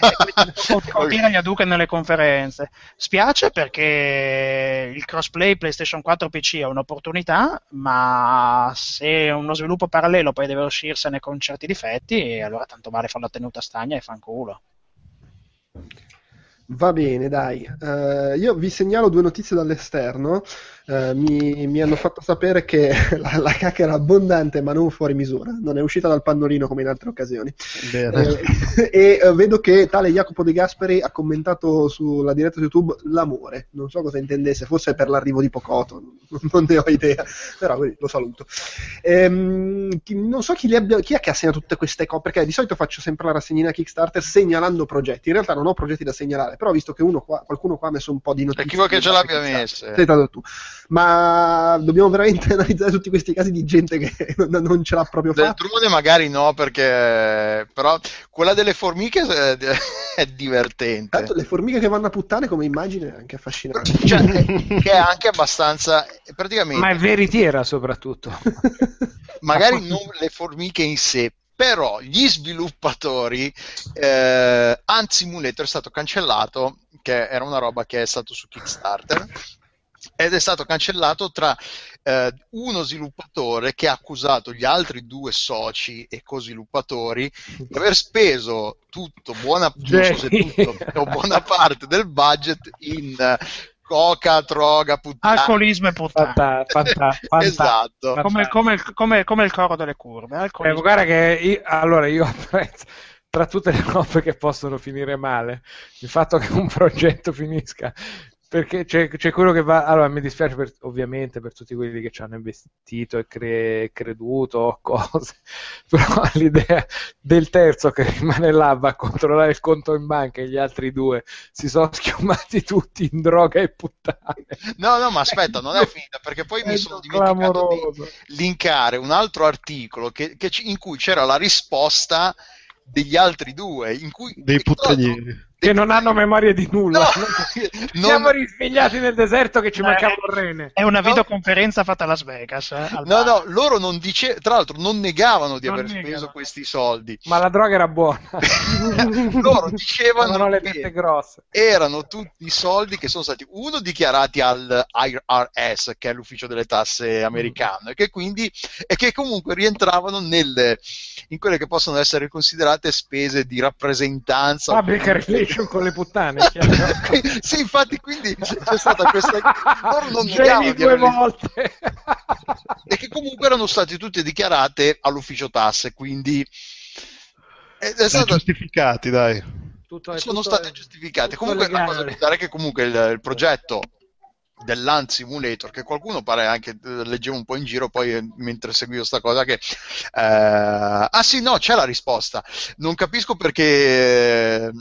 colpire (laughs) gli Hadouken nelle conferenze. Spiace perché il crossplay PlayStation 4 PC è un'opportunità, ma se uno sviluppo parallelo poi deve uscirsene con certi difetti, allora tanto vale fare la tenuta stagna e fanculo. Va bene, dai. Uh, io vi segnalo due notizie dall'esterno. Uh, mi, mi, hanno fatto sapere che (laughs) la, la cacca era abbondante ma non fuori misura, non è uscita dal pannolino come in altre occasioni. Eh, e uh, vedo che tale Jacopo De Gasperi ha commentato sulla diretta su YouTube l'amore, non so cosa intendesse, forse per l'arrivo di Pocoto, non ne ho idea, però lo saluto. Ehm, chi, non so chi, abbia, chi, è che ha segnato tutte queste cose, perché di solito faccio sempre la rassegnina Kickstarter segnalando progetti, in realtà non ho progetti da segnalare, però visto che qua, qualcuno qua ha messo un po' di notizie... E chi vuoi che ce l'abbia messa? Sei stato tu ma dobbiamo veramente (laughs) analizzare tutti questi casi di gente che (laughs) non, non ce l'ha proprio fatta. Del drone magari no, perché però quella delle formiche (laughs) è, è divertente. Tanto le formiche che vanno a puttane come immagine è anche affascinante. Cioè, che è anche abbastanza praticamente... Ma è veritiera soprattutto. magari non le formiche in sé, però gli sviluppatori eh, Ant Simulator è stato cancellato che era una roba che è stato su Kickstarter ed è stato cancellato tra eh, uno sviluppatore che ha accusato gli altri due soci e co-sviluppatori di aver speso tutto, buona, tutto o buona parte del budget in coca, droga, puttana. Alcolismo e puttana. Fanta, fanta, fanta, esatto. Come, come, come, come, il coro delle curve. Eh, guarda che io, allora io apprezzo tra tutte le robe che possono finire male, il fatto che un progetto finisca perché c'è, c'è, quello che va. Allora, mi dispiace per, ovviamente per tutti quelli che ci hanno investito e cre, creduto (laughs) cose, però (laughs) l'idea del terzo che rimane là va a controllare il conto in banca e gli altri due si sono (laughs) schiumati tutti in droga e puttane. No, no, ma aspetta, non è finita perché poi mi sono dimenticato di linkare un altro articolo che, che, in cui c'era la risposta degli altri due, in cui dei puttanieri che non hanno memoria di nulla. No, (laughs) non... Siamo risvegliati nel deserto che ci mancava un rene. È una videoconferenza fatta a Las Vegas. Eh, no, bar. no, loro non dicevano, tra l'altro non negavano di non aver negano. speso questi soldi. Ma la droga era buona. (laughs) loro dicevano le che grosse. erano tutti i soldi che sono stati, uno, dichiarati al IRS, che è l'ufficio delle tasse americano, mm. e che quindi, e che comunque rientravano nelle, in quelle che possono essere considerate spese di rappresentanza. Public relation con (laughs) le puttane. (laughs) sì, infatti, quindi c'è stata questa. Loro non (laughs) negavano due volte. e che comunque erano state tutte dichiarate all'ufficio tasse, quindi. È, è stato... giustificati, dai. Tutto, sono tutto, state giustificate. Comunque, legale. la cosa da è che comunque il, il progetto dell'Ant Simulator che qualcuno pare anche eh, leggevo un po' in giro poi eh, mentre seguivo sta cosa che eh, ah sì no c'è la risposta. Non capisco perché,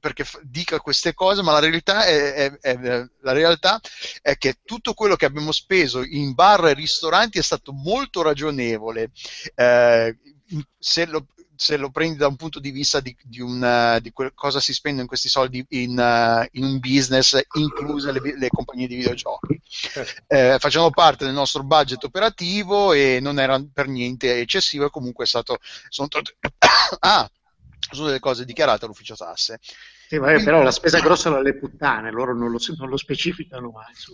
perché dica queste cose ma la realtà è, è, è, la realtà è che tutto quello che abbiamo speso in bar e ristoranti è stato molto ragionevole. Eh, se lo, se lo prendi da un punto di vista di, di, un, di cosa si spendono questi soldi in, uh, in un business, incluse le, le, compagnie di videogiochi. Certo. Eh, facevano parte del nostro budget operativo e non era per niente eccessivo e comunque è stato... Sono, (coughs) ah, sono delle cose dichiarate all'ufficio tasse. Sì, vabbè, però la spesa grossa sono le puttane, loro non lo, non lo specificano mai. Su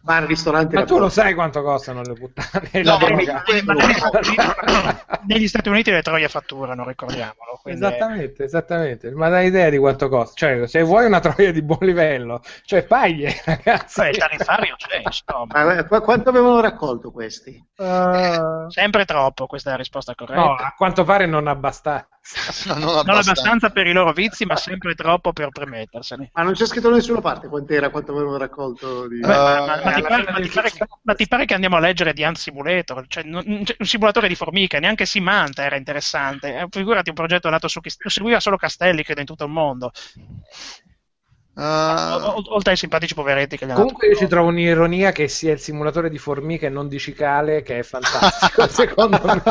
bar, ristorante. Ma tu lo sai quanto costano le puttane? No, (laughs) (laughs) negli Stati Uniti le troie fatturano, ricordiamolo. Quindi... Esattamente, esattamente. Ma dai idea di quanto costa? Cioè, se vuoi una troia di buon livello, cioè paglie, (laughs) ragazzi. Beh, il tariffario c'è, insomma. Ma, quanto avevano raccolto questi? Uh... sempre troppo, questa è la risposta corretta. No, a quanto pare non abbastanza. (laughs) No, non, abbastanza. non abbastanza per i loro vizi, ma sempre troppo per permettersene. Ma non c'è scritto da nessuna parte quant'era, quanto avevano raccolto di... Ma, ma, ma, ti pare, ma, ti pare, ma, ti pare, che andiamo a leggere di Ant Simulator? Cioè, non, un simulatore di formiche, neanche Simanta era interessante. Eh, figurati un progetto nato su... seguiva solo Castelli, credo, in tutto il mondo. Uh... oltre ai simpatici poveretti che gli hanno comunque io ci trovo un'ironia che sia il simulatore di formiche e non di cicale che è fantastico (laughs) secondo me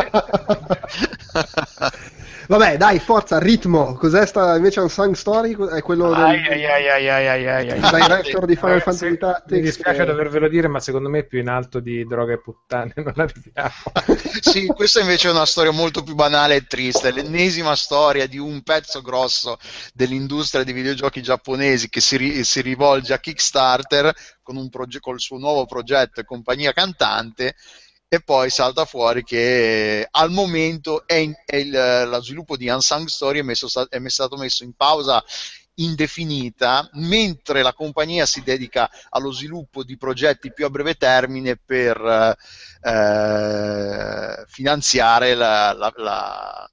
Vabbè, dai, forza, ritmo. Cos'è sta invece un Song Story? È quello del ai, ai, ai, ai, ai, ai, director di Final Fantasy Tactics. Mi dispiace dovervelo dire, ma secondo me è più in alto di droga e puttane. Non arriviamo. (laughs) sì, questa invece è una storia molto più banale e triste. L'ennesima storia di un pezzo grosso dell'industria dei videogiochi giapponesi che si, ri- si rivolge a Kickstarter proge- col suo nuovo progetto e compagnia cantante e poi salta fuori che al momento è in, è il, lo sviluppo di Unsung Story è, messo, è stato messo in pausa indefinita, mentre la compagnia si dedica allo sviluppo di progetti più a breve termine per eh, finanziare la, la, la,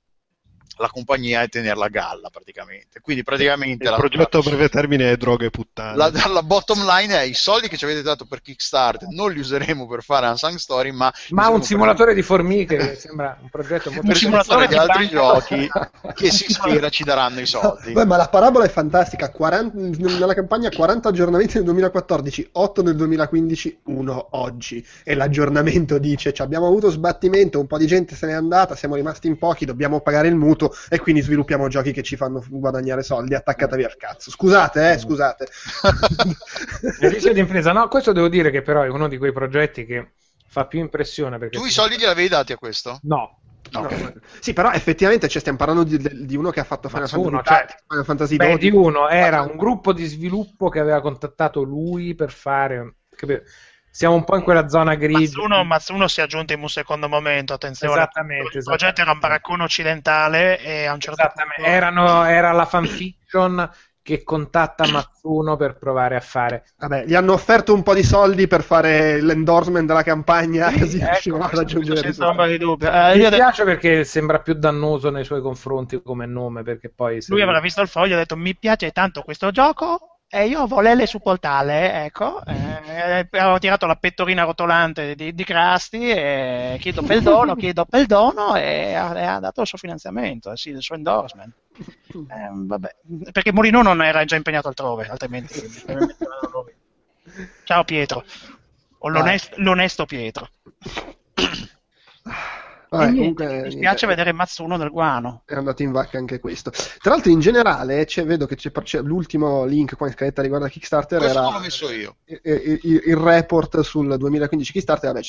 la compagnia e tenerla a galla praticamente. Quindi praticamente il la, progetto a breve termine è droga e puttane. La, la, bottom line è i soldi che ci avete dato per Kickstarter non li useremo per fare Unsung Story, ma ma un simulatore per... di formiche sembra un progetto molto un simulatore di altri giochi che si spera ci daranno i soldi. Beh, ma la parabola è fantastica, 40, nella campagna 40 aggiornamenti nel 2014, 8 nel 2015, 1 oggi e l'aggiornamento dice abbiamo avuto sbattimento, un po' di gente se n'è andata, siamo rimasti in pochi, dobbiamo pagare il mutuo e quindi sviluppiamo giochi che ci fanno guadagnare soldi, attaccatevi al cazzo. Scusate, eh, scusate. (laughs) Il rischio di impresa, no, questo devo dire che però è uno di quei progetti che fa più impressione. Perché tu i soldi glieli avevi dati a questo? No. No. No. Sì, però effettivamente cioè, stiamo parlando di, di, uno che ha fatto Final Fantasy, uno, cioè, Final Fantasy beh, di uno era un gruppo di sviluppo che aveva contattato lui per fare capito? Siamo un po' in quella zona grigia. Matsuno si è aggiunto in un secondo momento, attenzione. Esattamente. Il progetto era un baraccone occidentale e a un certo punto... Erano, era la fanfiction che contatta Matsuno per provare a fare. Vabbè, gli hanno offerto un po' di soldi per fare l'endorsement della campagna, sì, (laughs) così ecco, a raggiungere senza ombra di dubbio. Eh, Mi piace perché sembra più dannoso nei suoi confronti come nome, perché poi... Lui avrà visto il foglio e ha detto mi piace tanto questo gioco, e io volele su portale, ecco, eh, avevo tirato la pettorina rotolante di, di Crasti e chiedo perdono, (laughs) chiedo perdono e ha, e ha, dato il suo finanziamento, sì, il suo endorsement. Eh, vabbè, perché Molino non era già impegnato altrove, altrimenti... Ciao Pietro, o l'onesto, l'onesto Pietro. (clears throat) Vabbè, comunque, mi spiace eh, vedere Mazzuno nel guano. È andato in vacca anche questo. Tra l'altro, in generale, vedo che c'è, c'è, l'ultimo link qua in scaletta riguardo a Kickstarter. Questo era l'ho messo io. Il, il, il, report sul 2015 Kickstarter. Vabbè,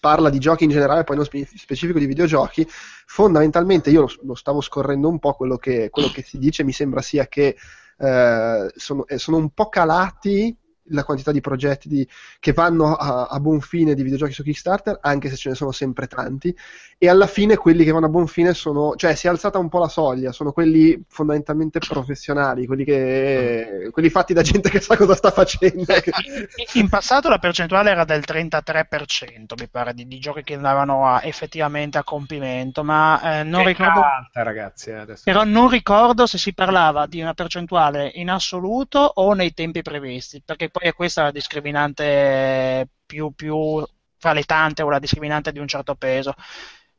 parla di giochi in generale, poi non specifico di videogiochi. Fondamentalmente, io lo, lo stavo scorrendo un po'. Quello che, quello che si dice mi sembra sia che eh, sono, eh, sono un po' calati la quantità di progetti di, che vanno a, a, buon fine di videogiochi su Kickstarter, anche se ce ne sono sempre tanti, e alla fine quelli che vanno a buon fine sono, cioè si è alzata un po' la soglia, sono quelli fondamentalmente professionali, quelli, che, quelli fatti da gente che sa cosa sta facendo. (laughs) In passato la percentuale era del 33%, mi pare, di, di giochi che andavano a, effettivamente a compimento, ma eh, non che ricordo... Alta, ragazzi, eh, però non ricordo se si parlava di una percentuale in assoluto o nei tempi previsti, perché poi è questa la discriminante più, più fra le tante o la discriminante di un certo peso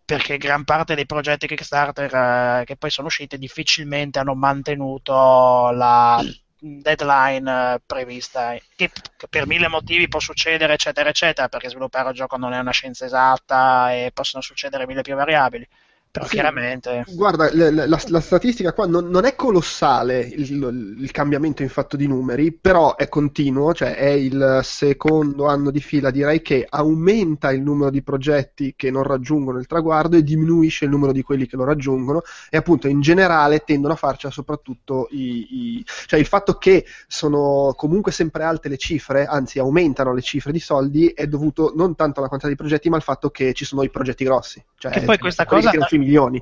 perché gran parte dei progetti Kickstarter eh, che poi sono usciti difficilmente hanno mantenuto la deadline eh, prevista, che, che, per mille motivi può succedere, eccetera, eccetera, perché sviluppare un gioco non è una scienza esatta e possono succedere mille più variabili. Però sì, chiaramente. Guarda, la, la, la statistica qua non, non è colossale il, il, cambiamento in fatto di numeri, però è continuo, cioè è il secondo anno di fila, direi che aumenta il numero di progetti che non raggiungono il traguardo e diminuisce il numero di quelli che lo raggiungono e appunto in generale tendono a farcela soprattutto i, i cioè il fatto che sono comunque sempre alte le cifre, anzi aumentano le cifre di soldi, è dovuto non tanto alla quantità di progetti, ma al fatto che ci sono i progetti grossi. Cioè, che poi questa cosa.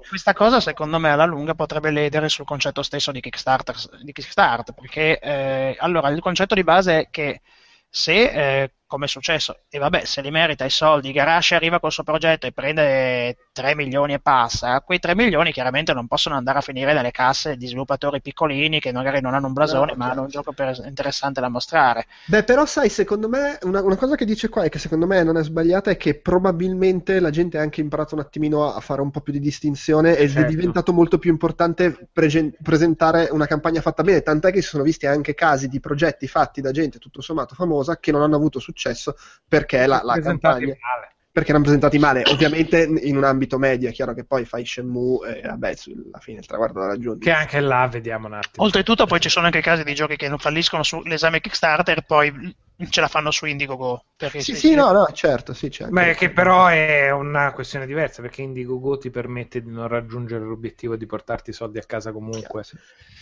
Questa cosa, secondo me, alla lunga potrebbe ledere sul concetto stesso di Kickstarter, di Kickstarter perché eh, allora il concetto di base è che se eh, come è successo, e vabbè, se li merita i soldi, Garage arriva col suo progetto e prende 3 milioni e passa, quei 3 milioni chiaramente non possono andare a finire nelle casse di sviluppatori piccolini che magari non hanno un blasone, no, ma hanno un gioco per, interessante da mostrare. Beh, però sai, secondo me, una, una, cosa che dice qua e che secondo me non è sbagliata è che probabilmente la gente ha anche imparato un attimino a fare un po' più di distinzione ed certo. è diventato molto più importante pre- presentare una campagna fatta bene, tant'è che si sono visti anche casi di progetti fatti da gente tutto sommato famosa che non hanno avuto successo successo perché la, la campagna... Male. Perché erano presentati male, ovviamente in un ambito medio, è chiaro che poi fai Shenmue e vabbè, alla fine il traguardo da raggiungere. Che anche là vediamo un attimo. Oltretutto poi ci sono anche casi di giochi che non falliscono sull'esame Kickstarter, poi ce la fanno su Indiegogo. Sì, sì, sì, no, no, certo, sì, certo. Ma che però è una questione diversa, perché Indiegogo ti permette di non raggiungere l'obiettivo di portarti i soldi a casa comunque. Chiaro, sì.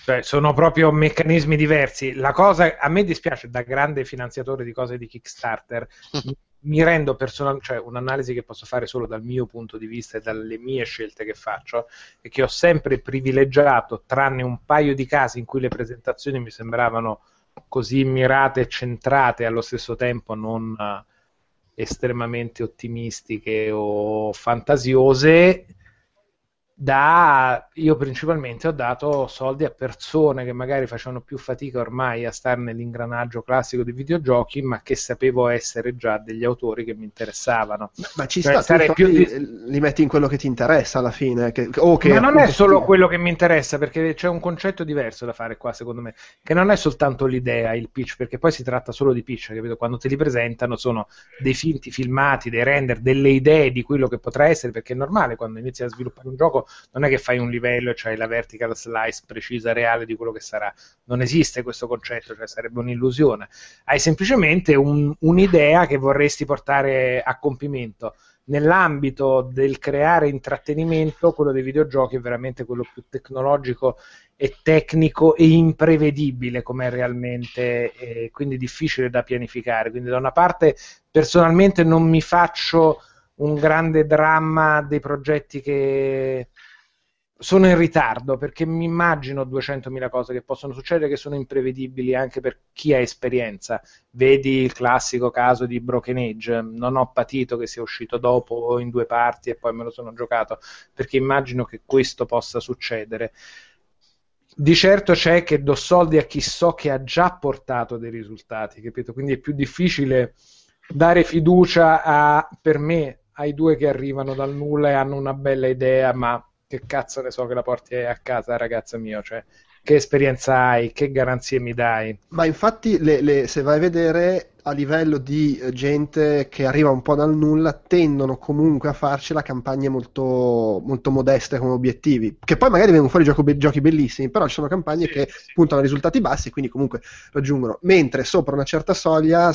Cioè, sono proprio meccanismi diversi. La cosa, a me dispiace, da grande finanziatore di cose di Kickstarter, mi rendo personalmente, cioè un'analisi che posso fare solo dal mio punto di vista e dalle mie scelte che faccio, è che ho sempre privilegiato, tranne un paio di casi in cui le presentazioni mi sembravano così mirate e centrate allo stesso tempo non uh, estremamente ottimistiche o fantasiose da io principalmente ho dato soldi a persone che magari facevano più fatica ormai a stare nell'ingranaggio classico dei videogiochi, ma che sapevo essere già degli autori che mi interessavano. Ma, ci cioè, sta, più di... li metti in quello che ti interessa alla fine. Che, o che ma non è solo ti... quello che mi interessa, perché c'è un concetto diverso da fare qua, secondo me, che non è soltanto l'idea, il pitch, perché poi si tratta solo di pitch, capito? Quando te li presentano sono dei finti filmati, dei render, delle idee di quello che potrà essere, perché è normale quando inizi a sviluppare un gioco non è che fai un livello e c'hai la vertical slice precisa, reale di quello che sarà. Non esiste questo concetto, cioè sarebbe un'illusione. Hai semplicemente un, un'idea che vorresti portare a compimento. Nell'ambito del creare intrattenimento, quello dei videogiochi è veramente quello più tecnologico e tecnico e imprevedibile come realmente, e quindi difficile da pianificare. Quindi da una parte personalmente non mi faccio un grande dramma dei progetti che sono in ritardo perché mi immagino 200.000 cose che possono succedere che sono imprevedibili anche per chi ha esperienza. Vedi il classico caso di Broken Age, non ho patito che sia uscito dopo in due parti e poi me lo sono giocato perché immagino che questo possa succedere. Di certo c'è che do soldi a chi so che ha già portato dei risultati, capito? Quindi è più difficile dare fiducia a, per me ai due che arrivano dal nulla e hanno una bella idea, ma che cazzo ne so che la porti a casa, ragazzo mio, cioè che esperienza hai, che garanzie mi dai. Ma infatti, le, le, se vai a vedere a livello di eh, gente che arriva un po' dal nulla, tendono comunque a farcela campagne molto, molto modeste come obiettivi, che poi magari vengono fuori gioco, giochi bellissimi, però ci sono campagne sì, che sì. puntano a risultati bassi e quindi comunque raggiungono. Mentre sopra una certa soglia,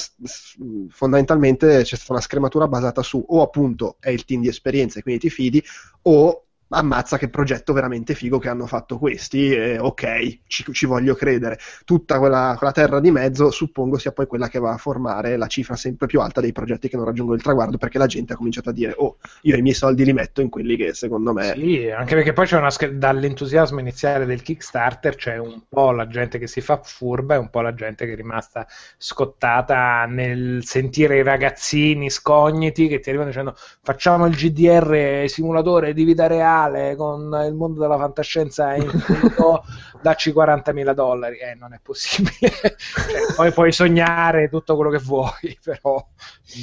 fondamentalmente c'è stata una scrematura basata su o appunto è il team di esperienza e quindi ti fidi, o ammazza che progetto veramente figo che hanno fatto questi, e, ok, ci, ci, voglio credere. Tutta quella, quella, terra di mezzo suppongo sia poi quella che va a formare la cifra sempre più alta dei progetti che non raggiungono il traguardo, perché la gente ha cominciato a dire, oh, io i miei soldi li metto in quelli che secondo me... Sì, anche perché poi c'è una dall'entusiasmo iniziale del Kickstarter c'è un po' la gente che si fa furba e un po' la gente che è rimasta scottata nel sentire i ragazzini scogniti che ti arrivano dicendo facciamo il GDR simulatore di vita reale reale con il mondo della fantascienza infinito, (laughs) dacci 40.000 dollari. Eh, non è possibile. (laughs) cioè, poi puoi sognare tutto quello che vuoi, però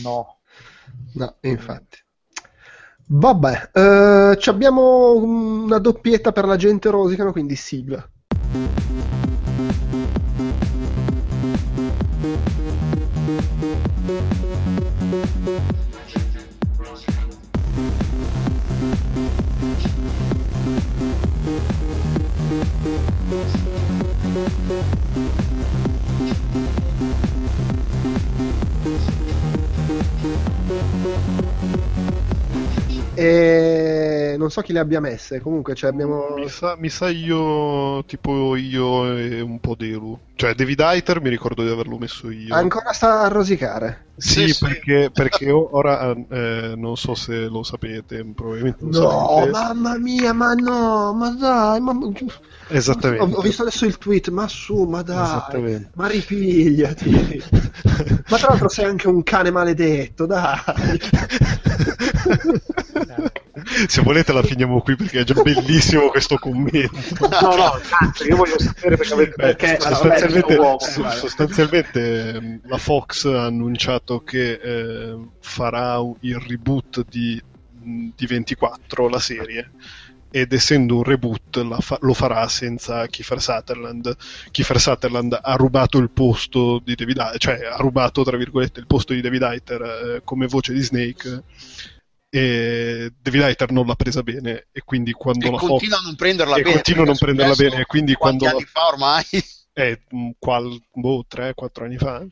no. No, infatti. Vabbè, eh, abbiamo una doppietta per la gente rosicano, quindi sigla. E non so chi le abbia messe, comunque cioè abbiamo... mi, sa, mi sa io, tipo io e un po' Delu. Cioè David Eiter mi ricordo di averlo messo io. Ancora sta a rosicare. Sì, sì perché, sì. perché ora eh, non so se lo sapete, probabilmente lo No, sapete. mamma mia, ma no, ma dai, ma... Esattamente. Ho, ho, visto adesso il tweet, ma su, ma dai, ma ripigliati. (laughs) ma tra l'altro sei anche un cane maledetto, dai. (laughs) Se volete la finiamo qui perché è già bellissimo questo commento. No, no, cazzo, io voglio sapere perché, perché sostanzialmente, allora, sostanzialmente la Fox ha annunciato che eh, farà il reboot di, di 24 la serie ed essendo un reboot fa- lo farà senza Kiefer Sutherland. Kiefer Sutherland ha rubato il posto di David Eiter, cioè ha rubato tra virgolette il posto di David Eiter eh, come voce di Snake e David Eiter non l'ha presa bene e quindi quando e la continua Fox... a non prenderla e bene continua a non prenderla bene e quindi quando anni la... fa ormai. (laughs) È qual... boh, 3-4 anni fa.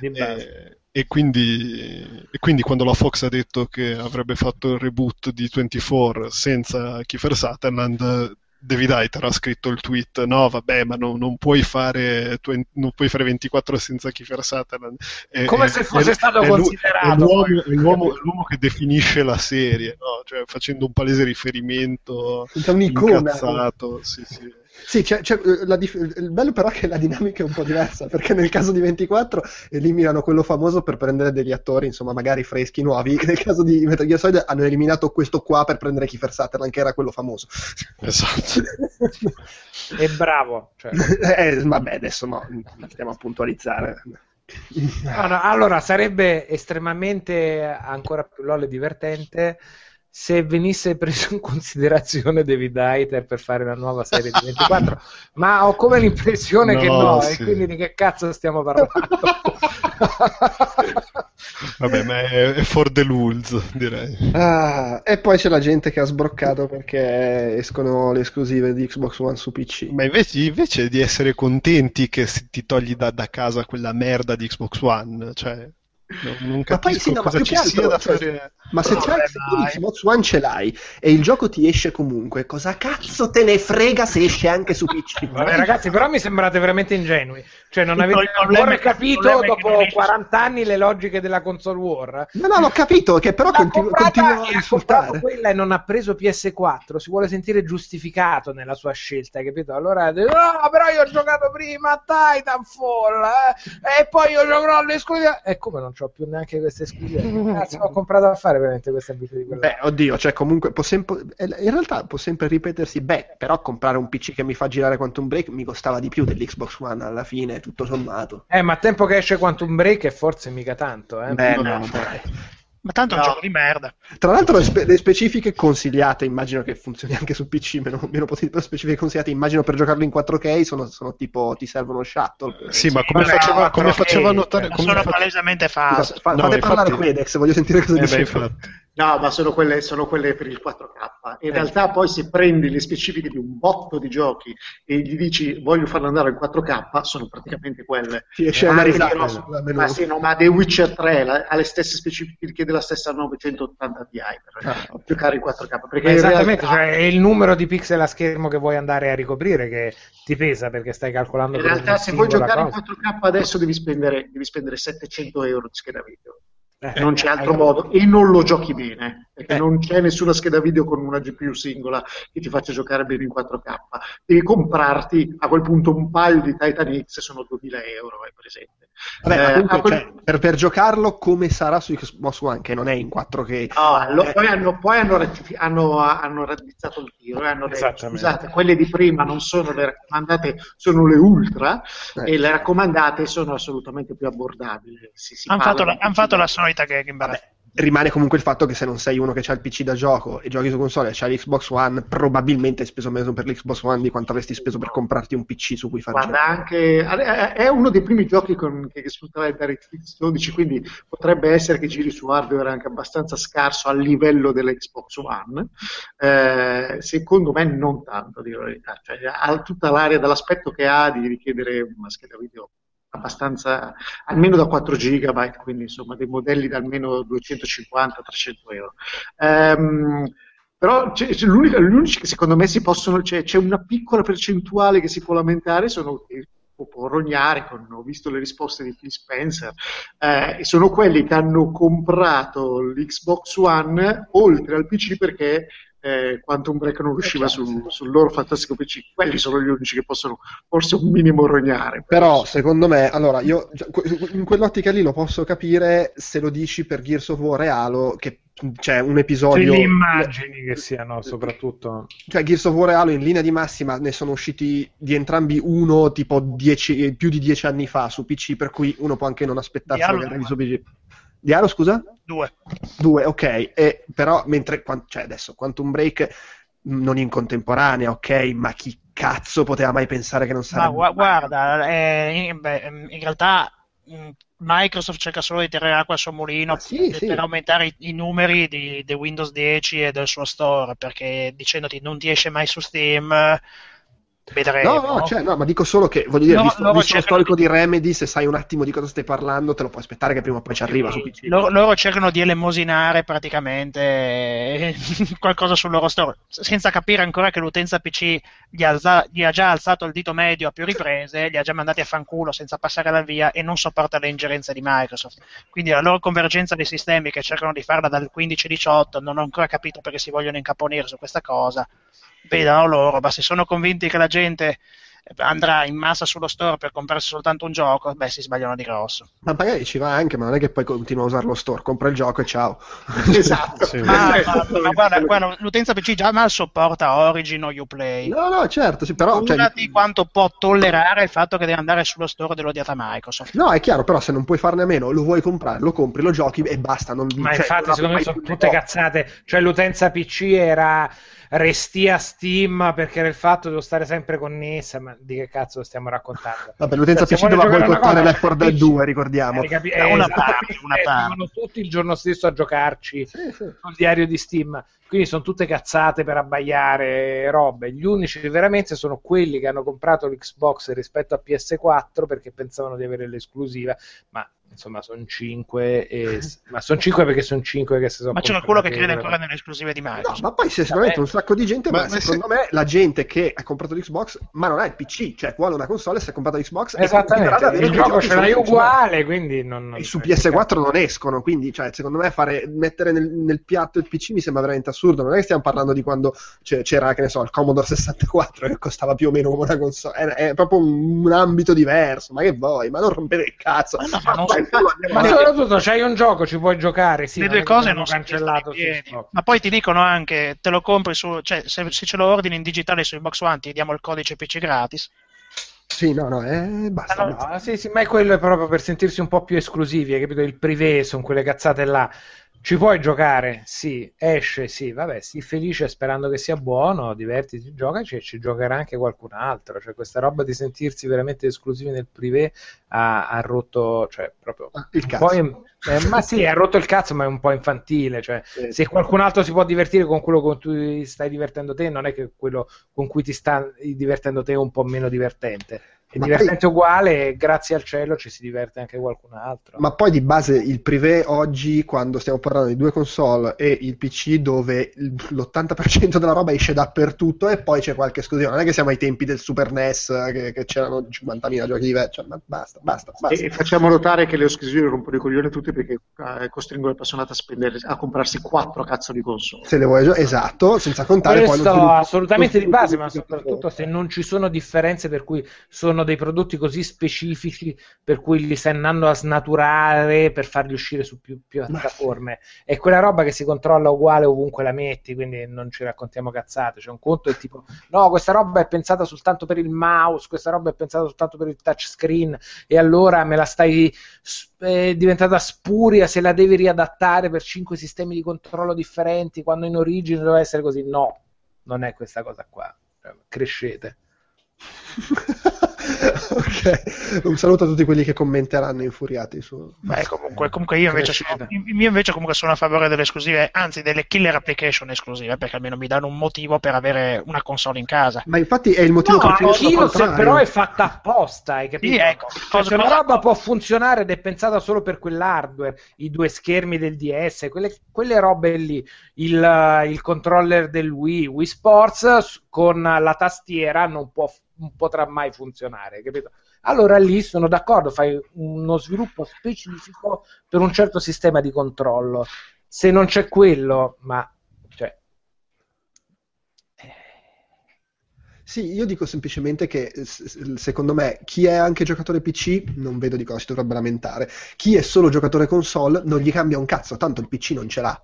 E... E, quindi, e quindi quando la Fox ha detto che avrebbe fatto il reboot di 24 senza Kiefer Sutherland David Eiter ha scritto il tweet no vabbè ma no, non, puoi fare, non puoi fare 24 senza Kiefer Sutherland è, come è, se fosse è, stato considerato l'uomo, l'uomo, l'uomo, che definisce la serie no? cioè, facendo un palese riferimento incazzato sì, sì. Sì, c'è, c'è, eh, dif- il bello però è che la dinamica è un po' diversa, perché nel caso di 24 eliminano quello famoso per prendere degli attori, insomma, magari freschi, nuovi. (laughs) Nel caso di Metal Gear Solid hanno eliminato questo qua per prendere Kiefer Sutherland, che era quello famoso. Esatto. è bravo. Cioè. (laughs) Eh, vabbè, adesso no, stiamo a puntualizzare. No, no, allora, sarebbe estremamente ancora più lol e divertente se venisse preso in considerazione David Eiter per fare una nuova serie di 24 (laughs) ma ho come l'impressione no, che no sì. e quindi di che cazzo stiamo parlando? (laughs) Vabbè ma è, for the rules direi. Ah, e poi c'è la gente che ha sbroccato perché escono le esclusive di Xbox One su PC ma invece, invece di essere contenti che ti togli da, da casa quella merda di Xbox One cioè non, non capisco ma poi, sì, no, cosa ci sia da cioè, fare. Ma se, c'è, se tu Xbox One ce l'hai e il gioco ti esce comunque, cosa cazzo te ne frega se esce anche su PC? Vabbè, ragazzi, però mi sembrate veramente ingenui. Cioè, non avete ancora capito dopo 40 anni le logiche della console war? No, no, l'ho capito, che però continu- continua a insultare. quella e non ha preso PS4, si vuole sentire giustificato nella sua scelta, capito? Allora, no, però io ho giocato prima a Titanfall, eh, e poi io giocherò all'esclusiva. E come non ho più neanche queste esclusive? (laughs) Cazzo, ho comprato a fare veramente questa abitudine. Beh, oddio, cioè comunque può sempre, in realtà può sempre ripetersi, beh, però comprare un PC che mi fa girare Quantum Break mi costava di più dell'Xbox One alla fine tutto sommato. Eh, ma a tempo che esce Quantum Break è forse mica tanto, eh. Beh, no, no, dai. Ma tanto no. è un gioco di merda. Tra l'altro le, spe- le, specifiche consigliate, immagino che funzioni anche su PC, meno, meno potenti, però specifiche consigliate, immagino per giocarlo in 4K sono, sono tipo ti servono shuttle. Sì, ma come, faceva, come faceva notare... Come sono fa... palesemente false. Fa, no, fate infatti... parlare Quedex, voglio sentire cosa eh dice. No, ma sono quelle, sono quelle, per il 4K. In eh. realtà poi se prendi le specifiche di un botto di giochi e gli dici voglio farlo andare in 4K, sono praticamente quelle. Sì, esce una risata. Ma, sì, no, ma The Witcher 3 la, ha le stesse specifiche della stessa 980 Ti per ah, giocare in 4K. Perché esattamente, realtà... cioè è il numero di pixel a schermo che vuoi andare a ricoprire che ti pesa perché stai calcolando. In realtà se vuoi giocare cosa. in 4K adesso devi spendere, devi spendere 700 euro di scheda video. Eh, non c'è altro modo e non lo giochi bene perché eh. non c'è nessuna scheda video con una GPU singola che ti faccia giocare bene in 4K devi comprarti a quel punto un paio di Titan X sono 2000 euro hai presente Vabbè, eh, quel... cioè, per, per, giocarlo come sarà su Xbox One che non è in 4K no, lo, poi, hanno, poi hanno, rettifi- hanno, hanno raddrizzato il tiro e hanno detto scusate quelle di prima non sono le raccomandate sono le ultra eh. e le raccomandate sono assolutamente più abbordabili hanno fatto, han fatto la solita che, che imbarazzante rimane comunque il fatto che se non sei uno che ha il PC da gioco e giochi su console e c'hai l'Xbox One, probabilmente hai speso meno per l'Xbox One di quanto avresti speso per comprarti un PC su cui fare Guarda, anche è uno dei primi giochi con, che sfruttava il DirectX 12, quindi potrebbe essere che giri su hardware anche abbastanza scarso a livello dell'Xbox One. Eh, secondo me non tanto, di verità. Cioè, ha tutta l'area dell'aspetto che ha di richiedere una scheda video abbastanza, almeno da 4 GB, quindi insomma dei modelli da almeno 250-300 euro. Um, però c'è, c'è gli unici che secondo me si possono, c'è, c'è, una piccola percentuale che si può lamentare, sono può rognare, con, ho visto le risposte di Phil Spencer, eh, sono quelli che hanno comprato l'Xbox One oltre al PC perché eh, Quantum Break non riusciva eh, sul, sul, loro fantastico PC. Quelli sono gli unici che possono forse un minimo rognare. Però, secondo me, allora, io in quell'ottica lì lo posso capire se lo dici per Gears of War e Halo, che c'è un episodio. le immagini che siano soprattutto. Cioè, Gears of War e Halo in linea di massima ne sono usciti di entrambi uno tipo dieci, più di dieci anni fa su PC, per cui uno può anche non aspettarsi magari su PC. Di Halo, scusa? Due. Due, ok. E, però, mentre, cioè adesso, Quantum Break mm, non in contemporanea, ok, ma chi cazzo poteva mai pensare che non sarebbe... Ma guarda, eh, in, beh, in, realtà mm, Microsoft cerca solo di tirare acqua al suo mulino ah, sì, per sì. aumentare i, i numeri di, di, Windows 10 e del suo store, perché dicendoti non ti esce mai su Steam Vedremo. No, no, cioè, no, ma dico solo che, voglio dire, no, visto, visto lo storico di... di Remedy, se sai un attimo di cosa stai parlando, te lo puoi aspettare che prima o poi ci arriva su PC. Loro, loro cercano di elemosinare praticamente (laughs) qualcosa sul loro store, senza capire ancora che l'utenza PC gli ha, gli ha, già alzato il dito medio a più riprese, li ha già mandati a fanculo senza passare la via e non sopporta le ingerenze di Microsoft. Quindi la loro convergenza dei sistemi che cercano di farla dal 15-18 non ho ancora capito perché si vogliono incaponire su questa cosa vedano loro, ma se sono convinti che la gente andrà in massa sullo store per comprarsi soltanto un gioco, beh, si sbagliano di grosso. Ma magari ci va anche, ma non è che poi continua a usare lo store, compra il gioco e ciao. (laughs) esatto. sì. ma, ma, ma guarda, guarda, l'utenza PC già mal sopporta Origin o Uplay. No, no, certo, sì, però... Figurati cioè... quanto può tollerare il fatto che deve andare sullo store dell'odiata Microsoft. No, è chiaro, però se non puoi farne a meno, lo vuoi comprare, lo compri, lo giochi e basta. Non, ma cioè, infatti, secondo me sono tutte cazzate. Cioè, l'utenza PC era restia Steam perché era il fatto devo stare sempre connessa, ma di che cazzo stiamo raccontando? Vabbè, l'utenza PC doveva boicottare Left 4 Dead 2, ricordiamo. Eh, capi- eh, una esatto, parte, una parte. tutti il giorno stesso a giocarci sì, sì. sul diario di Steam. Quindi sono tutte cazzate per abbaiare robe. Gli unici veramente sono quelli che hanno comprato l'Xbox rispetto a PS4 perché pensavano di avere l'esclusiva, ma insomma sono 5 e... ma sono 5 perché sono 5 che si sono ma c'è qualcuno che crede ancora nelle esclusive di Microsoft no, ma poi sicuramente un sacco di gente ma, ma secondo se... me la gente che ha comprato l'Xbox ma non ha il PC cioè vuole una console si è comprato l'Xbox esattamente il gioco ce l'hai uguale quindi non, non e su PS4 non escono quindi cioè, secondo me fare, mettere nel, nel, piatto il PC mi sembra veramente assurdo. Non è che stiamo parlando di quando c'era che ne so il Commodore 64 che costava più o meno come una console è, è proprio un, un, ambito diverso ma che vuoi? Ma non rompete il cazzo. Ma no, ma non ma soprattutto c'hai un gioco, ci puoi giocare. Sì, le due cose non cancellato. Ma poi ti dicono anche, te lo compri su, cioè se, se ce lo ordini in digitale su Xbox One ti diamo il codice PC gratis. Sì, no, no, eh, basta. No, no, sì, sì, ma è quello è proprio per sentirsi un po' più esclusivi, hai capito? Il privé, sono quelle cazzate là. Ci puoi giocare? Sì. Esce? Sì. Vabbè, sii felice sperando che sia buono, divertiti, giocaci e ci giocherà anche qualcun altro. Cioè, questa roba di sentirsi veramente esclusivi nel privé ha, ha rotto, cioè, proprio ah, il cazzo. Eh, ma sì, ha rotto il cazzo, ma è un po' infantile. Cioè, sì. Se qualcun altro si può divertire con quello con cui stai divertendo te, non è che quello con cui ti sta divertendo te è un po' meno divertente è divertente poi, uguale grazie al cielo ci si diverte anche qualcun altro. Ma poi di base il privé oggi, quando stiamo parlando di due console e il PC dove l'80% della roba esce dappertutto e poi c'è qualche esclusione, non è che siamo ai tempi del Super NES che, che c'erano 50.000 giochi diversi, cioè, ma basta, basta, basta. E facciamo notare che le esclusioni rompono i coglioni tutti perché eh, costringono le persone a, spendere, a comprarsi quattro cazzo di console. Se le vuoi giocare, esatto, senza contare Questo poi... Questo assolutamente di base, ma soprattutto se non ci sono differenze per cui sono sono dei prodotti così specifici per cui li stai andando a snaturare per farli uscire su più, più piattaforme. È quella roba che si controlla uguale ovunque la metti, quindi non ci raccontiamo cazzate. C'è un conto è tipo, no, questa roba è pensata soltanto per il mouse, questa roba è pensata soltanto per il touchscreen e allora me la stai è diventata spuria se la devi riadattare per cinque sistemi di controllo differenti quando in origine doveva essere così. No, non è questa cosa qua. Crescete. (laughs) (laughs) ok, un saluto a tutti quelli che commenteranno infuriati su. Beh, comunque, comunque io, invece sono, io invece comunque sono a favore delle esclusive, anzi delle killer application esclusive, perché almeno mi danno un motivo per avere una console in casa. Ma infatti è il motivo no, per cui io se però è fatta apposta, hai capito? Sì, ecco, cioè, se una roba può funzionare ed è pensata solo per quell'hardware, i due schermi del DS, quelle, quelle robe lì, il, il controller del Wii, Wii Sports con la tastiera non può non potrà mai funzionare, capito? Allora lì sono d'accordo, fai uno sviluppo specifico per un certo sistema di controllo. Se non c'è quello, ma cioè, Sì, io dico semplicemente che secondo me chi è anche giocatore PC non vedo di cosa si dovrebbe lamentare. Chi è solo giocatore console non gli cambia un cazzo, tanto il PC non ce l'ha.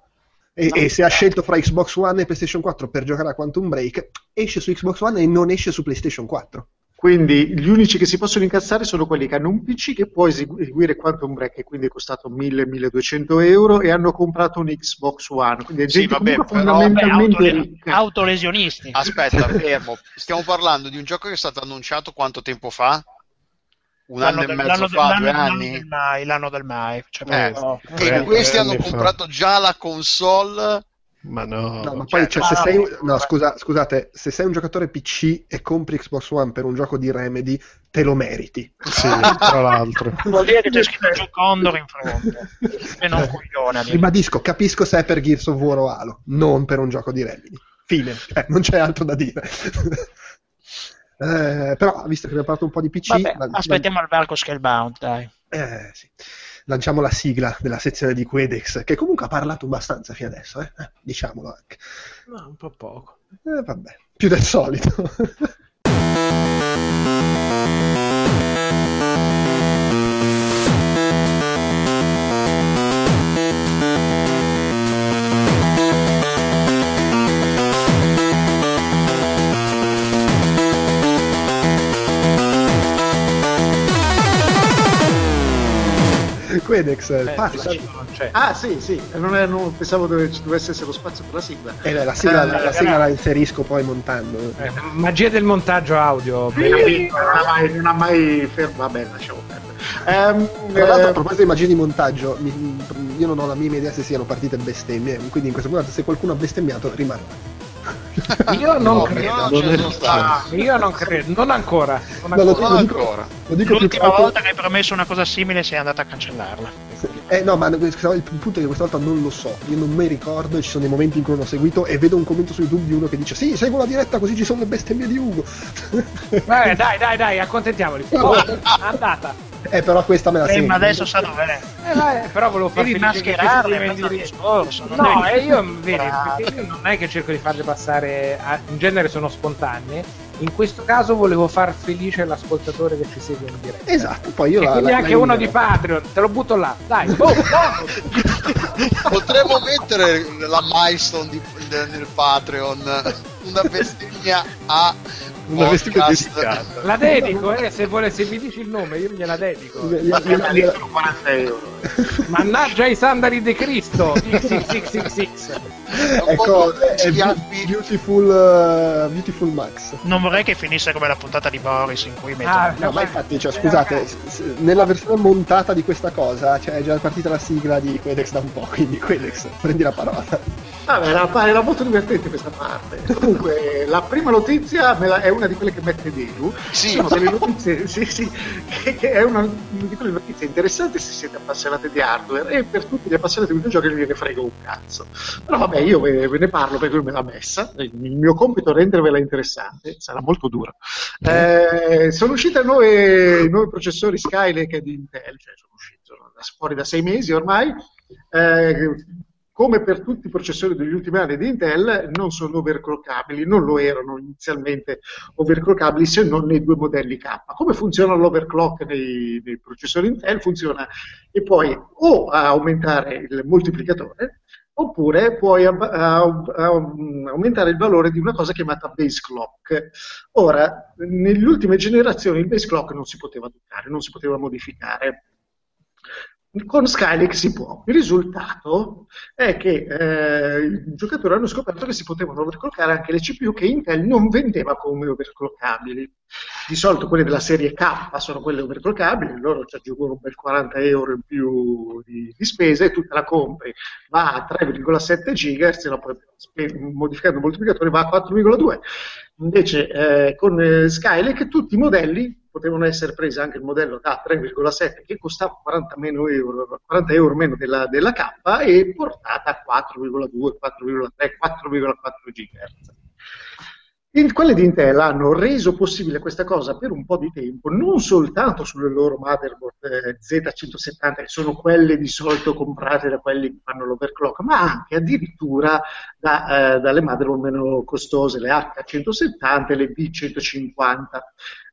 E, e se ha scelto fra Xbox One e PlayStation 4 per giocare a Quantum Break, esce su Xbox One e non esce su PlayStation 4. Quindi gli unici che si possono incazzare sono quelli che hanno un PC che può eseguire Quantum Break, e quindi è costato 1000-1200 euro, e hanno comprato un Xbox One. Quindi è sì, gente vabbè, fondamentalmente però, autole- autolesionisti. Aspetta, fermo. Stiamo parlando di un gioco che è stato annunciato quanto tempo fa? Un l'anno anno e mezzo l'anno fa, due anni. Del mai, l'anno del mai. Cioè, eh, no, e questi hanno comprato già la console. Ma no, no ma poi cioè, se sei, no, scusa, scusate, se sei un giocatore PC e compri Xbox One per un gioco di Remedy, te lo meriti. Sì, tra l'altro. (laughs) Vuol dire che c'è scritto Gio Condor in fronte. e non coglione. (laughs) Ribadisco, capisco se è per Gears of War o Halo, non per un gioco di Remedy. Fine, eh, non c'è altro da dire. (laughs) Eh, però, visto che abbiamo parlato un po' di PC, Vabbè, la, aspettiamo la... il varco Scalebound, dai. Eh, sì. Lanciamo la sigla della sezione di Quedex, che comunque ha parlato abbastanza fino adesso, eh? Eh, diciamolo anche. No, un po' poco. Eh, vabbè, più del solito. (laughs) Quedex, eh, passa. Ah, sì, sì, non, è, non pensavo dove ci dovesse essere lo spazio per la sigla. Eh, la sigla, eh, la, la, sigla la inserisco poi montando. Eh, magia del montaggio audio. Sì, non, ha mai, non ha mai fermato. Vabbè, lasciamo perdere. Um, Tra l'altro, a proposito di magia di montaggio, mi, io non ho la minima idea se siano partite bestemmie, quindi in questo momento se qualcuno ha bestemmiato rimarrà. Io non no, credo. Non non io non credo, non ancora. Non ancora. No, lo, dico, ancora. Lo dico L'ultima volta che hai promesso una cosa simile sei andata a cancellarla. Eh no, ma il punto è che questa volta non lo so. Io non mi ricordo, ci sono dei momenti in cui l'ho seguito e vedo un commento su YouTube di uno che dice Sì, seguo la diretta così ci sono le bestemmie di Ugo. Beh, dai, dai, dai, accontentiamoli. (laughs) Oh, andata. Eh, però questa me la sento. Eh, ma adesso sa dov'è. Eh, vai, però volevo farvi mascherarle in discorso. No, e io, vedi, non è che cerco di farle passare, a, in genere sono spontanee. In questo caso volevo far felice l'ascoltatore che ci segue in diretta. Esatto, poi io e la, quindi la, anche la uno di Patreon, te lo butto là. Dai, (laughs) oh, Potremmo mettere la milestone di, nel Patreon, una bestemmia a una vestimenta dedicata. La dedico, eh, se, vuole, se mi dici il nome io gliela dedico. Ma dedico 40 euro. Mannaggia i sandali di Cristo! XXXXX. ecco, è beautiful, uh, beautiful Max. Non vorrei che finisse come la puntata di Boris in cui mettono... Ah, no, ma infatti, cioè, scusate, nella versione montata di questa cosa, cioè, è già partita la sigla di Quedex da un po', quindi Quedex, prendi la parola. Vabbè, era, era, molto divertente questa parte. Comunque, la prima notizia la, è una di quelle che mette Delu. Sì. Sono delle notizie, (laughs) sì, sì, che, che, è una di quelle notizie interessanti se siete appassionati di hardware e per tutti gli appassionati di videogiochi non gliene frega un cazzo. Però vabbè, io ve, ve ne parlo perché lui me l'ha messa. Il mio compito è rendervela interessante, sarà molto dura. Eh, sono usciti nuovi, nuovi processori Skylake di Intel, cioè sono usciti sono fuori da sei mesi ormai. Eh, come per tutti i processori degli ultimi anni di Intel, non sono overclockabili, non lo erano inizialmente overclockabili se non nei due modelli K. Come funziona l'overclock nei, nei processori Intel? Funziona e poi o aumentare il moltiplicatore oppure puoi ab- ab- ab- aumentare il valore di una cosa chiamata base clock. Ora, nelle ultime generazioni il base clock non si poteva toccare, non si poteva modificare con Skylake si può. Il risultato è che eh, i giocatori hanno scoperto che si potevano overclockare anche le CPU che Intel non vendeva come overclockabili. Di solito quelle della serie K sono quelle overclockabili, loro ci aggiungono un bel 40 euro in più di, di spese e tu te la compri, va a 3,7 GHz puoi modificando il moltiplicatore va a 4,2. Invece eh, con eh, Skylake tutti i modelli potevano essere presi anche il modello da 3,7 che costava 40, euro, 40 euro meno della, della, K e portata a 4,2, 4,3, 4,4 GHz. In, quelle di Intel hanno reso possibile questa cosa per un po' di tempo, non soltanto sulle loro motherboard eh, Z170, che sono quelle di solito comprate da quelli che fanno l'overclock, ma anche addirittura da, eh, dalle motherboard meno costose, le H170 e le B150.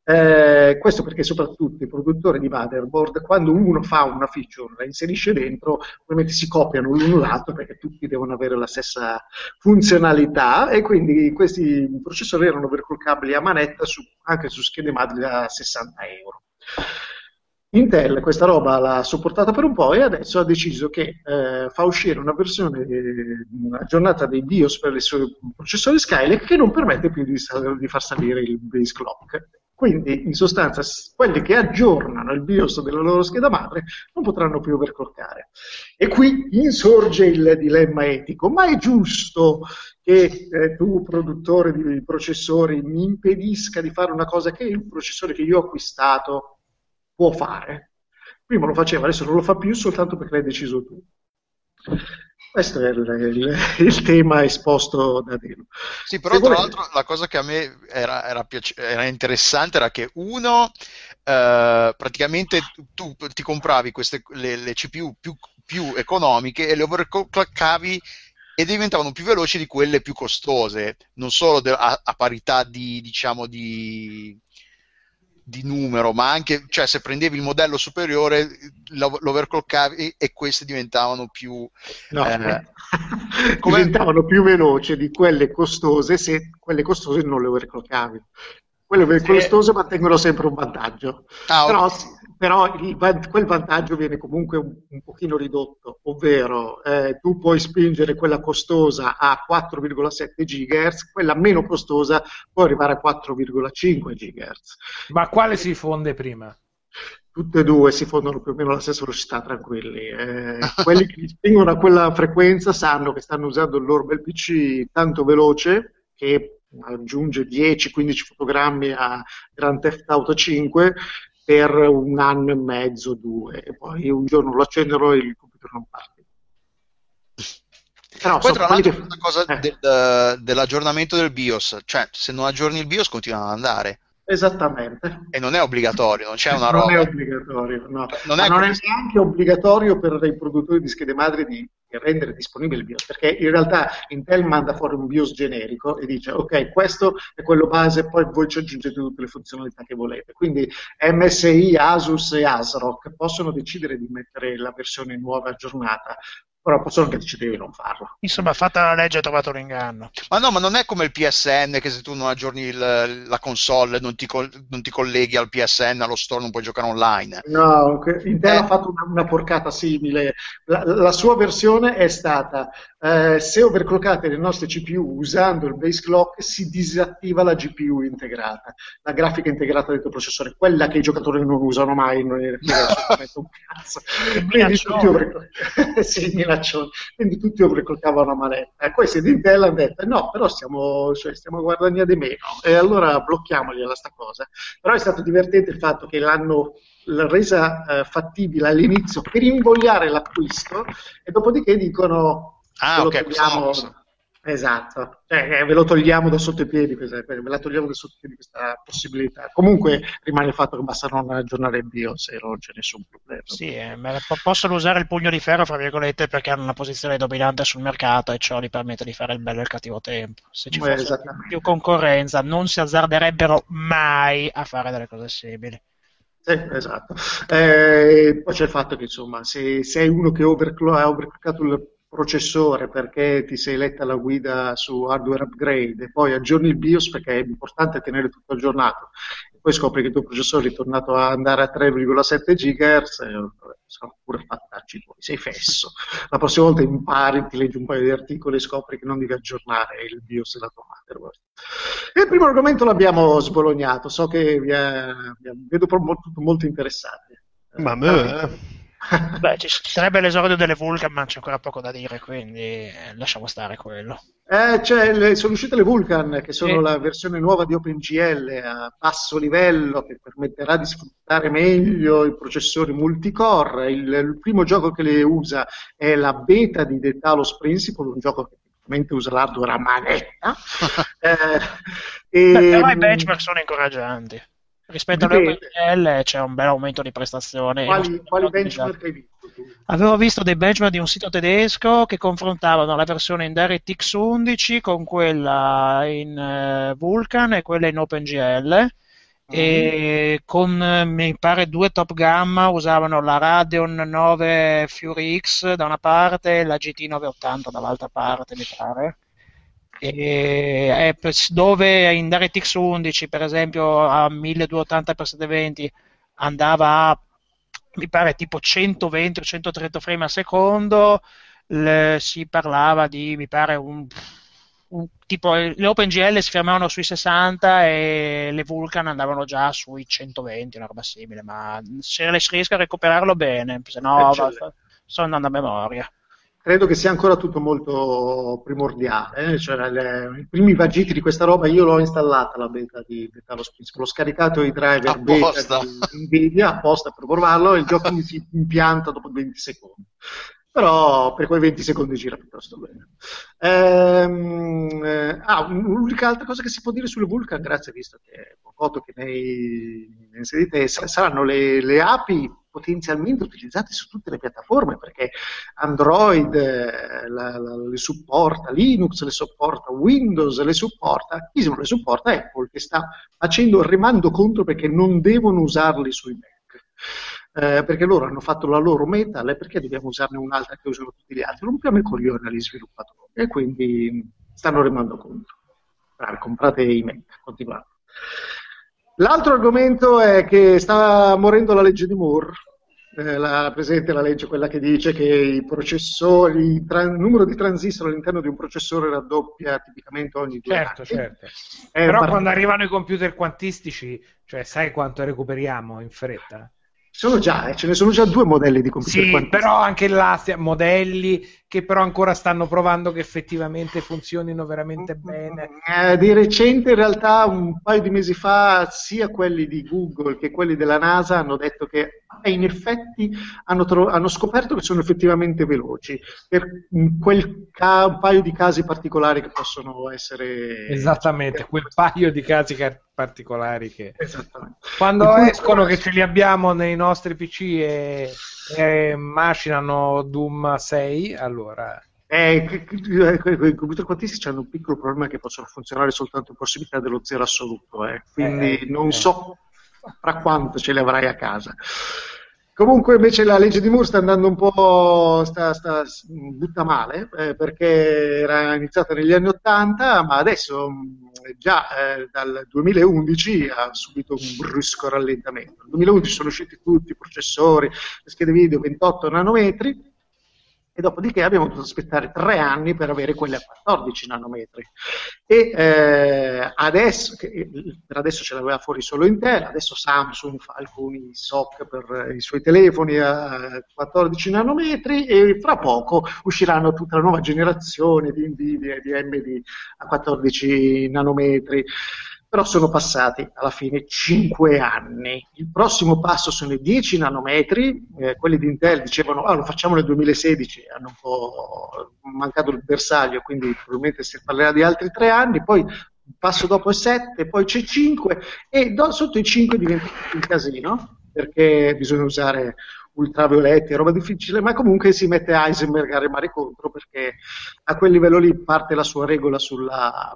Eh, questo perché soprattutto i produttori di motherboard, quando uno fa una feature, la inserisce dentro, ovviamente si copiano l'uno l'altro perché tutti devono avere la stessa funzionalità e quindi questi processori erano overclockabili a manetta su, anche su schede madre da 60 euro. Intel questa roba l'ha sopportata per un po' e adesso ha deciso che eh, fa uscire una versione eh, aggiornata dei BIOS per i suoi processori Skylake che non permette più di, di far salire il base clock quindi, in sostanza, quelli che aggiornano il BIOS della loro scheda madre non potranno più overclockare. E qui insorge il dilemma etico, ma è giusto che eh, tu, produttore di processori, mi impedisca di fare una cosa che il processore che io ho acquistato può fare? Prima lo faceva, adesso non lo fa più soltanto perché l'hai deciso tu. Questo è il, il, tema esposto da Dino. Sì, però Se tra volete... l'altro la cosa che a me era, era, piace... era interessante era che uno, eh, praticamente tu ti compravi queste, le, le CPU più, più, economiche e le overclockavi e diventavano più veloci di quelle più costose, non solo de- a, a, parità di, diciamo, di, di numero, ma anche, cioè se prendevi il modello superiore l'overclockavi e queste diventavano più... No, eh, (laughs) diventavano più veloci di quelle costose se quelle costose non le overclockavi. Quelle costose mantengono sempre un vantaggio. Ah, Però okay però il, quel vantaggio viene comunque un, un pochino ridotto, ovvero eh, tu puoi spingere quella costosa a 4,7 GHz, quella meno costosa può arrivare a 4,5 GHz. Ma quale si fonde prima? Tutte e due si fondono più o meno alla stessa velocità, tranquilli. Eh, quelli che spingono a quella frequenza sanno che stanno usando il loro bel PC tanto veloce che aggiunge 10-15 fotogrammi a Grand Theft Auto 5 per un anno e mezzo, due, e poi un giorno lo accendono e il computer non parte. Però, poi tra l'altro che... cosa eh. del, dell'aggiornamento del BIOS, cioè se non aggiorni il BIOS continuano ad andare. Esattamente. E non è obbligatorio, non c'è una roba. Non è obbligatorio, no. Non è, non è neanche obbligatorio per i produttori di schede madri di rendere disponibile il BIOS, perché in realtà Intel manda fuori un BIOS generico e dice ok, questo è quello base, poi voi ci aggiungete tutte le funzionalità che volete. Quindi MSI, Asus e ASRock possono decidere di mettere la versione nuova aggiornata, però possono anche decidere di non farlo. Insomma, fatta la legge ha trovato l'inganno. Ma no, ma non è come il PSN che se tu non aggiorni il, la console non ti, non ti, colleghi al PSN, allo store, non puoi giocare online. No, Intel eh. ha fatto una, una, porcata simile. La, la, sua versione è stata eh, se overclockate le nostre CPU usando il base clock si disattiva la GPU integrata, la grafica integrata del tuo processore, quella che i giocatori non usano mai, non è (laughs) un cazzo. Quindi tutti, overclock- sì, Quindi tutti (laughs) overclockavano a manetta. E questi di Intel hanno detto no, però stiamo, cioè, stiamo guadagnando di meno e allora blocchiamogliela sta cosa. Però è stato divertente il fatto che l'hanno resa eh, fattibile all'inizio per invogliare l'acquisto e dopodiché dicono Ah, ok, togliamo... Esatto, cioè, eh, ve lo togliamo da sotto i piedi, ve la togliamo da sotto i piedi questa possibilità. Comunque rimane il fatto che basta non aggiornare il BIOS e non c'è nessun problema. Sì, eh, possono usare il pugno di ferro, fra virgolette, perché hanno una posizione dominante sul mercato e ciò gli permette di fare il bello e il cattivo tempo. Se ci fosse più concorrenza non si azzarderebbero mai a fare delle cose simili. Sì, esatto. Eh, poi c'è il fatto che insomma, se sei uno che ha overclockato il processore perché ti sei letta la guida su hardware upgrade e poi aggiorni il BIOS perché è importante tenere tutto aggiornato e poi scopri che il tuo processore è ritornato a andare a 3,7 GHz e sono pure fattacci tuoi, sei fesso. La prossima volta impari, ti leggi un paio di articoli e scopri che non devi aggiornare il BIOS della tua motherboard. il primo argomento l'abbiamo sbolognato, so che vi è, vi è, vedo molto, molto interessati. Ma me, eh. Beh, (laughs) ci sarebbe l'esordio delle Vulcan, ma c'è ancora poco da dire, quindi eh, lasciamo stare quello. Eh, le, sono uscite le Vulcan, che sono sì. la versione nuova di OpenGL a basso livello, che permetterà di sfruttare meglio i processori multicore. Il, il primo gioco che le usa è la beta di The Talos Principle, un gioco che ovviamente usa l'hardware a manetta. (laughs) eh, e, Beh, però i benchmark sono incoraggianti rispetto all'OpenGL c'è un bel aumento di prestazione. Quali, quali benchmark hai visto? Avevo visto dei benchmark di un sito tedesco che confrontavano la versione in DirectX 11 con quella in uh, Vulkan e quella in OpenGL. Mm. E con mi pare due top gamma usavano la Radeon 9 Fury X da una parte e la GT 980 dall'altra parte, mi pare e, dove in DirectX 11 per esempio a 1280x720 andava a mi pare tipo 120 o 130 frame al secondo le, si parlava di mi pare un, un tipo le OpenGL si fermavano sui 60 e le Vulkan andavano già sui 120 una roba simile ma se riesco a recuperarlo bene se no sto andando a memoria credo che sia ancora tutto molto primordiale, eh? cioè le, i primi vagiti di questa roba io l'ho installata la beta di Beta lo Principle, ho scaricato i driver apposta. beta di Nvidia apposta per provarlo e il gioco mi si impianta dopo 20 secondi. Però per quei 20 secondi gira piuttosto bene. Ehm, eh, ah, l'unica altra cosa che si può dire sulle Vulkan, grazie visto che è Pocoto che ne, ne inserite, saranno le, le api potenzialmente utilizzate su tutte le piattaforme perché Android eh, la, la, le supporta, Linux le supporta, Windows le supporta, chi non le supporta Apple che sta facendo il rimando contro perché non devono usarli sui Mac. Eh, perché loro hanno fatto la loro metal e perché dobbiamo usarne un'altra che usano tutti gli altri? Rompiamo i coglioni agli sviluppatori e quindi stanno rimando contro. Bravi, comprate i Mac, continuate. L'altro argomento è che sta morendo la legge di Moore. Eh, la, presente la legge quella che dice che i processori, il, tra, il numero di transistor all'interno di un processore raddoppia tipicamente ogni due certo, anni. Certo, Però part... quando arrivano i computer quantistici, cioè sai quanto recuperiamo in fretta? Sono già, eh, ce ne sono già due modelli di computer sì, quantistici. però anche là, modelli che però ancora stanno provando che effettivamente funzionino veramente bene. Eh, di recente, in realtà, un paio di mesi fa, sia quelli di Google che quelli della NASA hanno detto che eh, in effetti hanno, tro- hanno, scoperto che sono effettivamente veloci per quel ca- un paio di casi particolari che possono essere. Esattamente, quel paio di casi ca- particolari che. Quando escono, che ce li abbiamo nei nostri PC e e macinano Doom 6, allora... Eh, I computer quantistici hanno un piccolo problema che possono funzionare soltanto in prossimità dello zero assoluto, eh. quindi eh, non eh. so fra quanto ce li avrai a casa. Comunque invece la legge di Moore sta andando un po', sta, sta, butta male, eh, perché era iniziata negli anni 80, ma adesso già eh, dal 2011 ha subito un brusco rallentamento. Nel 2011 sono usciti tutti i processori, le schede video 28 nanometri, e dopodiché abbiamo dovuto aspettare tre anni per avere quelle a 14 nanometri. E eh, adesso, che, per adesso ce l'aveva fuori solo Intel, adesso Samsung fa alcuni SOC per i suoi telefoni a 14 nanometri e fra poco usciranno tutta la nuova generazione di Nvidia e di AMD a 14 nanometri però sono passati alla fine 5 anni. Il prossimo passo sono i 10 nanometri, eh, quelli di Intel dicevano ah, lo facciamo nel 2016, hanno un po' mancato il bersaglio, quindi probabilmente si parlerà di altri 3 anni, poi il passo dopo è 7, poi c'è 5 e do, sotto i 5 diventa un casino, perché bisogna usare ultravioletti, roba difficile, ma comunque si mette Heisenberg a remare contro perché a quel livello lì parte la sua regola sulla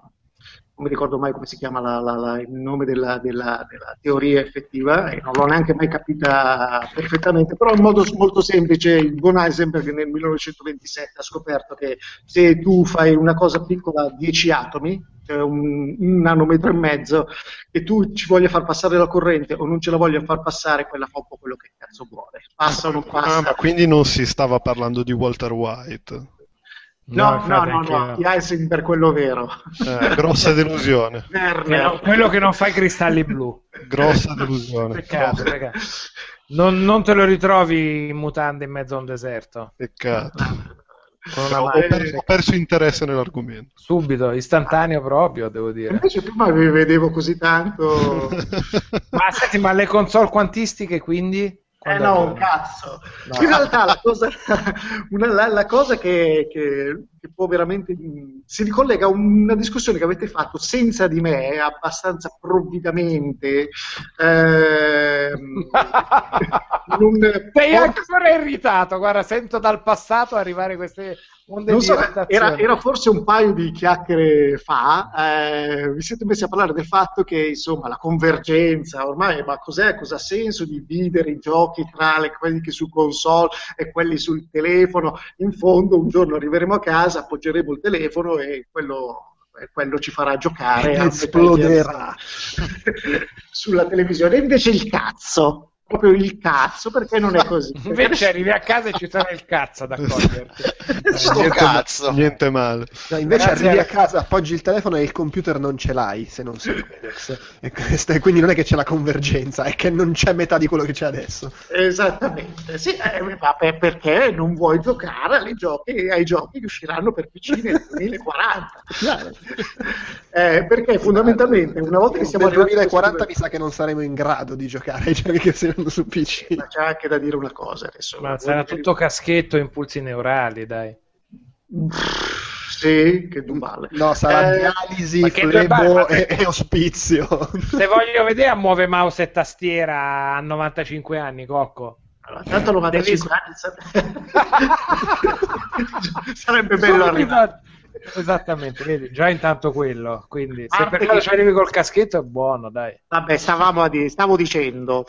non mi ricordo mai come si chiama la, la, la, il nome della, della, della, teoria effettiva e non l'ho neanche mai capita perfettamente, però in modo molto semplice il buon Heisenberg nel 1927 ha scoperto che se tu fai una cosa piccola a 10 atomi, cioè un, un, nanometro e mezzo, e tu ci voglia far passare la corrente o non ce la voglia far passare, quella fa un po' quello che cazzo vuole. Passa o non passa. Ah, ma quindi non si stava parlando di Walter White? No, no, no, no, no. Icing per quello vero. Eh, grossa delusione. (laughs) No, quello che non fa i cristalli blu. Grossa delusione. Peccato, peccato. Non, non, te lo ritrovi in mutande in mezzo a un deserto. Peccato. Ho perso, ho, perso, interesse nell'argomento. Subito, istantaneo proprio, devo dire. Invece prima vi vedevo così tanto. (laughs) ma senti, ma le console quantistiche quindi? Eh no, un cazzo. No. In realtà la cosa, (laughs) una, la, la cosa che, che, che, può veramente... si ricollega a una discussione che avete fatto senza di me, abbastanza provvidamente. Eh, (laughs) non, Sei ancora irritato, guarda, sento dal passato arrivare queste So, era, era, forse un paio di chiacchiere fa, eh, vi siete messi a parlare del fatto che insomma la convergenza ormai, ma cos'è, cosa ha senso dividere i giochi tra le, quelli che su console e quelli sul telefono? In fondo un giorno arriveremo a casa, appoggeremo il telefono e quello, quello ci farà giocare. Esploderà (laughs) sulla televisione. Invece il cazzo proprio il cazzo perché non è così. (laughs) Invece arrivi a casa e ci sarà il cazzo da accoglierti. Sto (laughs) niente, cazzo. Niente male. No, invece Grazie arrivi a casa, appoggi il telefono e il computer non ce l'hai se non sei Linux. E questo, quindi non è che c'è la convergenza, è che non c'è metà di quello che c'è adesso. Esattamente. Sì, eh, perché non vuoi giocare ai giochi, ai giochi che usciranno per PC nel 2040. (laughs) eh, perché fondamentalmente una volta che siamo nel 2040 mi sa che non saremo in grado di giocare ai giochi che si giocando (laughs) su PC. Ma c'è anche da dire una cosa adesso. Ma sarà tutto che... caschetto e impulsi neurali, dai. Sì, che dumale. No, sarà eh, dialisi, flebo e, e, ospizio. Se voglio vedere a muove mouse e tastiera a 95 anni, Cocco. Allora, tanto 95 Devi... anni (laughs) sarebbe bello arrivare. Esattamente, vedi, già intanto quello, quindi se per caso ci arrivi col caschetto è buono, dai. Vabbè, stavamo dire, stavo dicendo,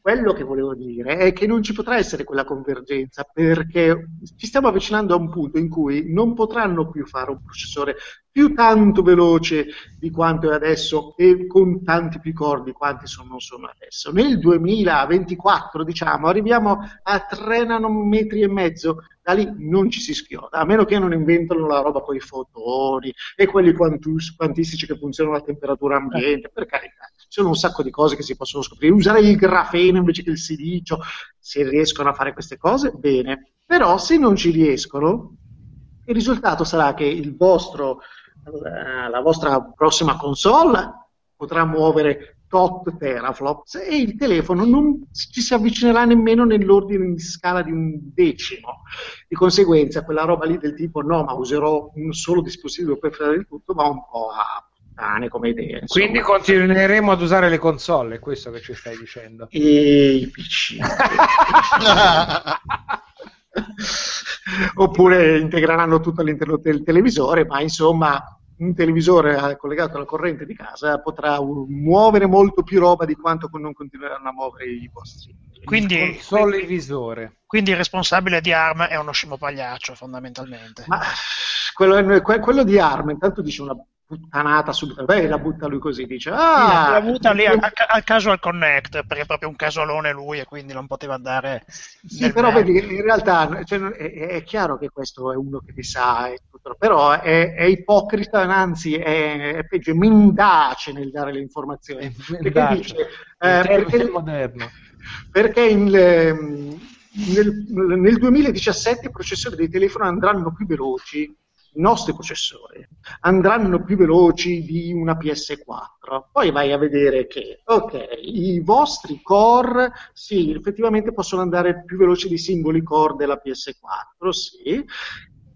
quello che volevo dire è che non ci potrà essere quella convergenza perché ci stiamo avvicinando a un punto in cui non potranno più fare un processore più tanto veloce di quanto è adesso e con tanti più cordi quanti sono, sono adesso. Nel 2024, diciamo, arriviamo a 3 nanometri e mezzo, lì non ci si schioda, a meno che non inventano la roba con i fotoni e quelli quantus, quantistici che funzionano a temperatura ambiente, per carità. Ci sono un sacco di cose che si possono scoprire. Usare il grafeno invece che il silicio, se riescono a fare queste cose, bene. Però se non ci riescono, il risultato sarà che il vostro la vostra prossima console potrà muovere tot teraflops e il telefono non ci si avvicinerà nemmeno nell'ordine di scala di un decimo. Di conseguenza, quella roba lì del tipo no, ma userò un solo dispositivo per fare il tutto, va un po' a puttane come idea. Insomma. Quindi continueremo ad usare le console, è questo che ci stai dicendo. E i PC. (laughs) Oppure integreranno tutto all'interno del televisore, ma insomma un televisore collegato alla corrente di casa potrà muovere molto più roba di quanto non continueranno a muovere i vostri Quindi, visore. Quindi il responsabile di ARM è uno scemo pagliaccio, fondamentalmente. Ma quello, quello di ARM, intanto dice una puttanata subito, beh, la butta lui così, dice ah, l'ha avuta lì al, al, Casual Connect, perché è proprio un casolone lui e quindi non poteva andare sì, però vedi, in realtà cioè, è, è, chiaro che questo è uno che ti sa, tutto, però è, è, ipocrita, anzi è, è peggio, è mendace nel dare le informazioni, perché dice, eh, perché, perché in, ehm, nel, nel 2017 i processori dei telefoni andranno più veloci i nostri processori andranno più veloci di una PS4. Poi vai a vedere che, ok, i vostri core, sì, effettivamente possono andare più veloci di singoli core della PS4, sì.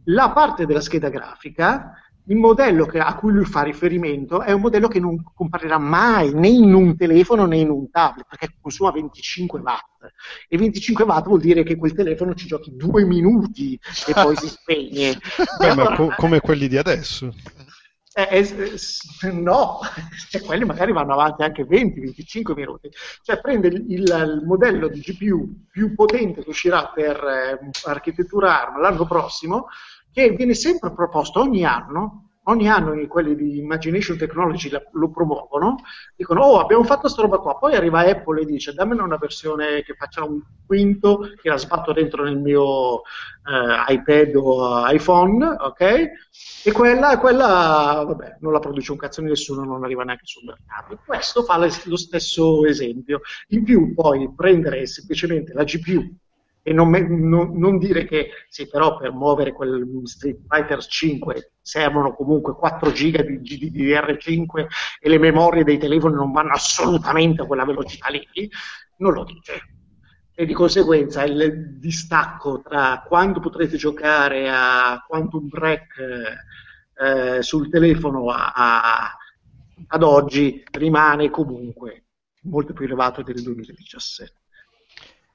La parte della scheda grafica il modello che, a cui lui fa riferimento è un modello che non comparirà mai né in un telefono né in un tablet, perché consuma 25 watt. E 25 watt vuol dire che quel telefono ci giochi due minuti e poi si spegne. (laughs) Beh, allora, co- come quelli di adesso. Eh, eh, no, cioè, quelli magari vanno avanti anche 20-25 minuti. Cioè prende il, il, modello di GPU più potente che uscirà per eh, architettura ARM l'anno prossimo che viene sempre proposto ogni anno, ogni anno quelli di Imagination Technology lo promuovono, dicono oh abbiamo fatto questa roba qua, poi arriva Apple e dice dammene una versione che faccia un quinto, che la sbatto dentro nel mio eh, iPad o iPhone, ok? E quella, quella, vabbè, non la produce un cazzo di nessuno, non arriva neanche sul mercato. Questo fa lo stesso esempio. In più poi prendere semplicemente la GPU e non, non, non, dire che sì, però per muovere quel Street Fighter 5 servono comunque 4 giga di GDDR5 e le memorie dei telefoni non vanno assolutamente a quella velocità lì, non lo dice. E di conseguenza il distacco tra quando potrete giocare a Quantum Break eh, sul telefono a, a, ad oggi rimane comunque molto più elevato del 2017.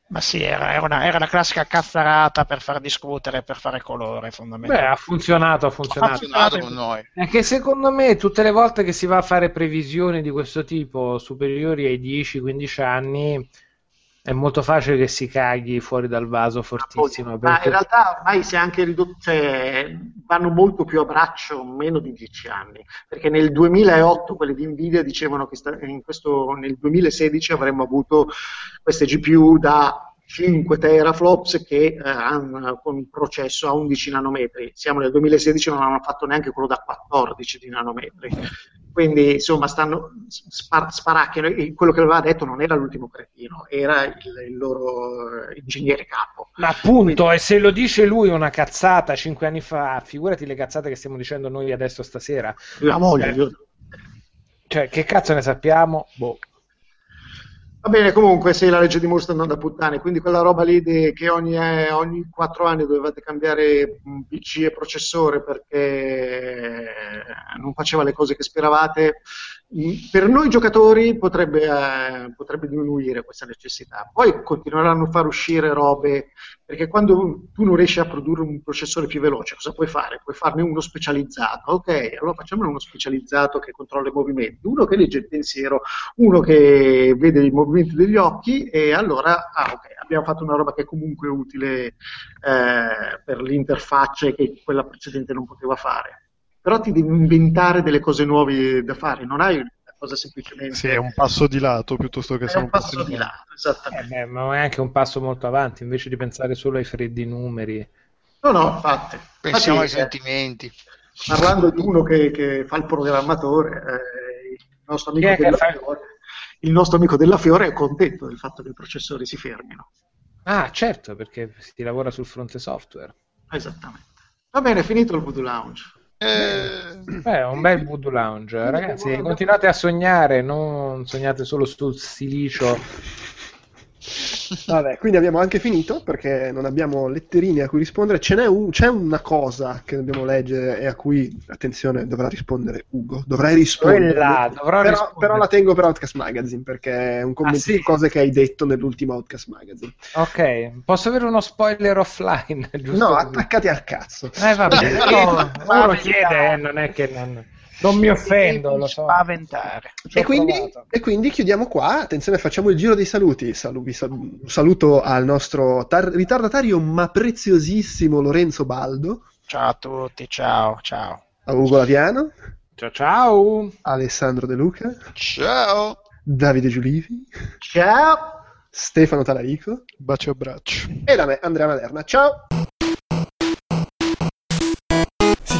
Ma sì, era, era, una, era, la classica cazzarata per far discutere, per fare colore, fondamentalmente. Beh, ha funzionato, ha funzionato. Ha funzionato con noi. È che secondo me tutte le volte che si va a fare previsioni di questo tipo, superiori ai 10-15 anni, è molto facile che si caghi fuori dal vaso fortissimo. Perché... Ma in realtà ormai si è anche ridotto, cioè, vanno molto più a braccio, meno di 10 anni, perché nel 2008 quelli di Nvidia dicevano che questo, nel 2016 avremmo avuto queste GPU da 5 teraflops che eh, hanno un processo a 11 nanometri. Siamo nel 2016 e non hanno fatto neanche quello da 14 di nanometri. Quindi insomma stanno spar- sparacchiano quello che aveva detto non era l'ultimo cretino, era il, il loro ingegnere capo. Ma appunto, Quindi, e se lo dice lui una cazzata 5 anni fa, figurati le cazzate che stiamo dicendo noi adesso stasera. La voglia, eh, io... Cioè, che cazzo ne sappiamo? Boh. Va bene, comunque, se la legge di Moore sta andando a puttane, quindi quella roba lì di, che ogni, eh, ogni 4 anni dovevate cambiare PC e processore perché non faceva le cose che speravate, per noi giocatori potrebbe, eh, potrebbe, diminuire questa necessità. Poi continueranno a far uscire robe, perché quando tu non riesci a produrre un processore più veloce, cosa puoi fare? Puoi farne uno specializzato. Ok, allora facciamone uno specializzato che controlla i movimenti, uno che legge il pensiero, uno che vede i movimenti degli occhi e allora, ah ok, abbiamo fatto una roba che è comunque utile eh, per l'interfaccia che quella precedente non poteva fare però ti devi inventare delle cose nuove da fare, non hai una cosa semplicemente... Sì, è un passo di lato piuttosto che è un passo, passo di lato, lato esattamente. Eh beh, ma è anche un passo molto avanti, invece di pensare solo ai freddi numeri. No, no, infatti. Pensiamo infatti, ai sentimenti. Parlando di uno che, che fa il programmatore, eh, il, nostro amico della Fiore, il nostro amico della Fiore è contento del fatto che i processori si fermino. Ah, certo, perché si lavora sul fronte software. Esattamente. Va bene, finito il Voodoo Lounge. Eh... Beh, un bel Voodoo Lounge. Ragazzi, continuate a sognare, non sognate solo sul silicio Vabbè, quindi abbiamo anche finito perché non abbiamo letterine a cui rispondere. Un, c'è una cosa che dobbiamo leggere e a cui, attenzione, dovrà rispondere Ugo. Dovrai rispondere. Là, però, rispondere. però, la tengo per Outcast Magazine perché è un commento ah, sì? su cose che hai detto nell'ultimo Outcast Magazine. Ok, posso avere uno spoiler offline? (laughs) no, attaccati al cazzo. Eh, vabbè, (laughs) no, uno chiede, eh, non è che non... Non mi offendo, lo so. Spaventare. E quindi, e quindi, chiudiamo qua. Attenzione, facciamo il giro dei saluti. Saluti saluto al nostro tar- ritardatario ma preziosissimo Lorenzo Baldo. Ciao a tutti, ciao, ciao. A Ugo Laviano. Ciao ciao. Alessandro De Luca. Ciao. Davide Giulivi. Ciao. Stefano Talarico. Bacio abbraccio. E da me, Andrea Malerna. Ciao.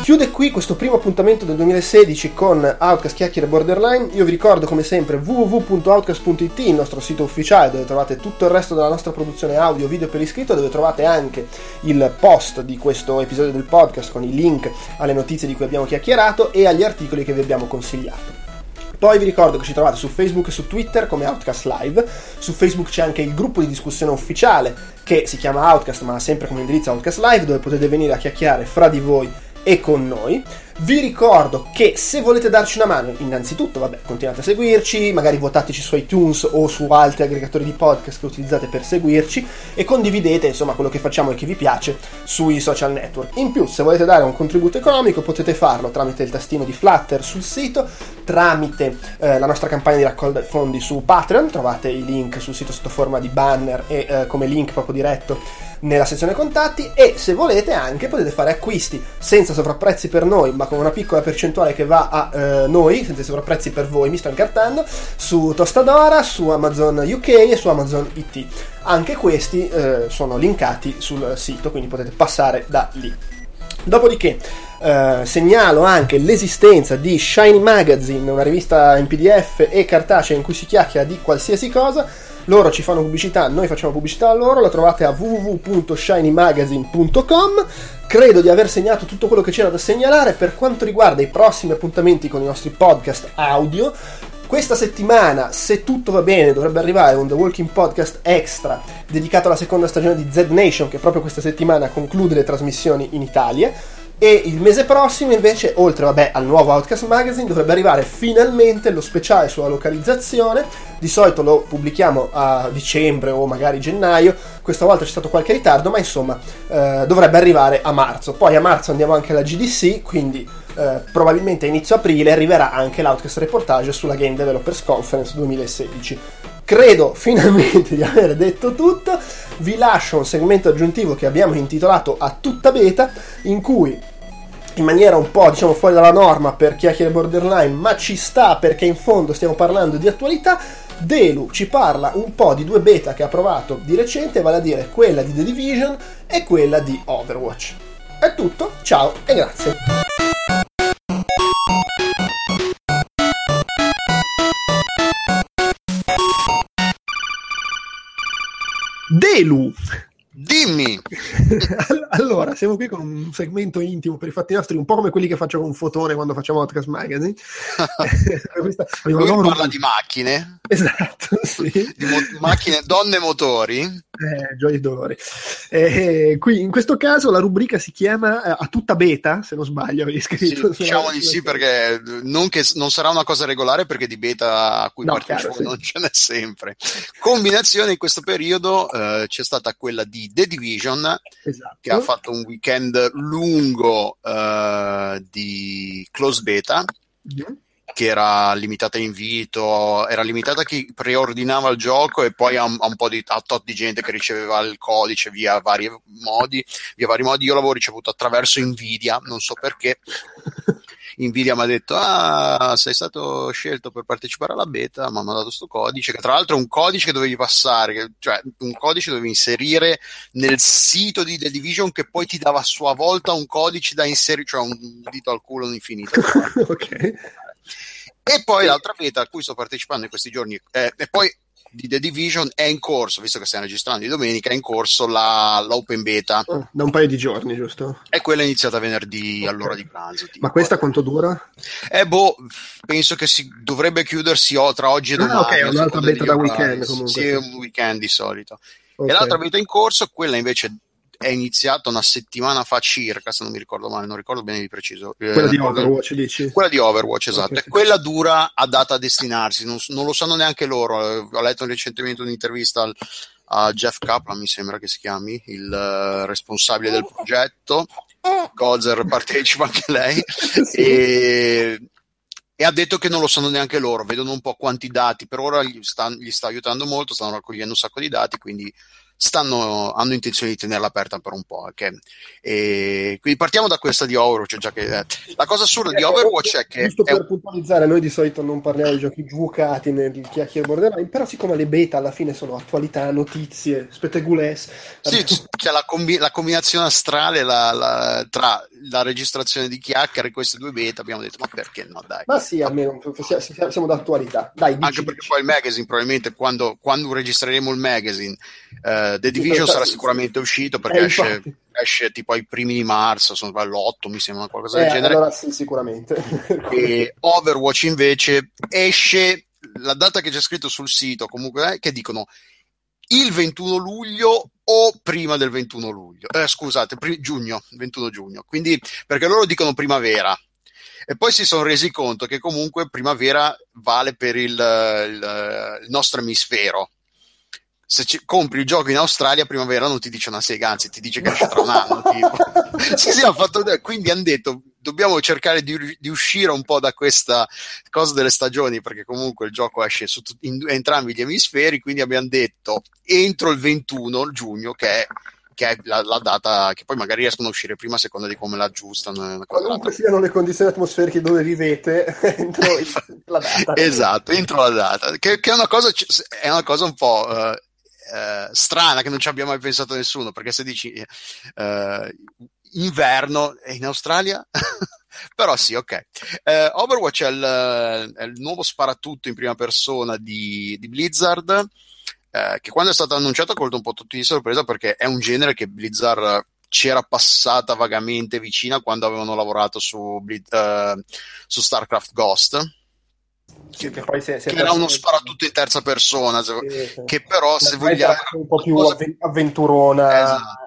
Chiude qui questo primo appuntamento del 2016 con Outcast Chiacchiere Borderline. Io vi ricordo come sempre www.outcast.it, il nostro sito ufficiale dove trovate tutto il resto della nostra produzione audio, video per iscritto, dove trovate anche il post di questo episodio del podcast con i link alle notizie di cui abbiamo chiacchierato e agli articoli che vi abbiamo consigliato. Poi vi ricordo che ci trovate su Facebook e su Twitter come Outcast Live. Su Facebook c'è anche il gruppo di discussione ufficiale che si chiama Outcast ma ha sempre come indirizzo Outcast Live dove potete venire a chiacchierare fra di voi e con noi. Vi ricordo che se volete darci una mano, innanzitutto, vabbè, continuate a seguirci, magari votateci su iTunes o su altri aggregatori di podcast che utilizzate per seguirci e condividete, insomma, quello che facciamo e che vi piace sui social network. In più, se volete dare un contributo economico, potete farlo tramite il tastino di Flutter sul sito, tramite eh, la nostra campagna di raccolta fondi su Patreon, trovate i link sul sito sotto forma di banner e eh, come link proprio diretto nella sezione contatti e se volete anche potete fare acquisti senza sovrapprezzi per noi ma con una piccola percentuale che va a eh, noi senza sovrapprezzi per voi mi sto incartando su Tostadora su Amazon UK e su Amazon IT anche questi eh, sono linkati sul sito quindi potete passare da lì. Dopodiché Uh, segnalo anche l'esistenza di Shiny Magazine, una rivista in PDF e cartacea in cui si chiacchiera di qualsiasi cosa loro ci fanno pubblicità, noi facciamo pubblicità a loro, la trovate a www.shinymagazine.com. Credo di aver segnato tutto quello che c'era da segnalare per quanto riguarda i prossimi appuntamenti con i nostri podcast audio. Questa settimana, se tutto va bene, dovrebbe arrivare un The Walking Podcast Extra dedicato alla seconda stagione di Z Nation, che proprio questa settimana conclude le trasmissioni in Italia. E il mese prossimo, invece, oltre vabbè, al nuovo Outcast Magazine, dovrebbe arrivare finalmente lo speciale sulla localizzazione. Di solito lo pubblichiamo a dicembre o magari gennaio. Questa volta c'è stato qualche ritardo, ma insomma eh, dovrebbe arrivare a marzo. Poi a marzo andiamo anche alla GDC, quindi eh, probabilmente a inizio aprile arriverà anche l'Outcast Reportage sulla Game Developers Conference 2016 credo (laughs) finalmente di aver detto tutto. Vi lascio un segmento aggiuntivo che abbiamo intitolato A tutta beta, in cui in maniera un po' diciamo fuori dalla norma per chiacchiere borderline, ma ci sta perché in fondo stiamo parlando di attualità. Delu ci parla un po' di due beta che ha provato di recente, vale a dire quella di The Division e quella di Overwatch. È tutto, ciao e grazie. Delu Dimmi! (laughs) (laughs) allora, siamo qui con un segmento intimo per i fatti nostri, un po' come quelli che faccio con Fotone quando facciamo Outcast Magazine. (laughs) Questa, Lui parla di macchine. Esatto, (laughs) sì. Di mo- macchine, donne e motori. Eh, gioia e dolori. Eh, qui, in questo caso la rubrica si chiama eh, A tutta beta, se non sbaglio, avevi scritto. Sì, diciamo di sì, perché non, che, non, sarà una cosa regolare perché di beta a cui no, partecipo chiaro, non ce n'è sempre. Combinazione in questo periodo eh, c'è stata quella di The Division esatto. che ha fatto un weekend lungo uh, di close beta mm-hmm. che era limitata a invito era limitata a chi preordinava il gioco e poi a un, a un po' di a tot di gente che riceveva il codice via vari modi via vari modi io l'avevo ricevuto attraverso Nvidia non so perché (laughs) Nvidia mi ha detto ah sei stato scelto per partecipare alla beta ma mi ha dato questo codice che tra l'altro è un codice che dovevi passare cioè un codice dovevi inserire nel sito di The Division che poi ti dava a sua volta un codice da inserire cioè un dito al culo infinito. (laughs) Ok. E poi l'altra beta a cui sto partecipando in questi giorni eh, e poi di The Division è in corso, visto che stiamo registrando di domenica, è in corso la, l'open beta. Oh, da un paio di giorni, giusto? E quella è iniziata venerdì okay. all'ora di pranzo. Ma questa quanto dura? Eh, boh, penso che si dovrebbe chiudersi o, tra oggi e ah, domani. ok, è un'altra beta da weekend comunque. Sì, un weekend di solito. Okay. E l'altra beta in corso, quella invece è iniziata una settimana fa circa, se non mi ricordo male, non ricordo bene di preciso. Eh, quella eh, di Overwatch, dici? Quella di Overwatch, esatto. Okay, quella dura a data a destinarsi, non, non, lo sanno neanche loro. Ho letto recentemente un'intervista al, a Jeff Kaplan, mi sembra che si chiami, il uh, responsabile del progetto. Gozer partecipa anche lei. (laughs) sì. E e ha detto che non lo sanno neanche loro, vedono un po' quanti dati, per ora gli sta, gli sta aiutando molto, stanno raccogliendo un sacco di dati, quindi stanno, hanno intenzione di tenerla aperta per un po'. Okay? E quindi partiamo da questa di Overwatch. Già che, eh, la cosa assurda di Overwatch è che. Giusto per puntualizzare, noi di solito non parliamo di giochi giocati nel chiacchiere borderline, però siccome le beta alla fine sono attualità, notizie, spettegulesse. Sì, c'è la, combi- la combinazione astrale la, la, tra la registrazione di chiacchiere queste due beta. Abbiamo detto, ma perché no? Dai. Ma sì, almeno siamo, d'attualità. Dai, dici, Anche perché dici. poi il magazine, probabilmente quando, quando registreremo il magazine. Eh, The Division sarà sicuramente uscito perché eh, esce, esce, tipo ai primi di marzo, sono all'8 mi sembra qualcosa eh, del genere. Allora sì, sicuramente. e Overwatch invece esce la data che c'è scritto sul sito, comunque eh, che dicono il 21 luglio o prima del 21 luglio. Eh, scusate, pri- giugno, 21 giugno. Quindi perché loro dicono primavera. E poi si sono resi conto che comunque primavera vale per il, il, il nostro emisfero se ci, compri il gioco in Australia primavera non ti dice una sega, anzi ti dice che esce tra un anno. (laughs) (laughs) sì, sì, fatto, quindi hanno detto dobbiamo cercare di, di, uscire un po' da questa cosa delle stagioni perché comunque il gioco esce su t- in entrambi gli emisferi, quindi abbiamo detto entro il 21 giugno che è che è la, la, data che poi magari riescono a uscire prima a seconda di come l'aggiustano. Qualunque siano le condizioni atmosferiche dove vivete, (laughs) entro (laughs) la data. esatto, entro la data, che, che è, una cosa, è, una cosa, un po' uh, eh, strana che non ci abbia mai pensato nessuno, perché se dici eh, inverno in Australia, (laughs) però sì, ok. Eh, Overwatch è il, è il, nuovo sparatutto in prima persona di, di Blizzard, eh, che quando è stato annunciato ha colto un po' tutti di sorpresa perché è un genere che Blizzard c'era passata vagamente vicina quando avevano lavorato su, uh, su StarCraft Ghost sì, che, poi se, se che era uno sparatutto in terza persona, sì, sì. che però se vogliamo un po' più cosa... avventurona. Esatto.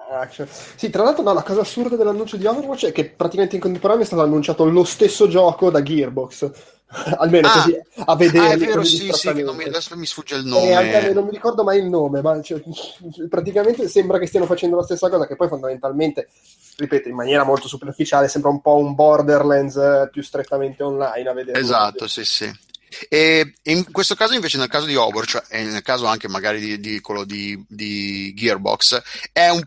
Sì, tra l'altro, no, la cosa assurda dell'annuncio di Overwatch è che praticamente in contemporanea è stato annunciato lo stesso gioco da Gearbox. (laughs) Almeno ah, così a vedere. Ah, è vero, sì, sì, mi, adesso mi sfugge il nome. Eh, anche non mi ricordo mai il nome, ma cioè, (laughs) praticamente sembra che stiano facendo la stessa cosa, che poi fondamentalmente, ripeto, in maniera molto superficiale, sembra un po' un Borderlands eh, più strettamente online a vedere. Esatto, sì, sì. E in questo caso invece nel caso di Overwatch e nel caso anche magari di, di quello di, di, Gearbox è un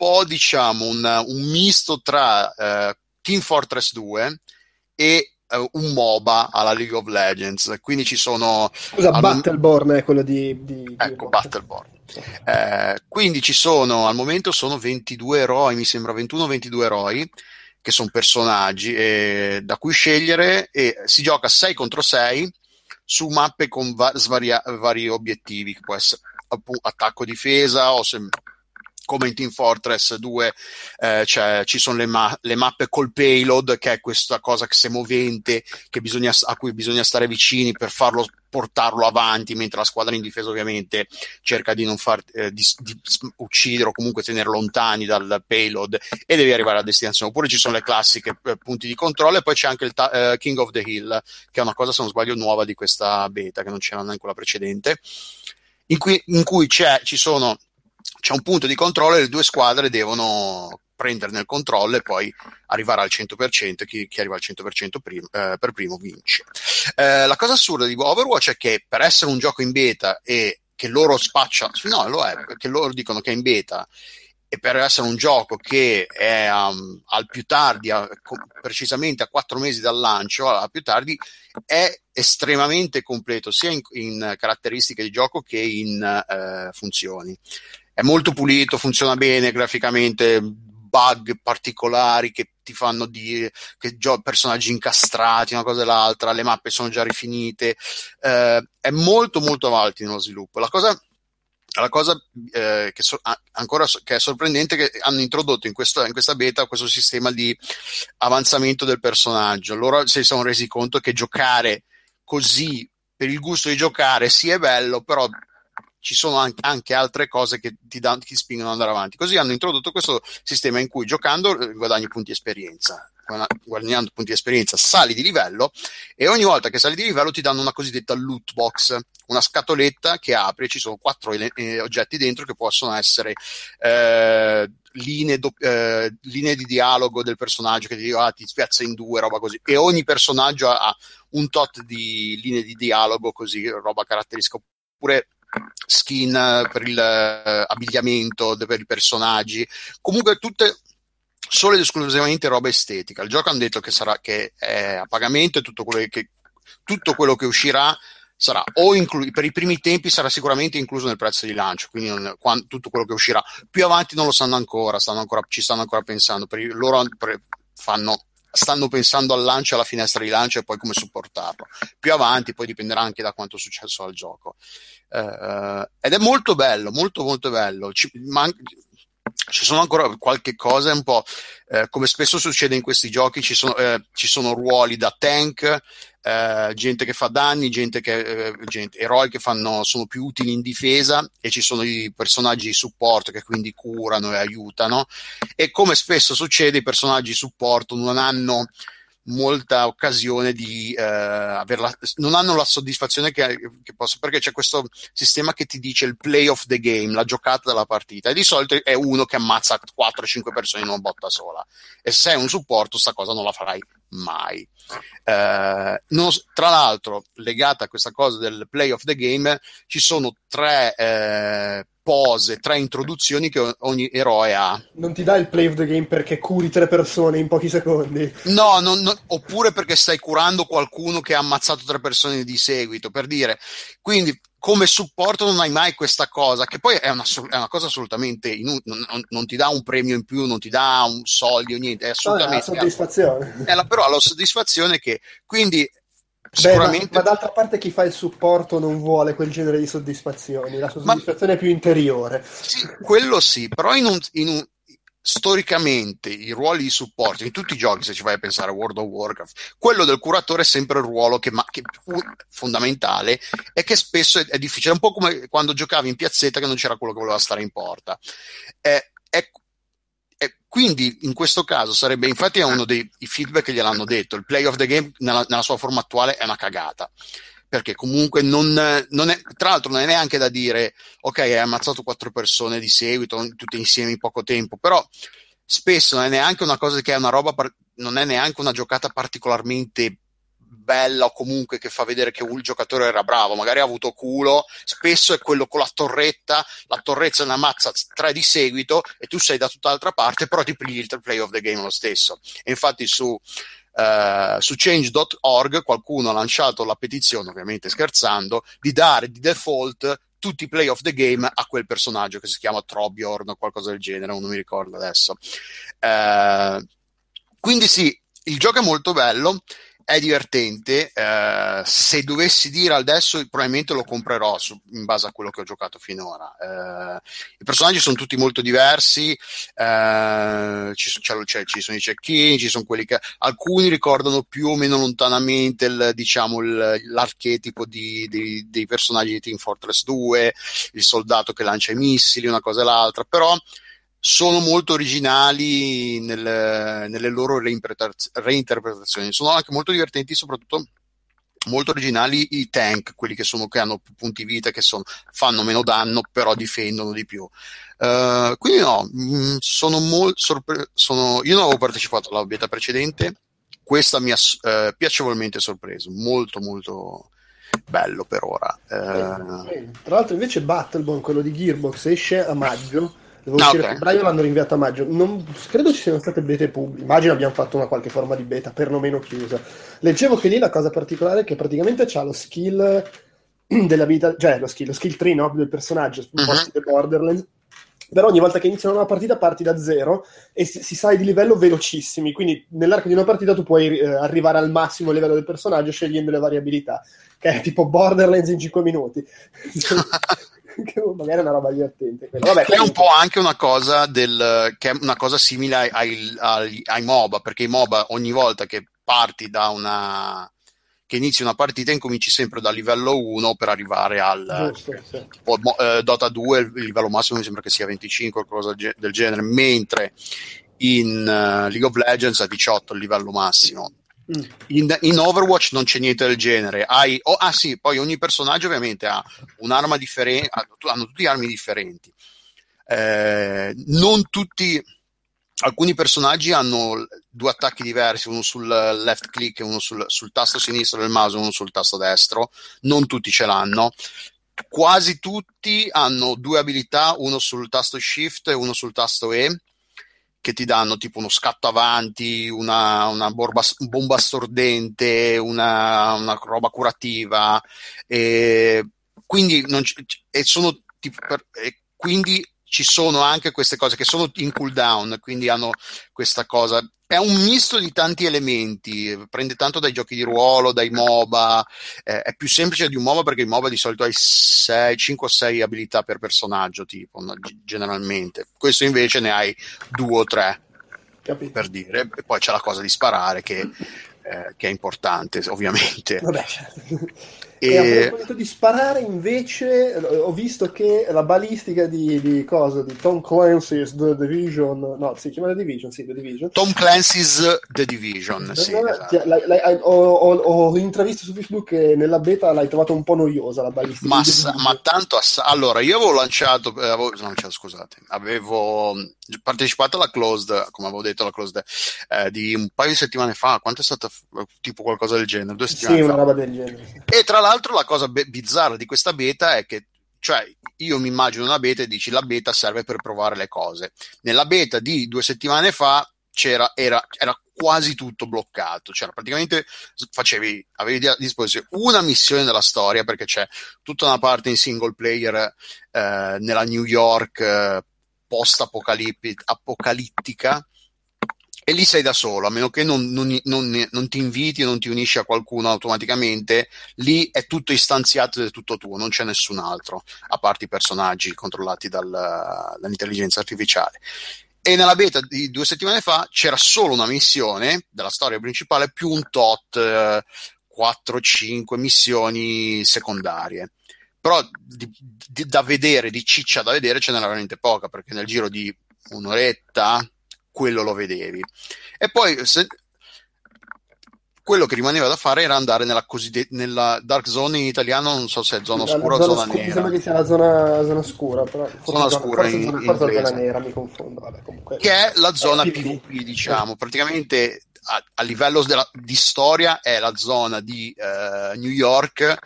po' diciamo un, un misto tra uh, Team Fortress 2 e uh, un MOBA alla League of Legends. Quindi ci sono scusa al Battleborn è quello di, di ecco Battleborn. Eh, quindi ci sono al momento sono 22 eroi mi sembra 21-22 eroi che sono personaggi eh, da cui scegliere e si gioca 6 contro 6 su mappe con va- svaria- vari obiettivi, che può essere appunto, attacco difesa o se come in Team Fortress 2 eh, cioè, ci sono le, ma- le, mappe col payload, che è questa cosa che si è movente, che bisogna, a cui bisogna stare vicini per farlo portarlo avanti, mentre la squadra in difesa ovviamente cerca di non far eh, di, di uccidere o comunque tenere lontani dal payload e devi arrivare a destinazione. Oppure ci sono le classiche eh, punti di controllo e poi c'è anche il ta- eh, King of the Hill, che è una cosa, se non sbaglio, nuova di questa beta, che non c'era neanche quella precedente, in cui, in cui ci sono c'è un punto di controllo e le due squadre devono prenderne il controllo e poi arrivare al 100%, chi, chi arriva al 100% prim, eh, per primo vince. Eh, la cosa assurda di Overwatch è che per essere un gioco in beta e che loro spacciano, no, lo è, perché loro dicono che è in beta e per essere un gioco che è um, al più tardi, a, precisamente a quattro mesi dal lancio, al più tardi, è estremamente completo sia in, in caratteristiche di gioco che in uh, funzioni è molto pulito, funziona bene graficamente, bug particolari che ti fanno dire che gio- personaggi incastrati, una cosa e l'altra, le mappe sono già rifinite, eh, è molto molto avanti nello sviluppo. La cosa, la cosa eh, che, so- ancora che è sorprendente è che hanno introdotto in questa, in questa beta questo sistema di avanzamento del personaggio. Loro si sono resi conto che giocare così per il gusto di giocare sì è bello, però ci sono anche, altre cose che ti, dan, ti, spingono ad andare avanti. Così hanno introdotto questo sistema in cui giocando eh, guadagni punti esperienza. Guadagnando punti esperienza sali di livello e ogni volta che sali di livello ti danno una cosiddetta loot box, una scatoletta che apri e ci sono quattro eh, oggetti dentro che possono essere eh, linee, do, eh, linee, di dialogo del personaggio che ti, dico, ah, ti spiazza in due, roba così. E ogni personaggio ha un tot di linee di dialogo così, roba caratteristica. Oppure skin per il uh, abbigliamento per i personaggi. Comunque tutte solo ed esclusivamente roba estetica. Il gioco hanno detto che, sarà, che è a pagamento e tutto quello che, tutto quello che uscirà sarà o inclu- per i primi tempi sarà sicuramente incluso nel prezzo di lancio, quindi non, quando, tutto quello che uscirà. Più avanti non lo sanno ancora, stanno ancora ci stanno ancora pensando. Per, loro per, fanno, stanno pensando al lancio, alla finestra di lancio e poi come supportarlo. Più avanti poi dipenderà anche da quanto è successo al gioco. Uh, ed è molto bello, molto molto bello. Ci, man- ci sono ancora qualche cosa un po' eh, come spesso succede in questi giochi ci sono, eh, ci sono ruoli da tank eh, gente che fa danni gente che eh, gente, eroi che fanno, sono più utili in difesa e ci sono i personaggi di supporto che quindi curano e aiutano e come spesso succede i personaggi di supporto non hanno molta occasione di eh, averla, non hanno la soddisfazione che, che posso, perché c'è questo sistema che ti dice il play of the game, la giocata della partita, e di solito è uno che ammazza 4-5 persone in una botta sola. E se sei un supporto, sta cosa non la farai mai. Eh, non, tra l'altro, legata a questa cosa del play of the game, ci sono tre eh, pose, tre introduzioni che ogni eroe ha. Non ti dà il play of the game perché curi tre persone in pochi secondi. No, non, non, oppure perché stai curando qualcuno che ha ammazzato tre persone di seguito, per dire. Quindi come supporto non hai mai questa cosa, che poi è una, è una cosa assolutamente inutile, non, non, ti dà un premio in più, non ti dà un soldi o niente, è assolutamente... No, è la soddisfazione. È la, però la soddisfazione che, quindi Sicuramente... Beh, ma, ma, d'altra parte chi fa il supporto non vuole quel genere di soddisfazioni, la soddisfazione ma... è più interiore. Sì, quello sì, però in un, in un, storicamente i ruoli di supporto in tutti i giochi, se ci vai a pensare a World of Warcraft, quello del curatore è sempre il ruolo che, ma, che fondamentale e che spesso è, è, difficile, un po' come quando giocavi in piazzetta che non c'era quello che voleva stare in porta. Eh, quindi in questo caso sarebbe, infatti è uno dei feedback che gliel'hanno detto, il play of the game nella, nella sua forma attuale è una cagata. Perché comunque non, non, è, tra l'altro non è neanche da dire ok hai ammazzato quattro persone di seguito tutte insieme in poco tempo però spesso non è neanche una cosa che è una roba non è neanche una giocata particolarmente bella o comunque che fa vedere che un giocatore era bravo, magari ha avuto culo, spesso è quello con la torretta, la torrezza ne ammazza tre di seguito e tu sei da tutt'altra parte, però ti pigli il play of the game lo stesso. E infatti su, uh, su change.org qualcuno ha lanciato la petizione, ovviamente scherzando, di dare di default tutti i play of the game a quel personaggio che si chiama Trobiorn o qualcosa del genere, non mi ricordo adesso. Uh, quindi sì, il gioco è molto bello è divertente. Eh, se dovessi dire adesso, probabilmente lo comprerò su, in base a quello che ho giocato finora. Eh, I personaggi sono tutti molto diversi. Eh, ci, c'è, ci, sono i cecchini, ci sono quelli che alcuni ricordano più o meno lontanamente il, diciamo, il, l'archetipo di, di, dei personaggi di Team Fortress 2, il soldato che lancia i missili, una cosa e l'altra, però sono molto originali nel, nelle loro reinterpretazioni. Sono anche molto divertenti, soprattutto molto originali i tank, quelli che, sono, che hanno più punti vita, che sono, fanno meno danno, però difendono di più. Uh, quindi no, mm, sono molto sorpre- sono, io non avevo partecipato alla beta precedente, questa mi ha uh, piacevolmente sorpreso, molto molto bello per ora. Uh, Tra l'altro invece Battleborn, quello di Gearbox, esce a maggio Devo no, uscire okay. a febbraio, l'hanno rinviato a maggio. Non, credo ci siano state bete pubbliche. Immagino abbiamo fatto una qualche forma di beta, perlomeno chiusa. Leggevo che lì la cosa particolare è che praticamente c'ha lo skill (clears throat) della vita, cioè lo skill, lo skill tree no? del personaggio, po' uh-huh. Borderlands. Però ogni volta che iniziano una partita parti da zero e si, si sale di livello velocissimi. Quindi nell'arco di una partita tu puoi eh, arrivare al massimo livello del personaggio scegliendo le variabilità, che è tipo Borderlands in 5 minuti. (laughs) che magari è una roba divertente. Vabbè, è un po' anche una cosa, del, che è una cosa simile ai, ai, ai, MOBA, perché i MOBA ogni volta che parti da una che inizi una partita incominci sempre dal livello 1 per arrivare al Giusto, sì. eh, Dota 2 il livello massimo mi sembra che sia 25 o qualcosa del genere mentre in uh, League of Legends a 18 il livello massimo Mm. In, in, Overwatch non c'è niente del genere. Hai, oh, ah sì, poi ogni personaggio ovviamente ha un'arma differente, hanno tutti armi differenti. eh, non tutti alcuni personaggi hanno due attacchi diversi, uno sul left click e uno sul, sul, tasto sinistro del mouse e uno sul tasto destro, non tutti ce l'hanno. Quasi tutti hanno due abilità, uno sul tasto shift e uno sul tasto E, che ti danno tipo uno scatto avanti, una, una borba, bomba stordente, una, una roba curativa. E quindi, non e sono tipo e quindi ci sono anche queste cose che sono in cooldown, quindi hanno questa cosa. È un misto di tanti elementi, prende tanto dai giochi di ruolo, dai MOBA, eh, è più semplice di un MOBA perché il MOBA di solito hai 6, 5 o 6 abilità per personaggio, tipo, no? generalmente. Questo invece ne hai 2 o 3, Capito. per dire. E poi c'è la cosa di sparare che, eh, che è importante, ovviamente. Vabbè, certo. E, e a proposito di sparare, invece, ho visto che la balistica di, di cosa? Di Tom Clancy's The Division, no, si chiama The Division, sì, The Division. Tom Clancy's The Division, sì. Esatto. La, la, ho, ho, ho, intravisto su Facebook che nella beta l'hai trovata un po' noiosa la balistica. Ma, ma tanto, ass- allora, io avevo lanciato, eh, avevo, lanciato, scusate, avevo partecipato alla closed, come avevo detto, alla closed eh, di un paio di settimane fa, quanto è stata tipo qualcosa del genere? Due settimane sì, fa. una roba del genere. E tra l'altro la cosa be- bizzarra di questa beta è che cioè io mi immagino una beta e dici la beta serve per provare le cose. Nella beta di due settimane fa c'era, era, era quasi tutto bloccato, cioè praticamente facevi, avevi a disposizione una missione della storia perché c'è tutta una parte in single player eh, nella New York eh, post-apocalittica e lì sei da solo, a meno che non, non, non, non, ti inviti o non ti unisci a qualcuno automaticamente, lì è tutto istanziato ed è tutto tuo, non c'è nessun altro, a parte i personaggi controllati dal, dall'intelligenza artificiale. E nella beta di due settimane fa c'era solo una missione della storia principale più un tot, eh, 4-5 missioni secondarie. Però di, di, da vedere, di ciccia da vedere, ce n'era veramente poca, perché nel giro di un'oretta, quello lo vedevi. E poi se, quello che rimaneva da fare era andare nella, cosiddetta, nella dark zone in italiano, non so se è zona oscura o zona, zona nera. Sembra che sia la zona, zona scura, però zona scura in, zona, in zona nera, mi confondo. Vabbè, comunque. Che è la zona eh, PvP, diciamo, praticamente a, a livello della, di storia è la zona di uh, New York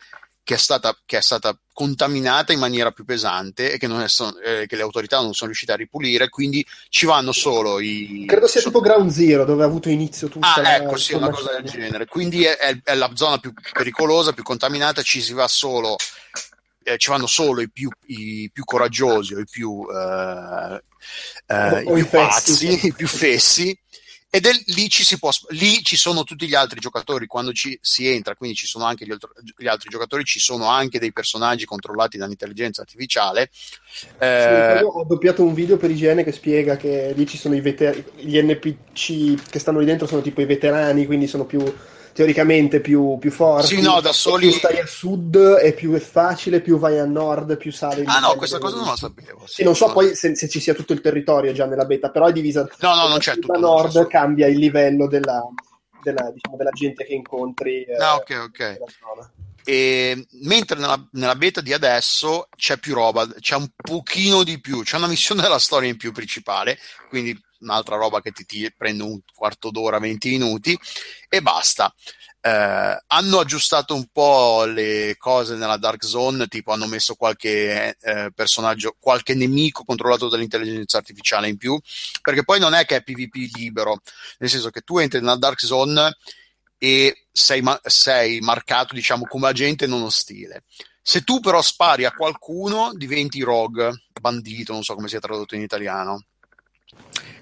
che è, stata, che è stata contaminata in maniera più pesante e che, so, eh, che, le autorità non sono riuscite a ripulire, quindi ci vanno solo i... Credo sia so... tipo Ground Zero, dove ha avuto inizio tutta ah, la... ecco, sì, una cosa del genere. Quindi è, è, è, la zona più pericolosa, più contaminata, ci si va solo... Eh, ci vanno solo i più, i più coraggiosi o i più, eh, eh i più pazzi, (laughs) i più fessi, ed è lì ci si può lì ci sono tutti gli altri giocatori quando ci si entra quindi ci sono anche gli, altri, gli altri giocatori ci sono anche dei personaggi controllati dall'intelligenza artificiale. Eh... sì, ho doppiato un video per IGN che spiega che lì ci sono i veter- gli NPC che stanno lì dentro sono tipo i veterani quindi sono più teoricamente più, più forti. Sì, no, da soli. Più stai a sud è più facile, più vai a nord, più sale. Ah, no, questa cosa non la sapevo. Sì, sì non so poi se, se, ci sia tutto il territorio già nella beta, però è divisa. No, no, non c'è tutto. Da nord c'è cambia il livello della, della, diciamo, della gente che incontri. Eh, ah, ok, ok. E, mentre nella, nella, beta di adesso c'è più roba, c'è un pochino di più, c'è una missione della storia in più principale, quindi un'altra roba che ti, ti prende un quarto d'ora, 20 minuti e basta. Eh, hanno aggiustato un po' le cose nella Dark Zone, tipo hanno messo qualche eh, personaggio, qualche nemico controllato dall'intelligenza artificiale in più, perché poi non è che è PvP libero, nel senso che tu entri nella Dark Zone e sei, ma- sei marcato, diciamo, come agente non ostile. Se tu però spari a qualcuno, diventi rogue, bandito, non so come sia tradotto in italiano.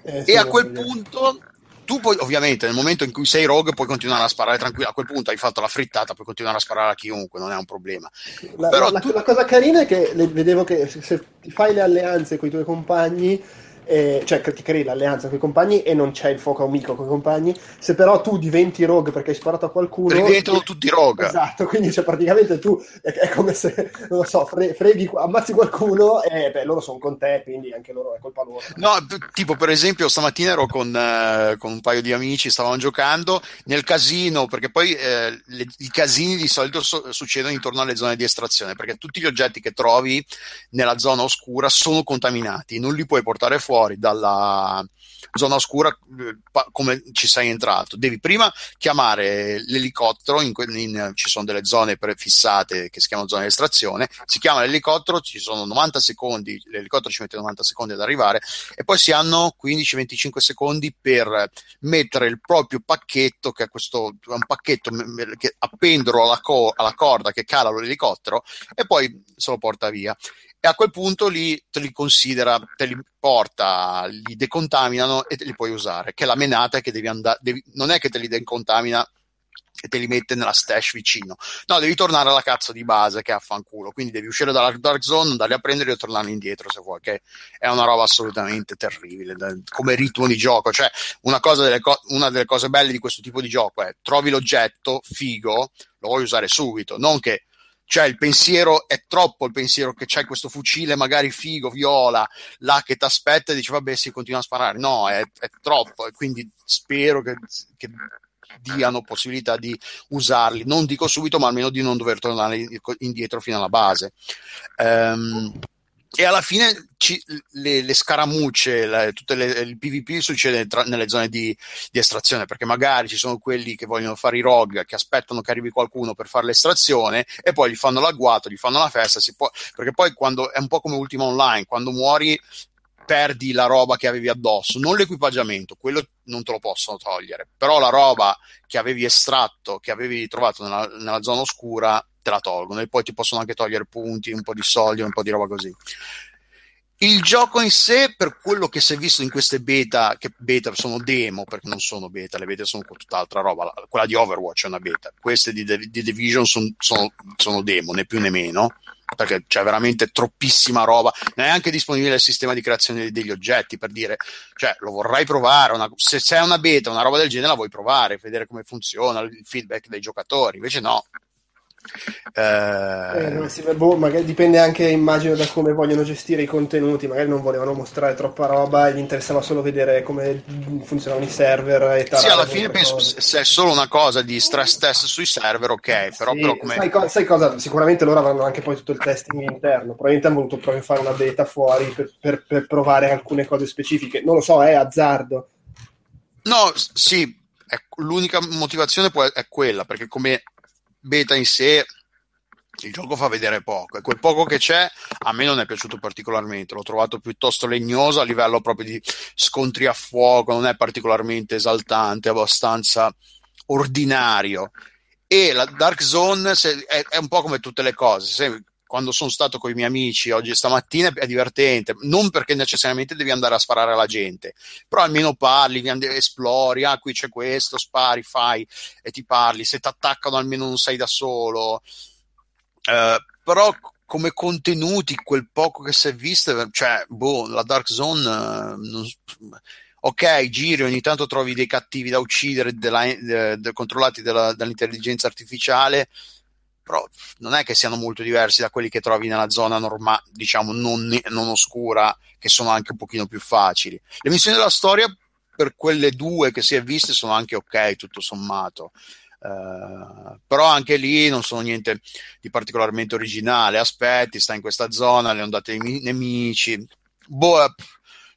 Eh, e a quel punto tu puoi, ovviamente, nel momento in cui sei rogue, puoi continuare a sparare tranquillo. A quel punto hai fatto la frittata, puoi continuare a sparare a chiunque, non è un problema. La, la, tu... la cosa carina è che le, vedevo che se fai le alleanze con i tuoi compagni, e, cioè ti crei l'alleanza con i compagni e non c'è il fuoco amico con i compagni. Se però tu diventi rogue perché hai sparato a qualcuno. Diventano tutti rogue. Esatto, quindi cioè, praticamente tu è, è, come se, non lo so, fre, freghi, ammazzi qualcuno e beh, loro sono con te, quindi anche loro è colpa loro. No, tipo per esempio stamattina ero con, uh, con un paio di amici, stavamo giocando nel casino, perché poi eh, le, i casini di solito so, succedono intorno alle zone di estrazione, perché tutti gli oggetti che trovi nella zona oscura sono contaminati, non li puoi portare fuori dalla zona oscura eh, come ci sei entrato. Devi prima chiamare l'elicottero, in, in, ci sono delle zone prefissate che si chiamano zone di estrazione, si chiama l'elicottero, ci sono 90 secondi, l'elicottero ci mette 90 secondi ad arrivare e poi si hanno 15-25 secondi per mettere il proprio pacchetto, che è questo un pacchetto che appendono alla, co- alla corda che cala l'elicottero e poi se lo porta via e a quel punto lì te li considera, te li porta, li decontaminano e te li puoi usare. Che la menata è che devi andare, non è che te li decontamina e te li mette nella stash vicino. No, devi tornare alla cazzo di base che è a fanculo. Quindi devi uscire dalla dark zone, andarli a prendere e tornare indietro se vuoi, che è una roba assolutamente terribile come ritmo di gioco. Cioè, una, delle co- una delle cose belle di questo tipo di gioco è trovi l'oggetto, figo, lo vuoi usare subito, non che cioè il pensiero è troppo il pensiero che c'è questo fucile magari figo, viola, là che ti aspetta e dici vabbè si continua a sparare, no è, è troppo e quindi spero che, che, diano possibilità di usarli, non dico subito ma almeno di non dover tornare indietro fino alla base. Um, e alla fine ci, le, le, scaramucce, la, tutto il PvP succede tra, nelle zone di, di, estrazione, perché magari ci sono quelli che vogliono fare i rogue, che aspettano che arrivi qualcuno per fare l'estrazione e poi gli fanno l'agguato, gli fanno la festa, può, perché poi quando è un po' come Ultima Online, quando muori perdi la roba che avevi addosso, non l'equipaggiamento, quello non te lo possono togliere, però la roba che avevi estratto, che avevi trovato nella, nella zona oscura, te la tolgono e poi ti possono anche togliere punti, un po' di soldi, un po' di roba così. Il gioco in sé, per quello che si è visto in queste beta, che beta sono demo, perché non sono beta, le beta sono tutt'altra roba. Quella di Overwatch è una beta, queste di, The, di Division son, sono, sono demo, né più né meno, perché c'è veramente troppissima roba. Non è anche disponibile il sistema di creazione degli oggetti per dire, cioè, lo vorrai provare. Una, se c'è una beta, una roba del genere, la vuoi provare, vedere come funziona, il feedback dei giocatori. Invece no, eh... Eh, no, sì, boh, magari dipende anche, immagino, da come vogliono gestire i contenuti. Magari non volevano mostrare troppa roba e gli interessava solo vedere come funzionavano i server. E sì, alla fine penso cose. se è solo una cosa di stress test sui server, ok. Però, sì, però come... sai, sai, cosa? Sicuramente loro avranno anche poi tutto il testing interno. Probabilmente hanno voluto proprio fare una beta fuori per, per, per provare alcune cose specifiche. Non lo so, è azzardo. No, sì, l'unica motivazione è quella, perché come beta in sé il gioco fa vedere poco. E quel poco che c'è a me non è piaciuto particolarmente. L'ho trovato piuttosto legnoso a livello proprio di scontri a fuoco non è particolarmente esaltante abbastanza ordinario. E la Dark Zone è, è un po' come tutte le cose. Se quando sono stato con i miei amici oggi stamattina è divertente, non perché necessariamente devi andare a sparare alla gente, però almeno parli, esplori, ah qui c'è questo, spari, fai e ti parli, se ti attaccano almeno non sei da solo. Uh, però come contenuti, quel poco che si è visto, cioè, boh, la Dark Zone, uh, non, ok, giri, ogni tanto trovi dei cattivi da uccidere, della, de, de, controllati dalla, dall'intelligenza artificiale, però non è che siano molto diversi da quelli che trovi nella zona normale, diciamo non, non, oscura, che sono anche un pochino più facili. Le missioni della storia, per quelle due che si è viste, sono anche ok, tutto sommato. Uh, però anche lì non sono niente di particolarmente originale. Aspetti, sta in questa zona, le ondate dei nemici. Boh, eh,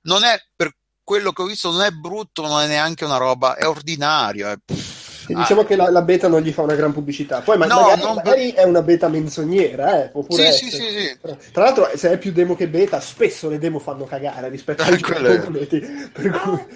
non è per quello che ho visto, non è brutto, non è neanche una roba, è ordinario. È, pff, diciamo ah. che la, la, beta non gli fa una gran pubblicità. Poi ma, no, magari, non... magari, è una beta menzognera, eh, sì, sì, sì, sì, Tra l'altro, se è più demo che beta, spesso le demo fanno cagare rispetto ai giochi completi. Per cui...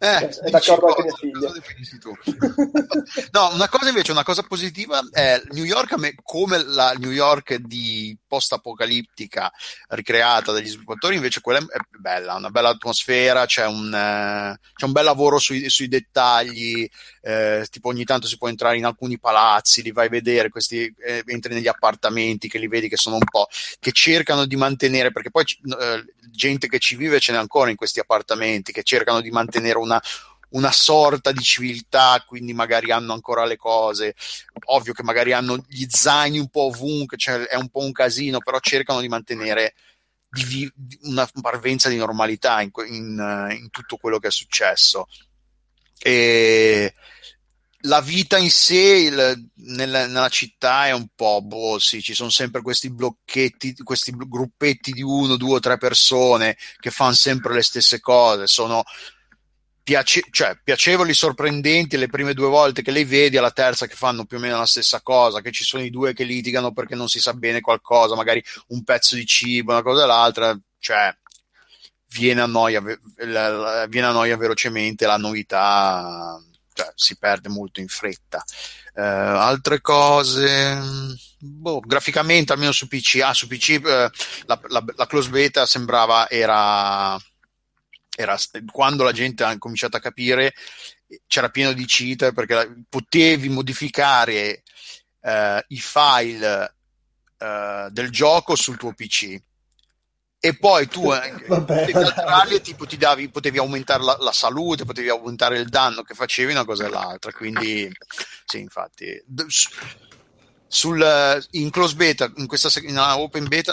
Eh, è d'accordo anche mia figlia. (laughs) no, una cosa invece, una cosa positiva è New York come la New York di post-apocalittica ricreata dagli sviluppatori, invece quella è bella, una bella atmosfera, c'è un, eh, c'è un bel lavoro sui, sui dettagli, eh, tipo ogni tanto si può entrare in alcuni palazzi, li vai a vedere, questi, eh, entri negli appartamenti che li vedi che sono un po', che cercano di mantenere, perché poi eh, gente che ci vive ce n'è ancora in questi appartamenti, che cercano di mantenere una una sorta di civiltà, quindi magari hanno ancora le cose. Ovvio che magari hanno gli zaini un po' ovunque, cioè è un po' un casino, però cercano di mantenere di una parvenza di normalità in, in, in, tutto quello che è successo. E la vita in sé il, nella, nella, città è un po' boh, sì, ci sono sempre questi blocchetti, questi gruppetti di uno, due o tre persone che fanno sempre le stesse cose. Sono piace- cioè, piacevoli, sorprendenti le prime due volte che le vedi, alla terza che fanno più o meno la stessa cosa, che ci sono i due che litigano perché non si sa bene qualcosa, magari un pezzo di cibo, una cosa o l'altra, cioè viene a noia, viene a noia velocemente, la novità cioè, si perde molto in fretta. Uh, altre cose, boh, graficamente almeno su PC, ah, su PC uh, la, la, la close beta sembrava era era, quando la gente ha cominciato a capire c'era pieno di cheat perché potevi modificare uh, i file uh, del gioco sul tuo PC e poi tu (laughs) eh, Vabbè, tipo, ti davi, potevi aumentare la, la, salute, potevi aumentare il danno che facevi una cosa e l'altra. Quindi sì infatti sul, in close beta in questa in open beta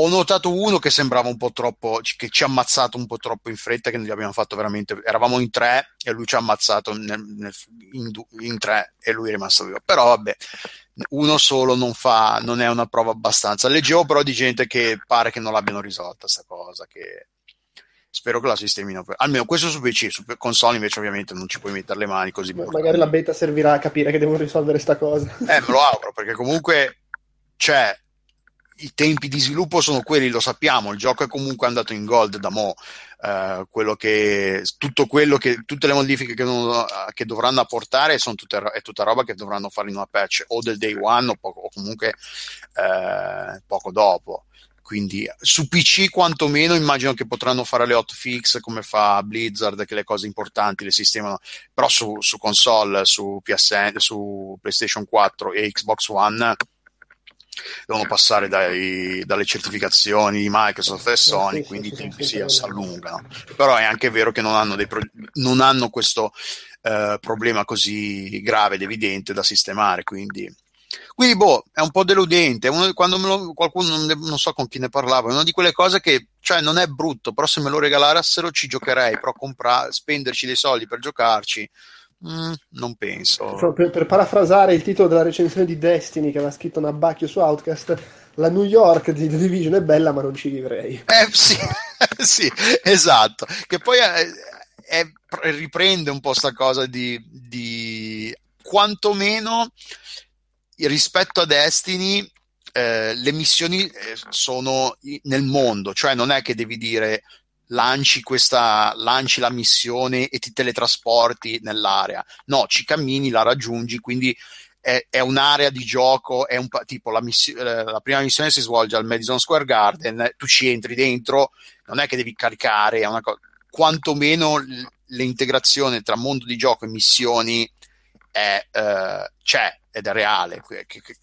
ho notato uno che sembrava un po' troppo, che ci ha ammazzato un po' troppo in fretta, che noi abbiamo fatto veramente, eravamo in tre e lui ci ha ammazzato nel, nel, in, in, tre e lui è rimasto vivo. Però vabbè, uno solo non fa, non è una prova abbastanza. Leggevo però di gente che pare che non l'abbiano risolta sta cosa, che spero che la sistemino. Almeno questo su PC, su console invece ovviamente non ci puoi mettere le mani così. Magari la beta servirà a capire che devono risolvere sta cosa. Eh, me lo auguro, perché comunque c'è i tempi di sviluppo sono quelli, lo sappiamo, il gioco è comunque andato in gold da mo', uh, quello che, tutto quello che, tutte le modifiche che, non, che dovranno apportare sono tutte, è tutta roba che dovranno fare in una patch o del day one o, poco, o comunque uh, poco dopo. Quindi su PC quantomeno immagino che potranno fare le hotfix come fa Blizzard, che le cose importanti le sistemano, però su, su console, su PSN, su PlayStation 4 e Xbox One devono passare dai, dalle certificazioni di Microsoft e Sony, quindi i tempi si allungano. Però è anche vero che non hanno, pro- non hanno questo eh, problema così grave ed evidente da sistemare, quindi... Quindi, boh, è un po' deludente. Uno, quando lo, qualcuno, non, so con chi ne parlava, è una di quelle cose che, cioè, non è brutto, però se me lo regalassero ci giocherei, però comprare, spenderci dei soldi per giocarci, Mm, non penso. Per, per, parafrasare il titolo della recensione di Destiny che aveva scritto Nabacchio su Outcast, la New York di The Division è bella, ma non ci vivrei. Eh sì, (laughs) sì esatto. Che poi è, è, riprende un po' sta cosa di, di quantomeno rispetto a Destiny. Eh, le missioni eh, sono nel mondo, cioè non è che devi dire lanci, questa, lanci la missione e ti teletrasporti nell'area. No, ci cammini, la raggiungi, quindi è, è un'area di gioco, è un, tipo la, miss- eh, la, prima missione si svolge al Madison Square Garden, tu ci entri dentro, non è che devi caricare, è una cosa, quantomeno l'integrazione tra mondo di gioco e missioni è, eh, c'è ed è reale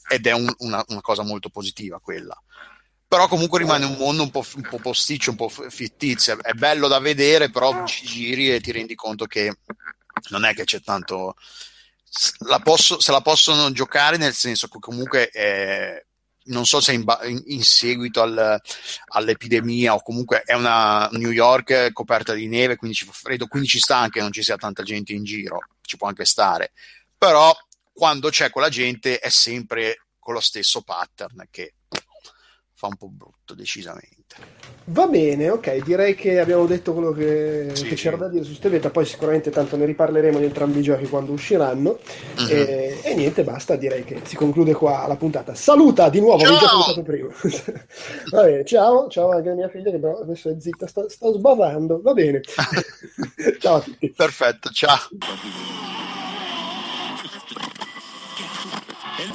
ed è un, una, una cosa molto positiva quella però comunque rimane un mondo un po', un po' posticcio, un po' fittizio. È bello da vedere, però ci giri e ti rendi conto che non è che c'è tanto. La posso, se la possono giocare, nel senso che comunque eh, non so se in, in, in seguito al, all'epidemia o comunque è una New York coperta di neve, quindi ci fa freddo, quindi ci sta anche che non ci sia tanta gente in giro, ci può anche stare. Però quando c'è quella gente è sempre con lo stesso pattern che fa un po' brutto, decisamente. Va bene, ok, direi che abbiamo detto quello che, sì, che c'era da dire su Steveta, poi sicuramente tanto ne riparleremo di entrambi i giochi quando usciranno. Uh-huh. E, e, niente, basta, direi che si conclude qua la puntata. Saluta di nuovo, l'ho già salutato prima. (laughs) va bene, ciao, ciao anche a mia figlia che però adesso è zitta, sta, sta sbavando, va bene. (laughs) ciao a tutti. Perfetto, ciao.